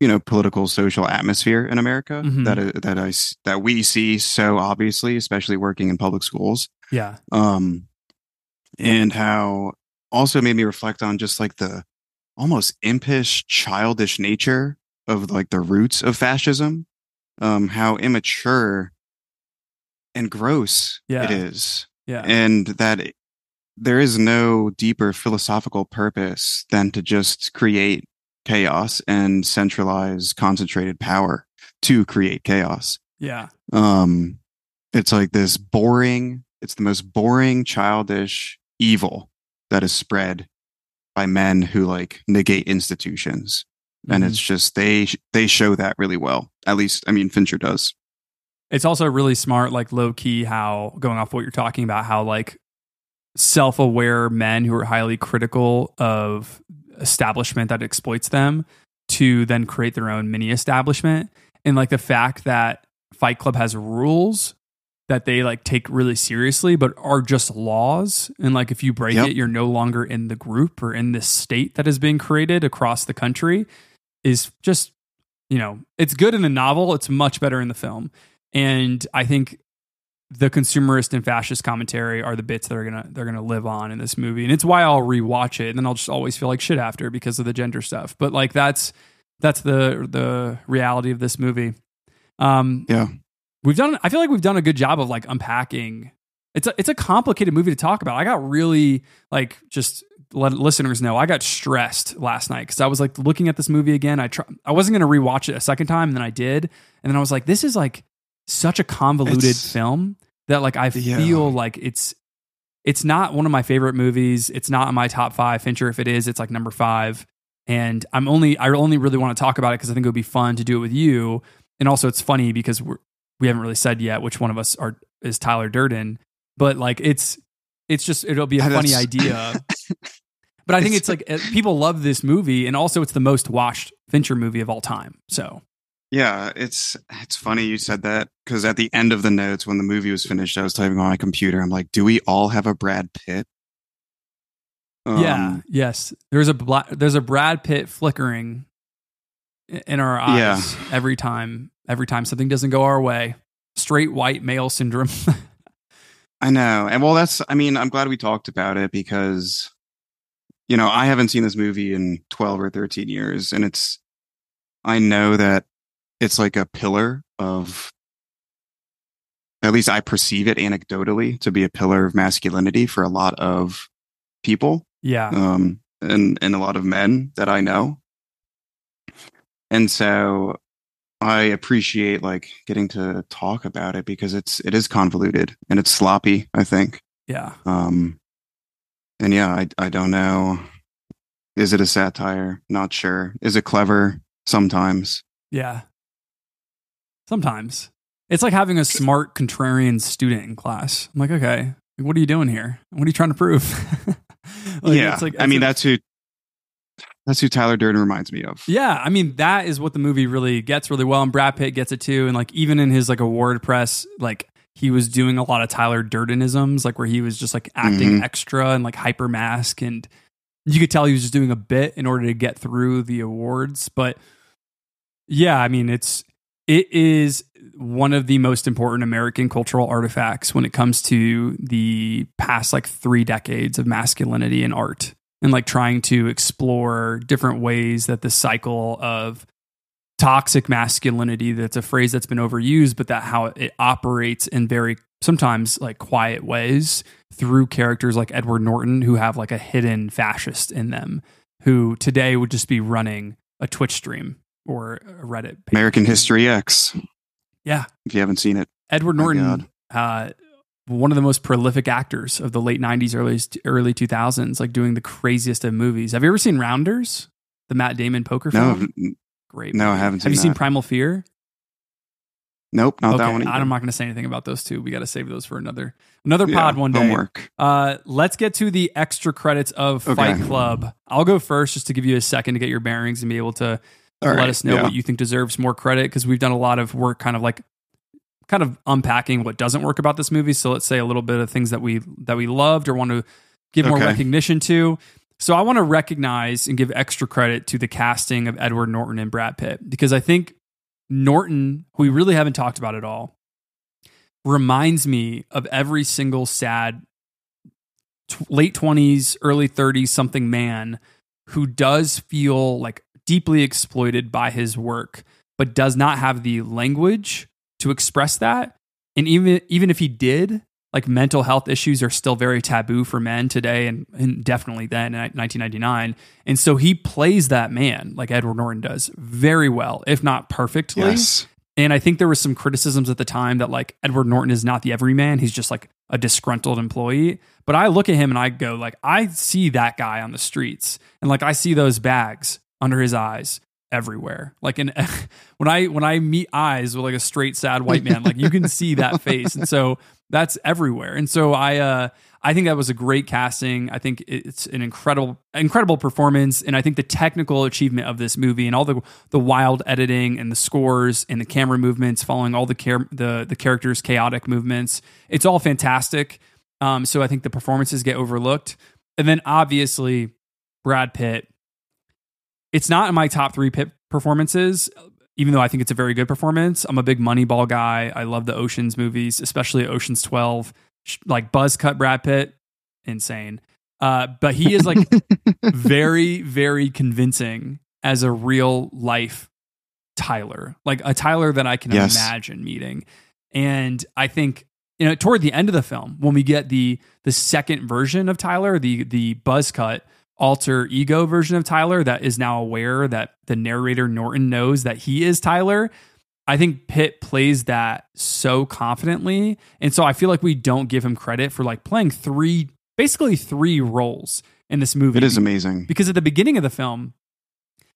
S2: you know political social atmosphere in America
S7: Mhm.
S2: that I- that I that we see so obviously especially working in public schools
S7: Yeah.
S2: um and how also made me reflect on just like the almost impish childish nature of like the roots of fascism um how immature and gross
S7: Yeah.
S2: it is
S7: Yeah.
S2: and that it- there is no deeper philosophical purpose than to just create chaos and centralize concentrated power to create chaos
S7: Yeah.
S2: um it's like this boring it's the most boring childish evil that is spread by men who like negate institutions and
S7: Mhm.
S2: it's just they they show that really well at least i mean fincher does
S7: It's also really smart, like low key, how going off what you're talking about, how like self aware men who are highly critical of establishment that exploits them to then create their own mini establishment. And like the fact that Fight Club has rules that they like take really seriously, but are just laws. And like if you break
S2: Yep.
S7: it, you're no longer in the group or in this state that is being created across the country is just, you know, it's good in the novel. It's much better in the film. And I think the consumerist and fascist commentary are the bits that are gonna they're gonna live on in this movie, and it's why I'll rewatch it, and then I'll just always feel like shit after because of the gender stuff. But like that's that's the the reality of this movie. Um,
S2: yeah
S7: we've done. I feel like we've done a good job of like unpacking. It's a it's a complicated movie to talk about. I got really like just let listeners know I got stressed last night because I was like looking at this movie again. I try, I wasn't gonna rewatch it a second time, and then I did, and then I was like, this is like such a convoluted
S2: It's-
S7: film that like I
S2: Yeah.
S7: feel like it's it's not one of my favorite movies. It's not in my top five. Fincher, if it is, it's like number five. And I'm only I only really want to talk about it because I think it would be fun to do it with you. And also, it's funny because we're, we haven't really said yet which one of us are is Tyler Durden. But like it's it's just it'll be a
S2: That's-
S7: funny idea. (laughs) But I think it's like uh, people love this movie, and also it's the most watched Fincher movie of all time. So
S2: Yeah, it's it's funny you said that because at the end of the notes when the movie was finished, I was typing on my computer. I'm like, do we all have a Brad Pitt?
S7: yeah,
S2: Um,
S7: yes, there's a Bla- there's a Brad Pitt flickering in our eyes
S2: Yeah.
S7: every time every time something doesn't go our way. Straight white male syndrome. (laughs)
S2: I know, and well, that's. I mean, I'm glad we talked about it because, you know, I haven't seen this movie in 12 or 13 years, and it's. I know that it's like a pillar of. At least I perceive it anecdotally to be a pillar of masculinity for a lot of people.
S7: yeah,
S2: um, and and a lot of men that I know. And so I appreciate like getting to talk about it because it's it is convoluted and it's sloppy, I think.
S7: yeah,
S2: Um and yeah, I I don't know. Is it a satire? Not sure. Is it clever? Sometimes.
S7: yeah. Sometimes it's like having a smart contrarian student in class. I'm like, okay, what are you doing here? What are you trying to prove? (laughs) Like,
S2: yeah.
S7: it's like-
S2: I mean
S7: a-
S2: that's who that's who Tyler Durden reminds me of.
S7: Yeah, I mean that is what the movie really gets really well, and Brad Pitt gets it too. And like even in his like award press, like he was doing a lot of Tyler Durdenisms, like where he was just like acting
S2: Mhm.
S7: extra and like hyper mask, and you could tell he was just doing a bit in order to get through the awards. But yeah, I mean it's it is one of the most important American cultural artifacts when it comes to the past like three decades of masculinity in art and like trying to explore different ways that the cycle of toxic masculinity that's a phrase that's been overused but that how it operates in very sometimes like quiet ways through characters like Edward Norton who have like a hidden fascist in them who today would just be running a Twitch stream or a Reddit page.
S2: American History X,
S7: Yeah.
S2: if you haven't seen it.
S7: Edward Norton, uh, one of the most prolific actors of the late '90s, early early 2000s, like doing the craziest of movies. Have you ever seen Rounders, the Matt Damon poker
S2: No,
S7: film? Great.
S2: no, I haven't
S7: Have you
S2: seen
S7: seen. Primal Fear?
S2: Nope, not that one. Either.
S7: I'm not going to say anything about those two. We got to save those for another another
S2: Yeah,
S7: pod one day.
S2: homework.
S7: Uh, let's get to the extra credits of
S2: Okay.
S7: Fight Club. I'll go first just to give you a second to get your bearings and be able to Let us know
S2: yeah.
S7: what you think deserves more credit because we've done a lot of work, kind of like kind of unpacking what doesn't work about this movie. So let's say a little bit of things that we that we loved or want to give more recognition to. So I want to recognize and give extra credit to the casting of Edward Norton and Brad Pitt because I think Norton, who we really haven't talked about at all, reminds me of every single sad t- late 20s, early 30s something man who does feel like deeply exploited by his work but does not have the language to express that. And even even if he did, like mental health issues are still very taboo for men today and, and definitely then in 1999. And so he plays that man like Edward Norton does very well, if not perfectly.
S2: Yes.
S7: And I think there was some criticisms at the time that like Edward Norton is not the everyman. He's just like a disgruntled employee. But I look at him and I go like I see that guy on the streets and like I see those bags under his eyes everywhere. Like in (laughs) when I when I meet eyes with like a straight sad white man, like you can see that (laughs) face. And so that's everywhere. And so I uh I think that was a great casting. I think it's an incredible incredible performance and I think the technical achievement of this movie and all the the wild editing and the scores and the camera movements following all the care the the characters chaotic movements. It's all fantastic. Um so I think the performances get overlooked. And then obviously Brad Pitt it's not in my top three Pitt performances, even though I think it's a very good performance. I'm a big Moneyball guy. I love the Oceans movies, especially Oceans 12. Like buzz cut Brad Pitt, insane. Uh, but he is like (laughs) very, very convincing as a real life Tyler, like a Tyler that I can
S2: Yes.
S7: imagine meeting. And I think you know toward the end of the film when we get the the second version of Tyler, the the buzz cut alter ego version of Tyler that is now aware that the narrator Norton knows that he is Tyler. I think Pitt plays that so confidently. And so I feel like we don't give him credit for like playing three, basically three roles in this movie.
S2: It is amazing.
S7: Because at the beginning of the film,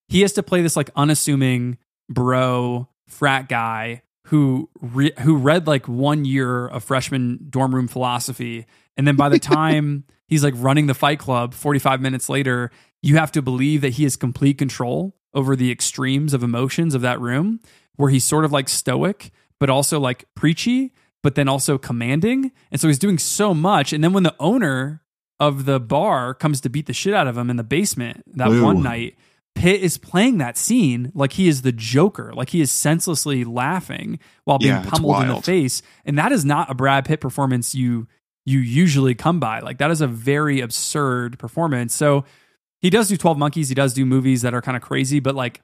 S7: he has to play this like unassuming bro frat guy who re- who read like one year of freshman dorm room philosophy and then by the (laughs) time he's like running the fight club 45 minutes later you have to believe that he has complete control over the extremes of emotions of that room where he's sort of like stoic but also like preachy but then also commanding. And so he's doing so much. And then when the owner of the bar comes to beat the shit out of him in the basement that one night Pitt is playing that scene like he is the Joker, like he is senselessly laughing while being
S2: Yeah,
S7: pummeled in the face, and that is not a Brad Pitt performance you you usually come by. Like that is a very absurd performance. So he does do Twelve Monkeys, he does do movies that are kind of crazy, but like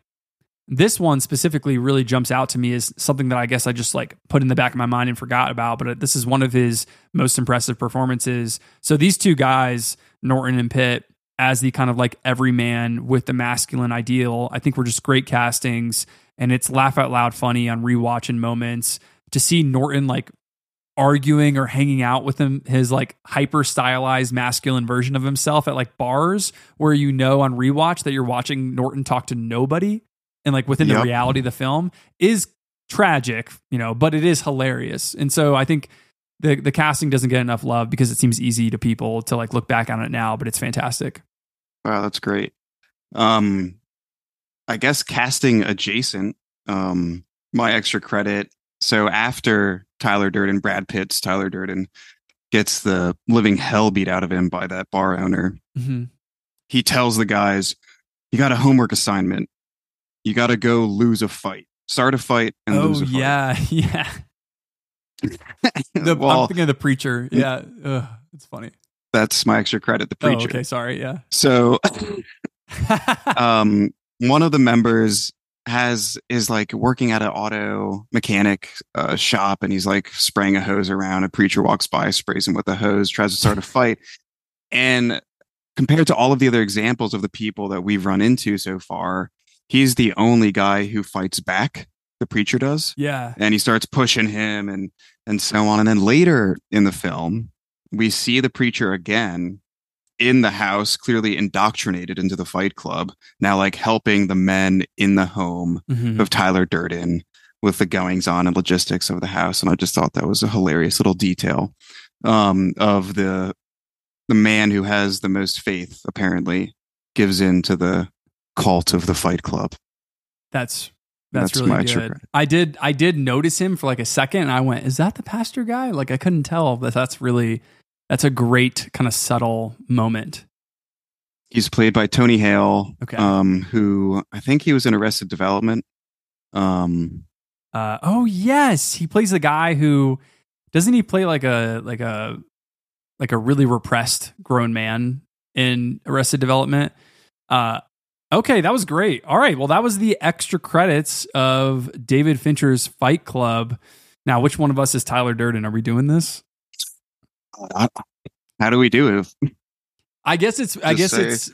S7: this one specifically really jumps out to me as something that I guess I just like put in the back of my mind and forgot about. But this is one of his most impressive performances. So these two guys, Norton and Pitt, as the kind of like every man with the masculine ideal, I think we're just great castings. And it's laugh out loud funny on rewatching moments to see Norton like arguing or hanging out with him his like hyper stylized masculine version of himself at like bars where you know on rewatch that you're watching Norton talk to nobody and like within the reality of the film is tragic, you know, but it is hilarious. And so I think the the casting doesn't get enough love because it seems easy to people to like look back on it now, but it's fantastic.
S2: Wow, that's great. Um, I guess casting adjacent. Um, my extra credit. So after Tyler Durden, Brad Pitt's Tyler Durden gets the living hell beat out of him by that bar owner.
S7: Mhm.
S2: He tells the guys, "You got a homework assignment. You got to go lose a fight. Start a fight and
S7: Oh
S2: lose a fight."
S7: yeah, (laughs) yeah. The,
S2: Well,
S7: I'm thinking of the preacher. Yeah, Ugh, it's funny.
S2: that's my extra credit. The
S7: Oh,
S2: preacher.
S7: okay, sorry. Yeah.
S2: So, (laughs) um, one of the members has is like working at an auto mechanic uh, shop, and he's like spraying a hose around. A preacher walks by, sprays him with a hose, tries to start a fight, and compared to all of the other examples of the people that we've run into so far, he's the only guy who fights back. The preacher does
S7: Yeah.
S2: and he starts pushing him and and so on and then later in the film we see the preacher again in the house clearly indoctrinated into the fight club now like helping the men in the home
S7: Mhm.
S2: of Tyler Durden with the goings on and logistics of the house and I just thought that was a hilarious little detail um of the the man who has the most faith apparently gives in to the cult of the fight club
S7: That's that's,
S2: That's
S7: really good.
S2: credit.
S7: I did I did notice him for like a second and I went, "Is that the pastor guy?" Like I couldn't tell, but that's really that's a great kind of subtle moment.
S2: He's played by Tony Hale,
S7: Okay.
S2: um, who I think he was in Arrested Development. Um,
S7: Uh, oh yes, he plays the guy who doesn't he play like a like a like a really repressed grown man in Arrested Development. Uh, okay, that was great. All right, well that was the extra credits of David Fincher's Fight Club. Now, which one of us is Tyler Durden? Are we doing this?
S2: I- how do we do it?
S7: I guess it's. I guess
S2: say-
S7: it's.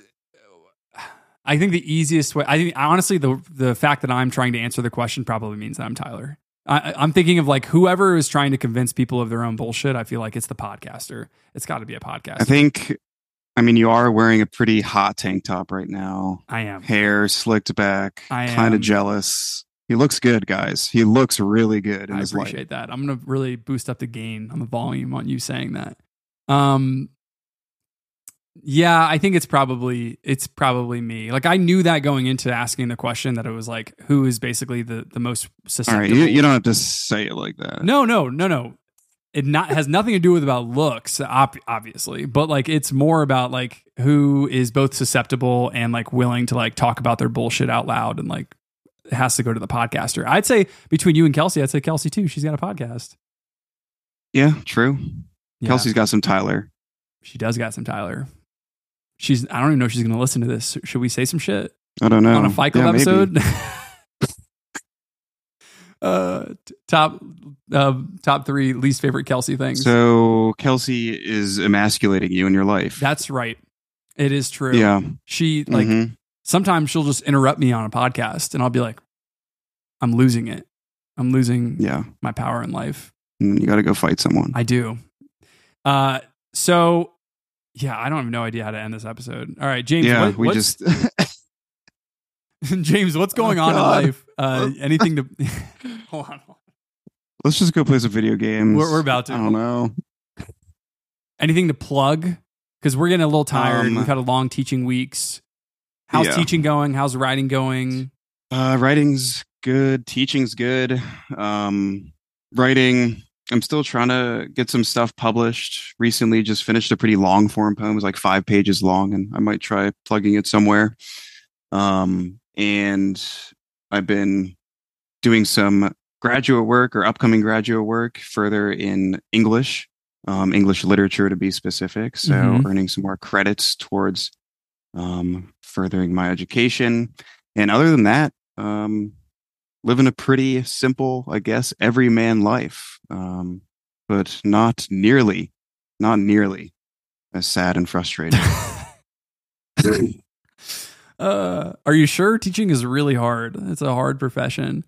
S7: I think the easiest way. I think honestly, the the fact that I'm trying to answer the question probably means that I'm Tyler. I, I'm thinking of like whoever is trying to convince people of their own bullshit. I feel like it's the podcaster. It's got to be a podcast.
S2: I think, I mean, you are wearing a pretty hot tank top right now.
S7: I am.
S2: Hair slicked back,
S7: I am.
S2: kind of jealous. He looks good, guys. He looks really good in
S7: I
S2: his light.
S7: appreciate that. I'm gonna really boost up the gain on the volume on you saying that. Um, yeah, I think it's probably it's probably me. Like I knew that going into asking the question that it was like who is basically the the most
S2: All
S7: susceptible.
S2: right, you, you don't have to say it like that.
S7: No, no, no, no. It not has nothing to do with about looks, ob- obviously, but like it's more about like who is both susceptible and like willing to like talk about their bullshit out loud and like it has to go to the podcaster. I'd say between you and Kelsey, I'd say Kelsey too. She's got a podcast.
S2: Yeah, true.
S7: Yeah.
S2: Kelsey's got some Tyler.
S7: She does got some Tyler. She's I don't even know if she's going to listen to this. Should we say some shit
S2: I don't know.
S7: on a Club
S2: Yeah,
S7: episode? (laughs) uh, top uh, top three least favorite Kelsey things.
S2: So Kelsey is emasculating you in your life.
S7: That's right. It is true.
S2: Yeah.
S7: She like
S2: Mhm.
S7: sometimes she'll just interrupt me on a podcast and I'll be like, I'm losing it. I'm losing
S2: Yeah.
S7: my power in life.
S2: You got to go fight someone.
S7: I do. Uh, so yeah, I don't have no idea how to end this episode. All right, James.
S2: yeah,
S7: what-
S2: we just. (laughs) (laughs)
S7: James, what's going
S2: Oh,
S7: on
S2: God.
S7: in life? Uh, (laughs) anything to (laughs) hold on?
S2: Let's just go play some video games.
S7: We're- we're about to.
S2: I don't know.
S7: Anything to plug? Because we're getting a little tired.
S2: Um,
S7: We've had a long teaching weeks. How's
S2: yeah.
S7: teaching going? How's writing going?
S2: Uh, writing's good. Teaching's good. Um, writing. I'm still trying to get some stuff published. Recently, just finished a pretty long form poem. It was like five pages long, and I might try plugging it somewhere. Um, and I've been doing some graduate work or upcoming graduate work further in English, um, English literature to be specific. So
S7: Mhm.
S2: earning some more credits towards um, furthering my education. And other than that, um, living a pretty simple, I guess, everyman life, um, but not nearly, not nearly as sad and frustrating. (laughs)
S7: Uh, are you sure teaching is really hard? It's a hard profession.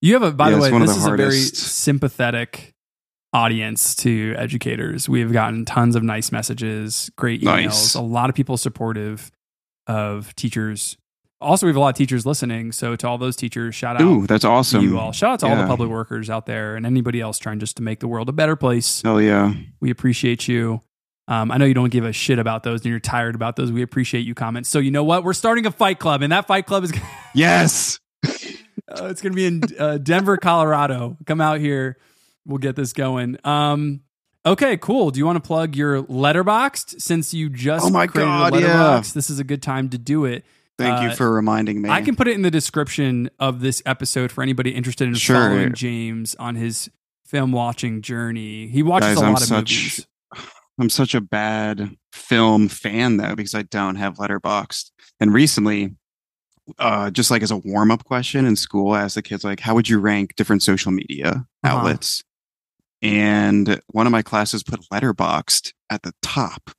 S7: You have a, by
S2: Yeah,
S7: the way, this
S2: the
S7: is a very sympathetic audience to educators. We have gotten tons of nice messages, great emails,
S2: Nice.
S7: a lot of people supportive of teachers. Also, we have a lot of teachers listening. So, to all those teachers, shout out
S2: Ooh, that's
S7: to
S2: awesome.
S7: you all. Shout out to all the public workers out there and anybody else trying just to make the world a better place.
S2: Hell yeah.
S7: We appreciate you. Um, I know you don't give a shit about those and you're tired about those. We appreciate you comments. So you know what? We're starting a fight club, and that fight club is (laughs)
S2: Yes.
S7: uh, it's going to be in uh, Denver, Colorado. Come out here. We'll get this going. Um, okay, cool. Do you want to plug your Letterboxd since you just
S2: Oh my
S7: created
S2: God,
S7: a
S2: yeah.
S7: This is a good time to do it.
S2: Thank
S7: Uh,
S2: you for reminding me.
S7: I can put it in the description of this episode for anybody interested in
S2: Sure.
S7: following James on his film watching journey. He watches
S2: Guys,
S7: a
S2: I'm
S7: lot of
S2: such
S7: movies.
S2: I'm such a bad film fan though because I don't have Letterboxd. And recently, uh, just like as a warm up question in school, I asked the kids like, "How would you rank different social media
S7: Uh-huh.
S2: outlets?" And one of my classes put Letterboxd at the top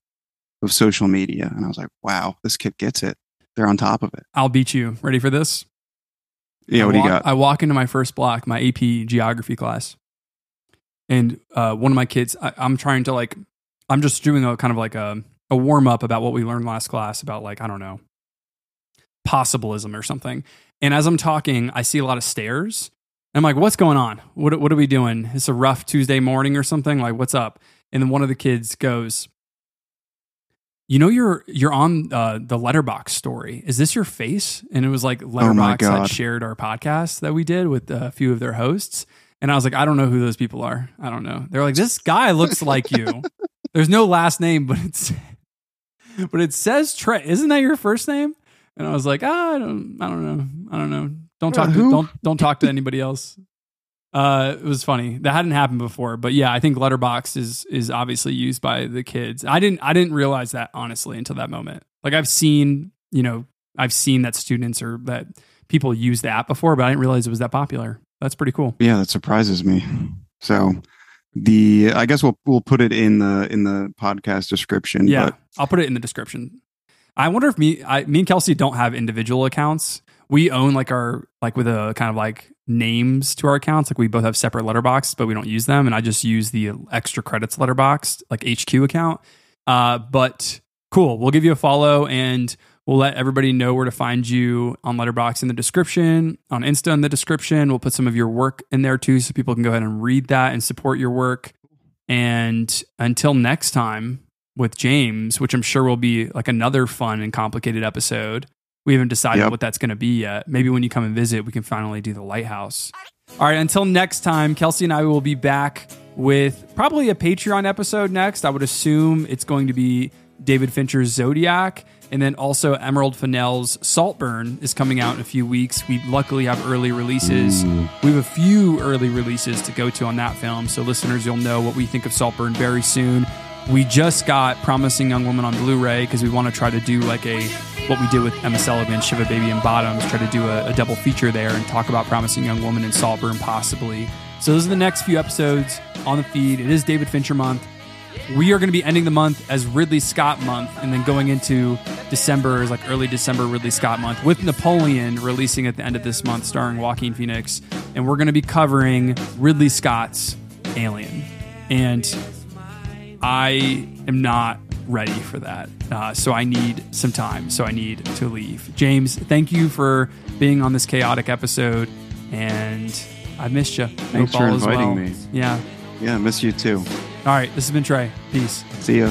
S2: of social media, and I was like, "Wow, this kid gets it. They're on top of it."
S7: I'll beat you. Ready for this?
S2: Yeah,
S7: I
S2: what do you got?
S7: I walk into my first block, my AP geography class, and uh, one of my kids. I, I'm trying to like, I'm just doing a kind of like a a warm up about what we learned last class about like I don't know, possibilism or something. And as I'm talking, I see a lot of stares. I'm like, what's going on? What what are we doing? It's a rough Tuesday morning or something. Like, what's up? And then one of the kids goes, you know you're you're on uh, the letterbox story is this your face and it was like letterbox had shared our podcast that we did with a few of their hosts and i was like i don't know who those people are i don't know they're like this guy looks like you (laughs) there's no last name but it's but it says trey isn't that your first name and i was like ah, i don't i don't know i don't know don't talk
S2: Uh,
S7: to don't don't talk to anybody else uh, it was funny. That hadn't happened before, but yeah, I think Letterbox is is obviously used by the kids. I didn't I didn't realize that honestly until that moment. Like I've seen, you know, I've seen that students or that people use the app before, but I didn't realize it was that popular. That's pretty cool.
S2: Yeah, that surprises me. So the I guess we'll we'll put it in the in the podcast description.
S7: Yeah,
S2: But
S7: I'll put it in the description. I wonder if me, I, me and Kelsey don't have individual accounts. We own like our like with a kind of like names to our accounts. Like we both have separate letterbox, but we don't use them. And I just use the extra credits letterbox like HQ account. Uh, but cool. We'll give you a follow and we'll let everybody know where to find you on Letterbox in the description, on Insta in the description. We'll put some of your work in there too, so people can go ahead and read that and support your work. And until next time with James, which I'm sure will be like another fun and complicated episode. We haven't decided
S2: Yep.
S7: what that's going to be yet. Maybe when you come and visit, we can finally do the lighthouse. All right, until next time, Kelsey and I will be back with probably a Patreon episode next. I would assume it's going to be David Fincher's Zodiac. And then also Emerald Fennell's Saltburn is coming out in a few weeks. We luckily have early releases. We have a few early releases to go to on that film. So listeners, you'll know what we think of Saltburn very soon. We just got Promising Young Woman on Blu-ray because we want to try to do like a what we did with Emma Seligman, Shiva Baby, and Bottoms. Try to do a, a double feature there and talk about Promising Young Woman and Saltburn possibly. So those are the next few episodes on the feed. It is David Fincher month. We are going to be ending the month as Ridley Scott month, and then going into December is like early December Ridley Scott month with Napoleon releasing at the end of this month, starring Joaquin Phoenix, and we're going to be covering Ridley Scott's Alien, and I am not ready for that. Uh, so I need some time. So I need to leave. James, thank you for being on this chaotic episode, and I missed you.
S2: Thanks
S7: Hope
S2: for inviting
S7: well.
S2: me.
S7: Yeah.
S2: Yeah, miss you too.
S7: All right. This has been Trey. Peace.
S2: See ya.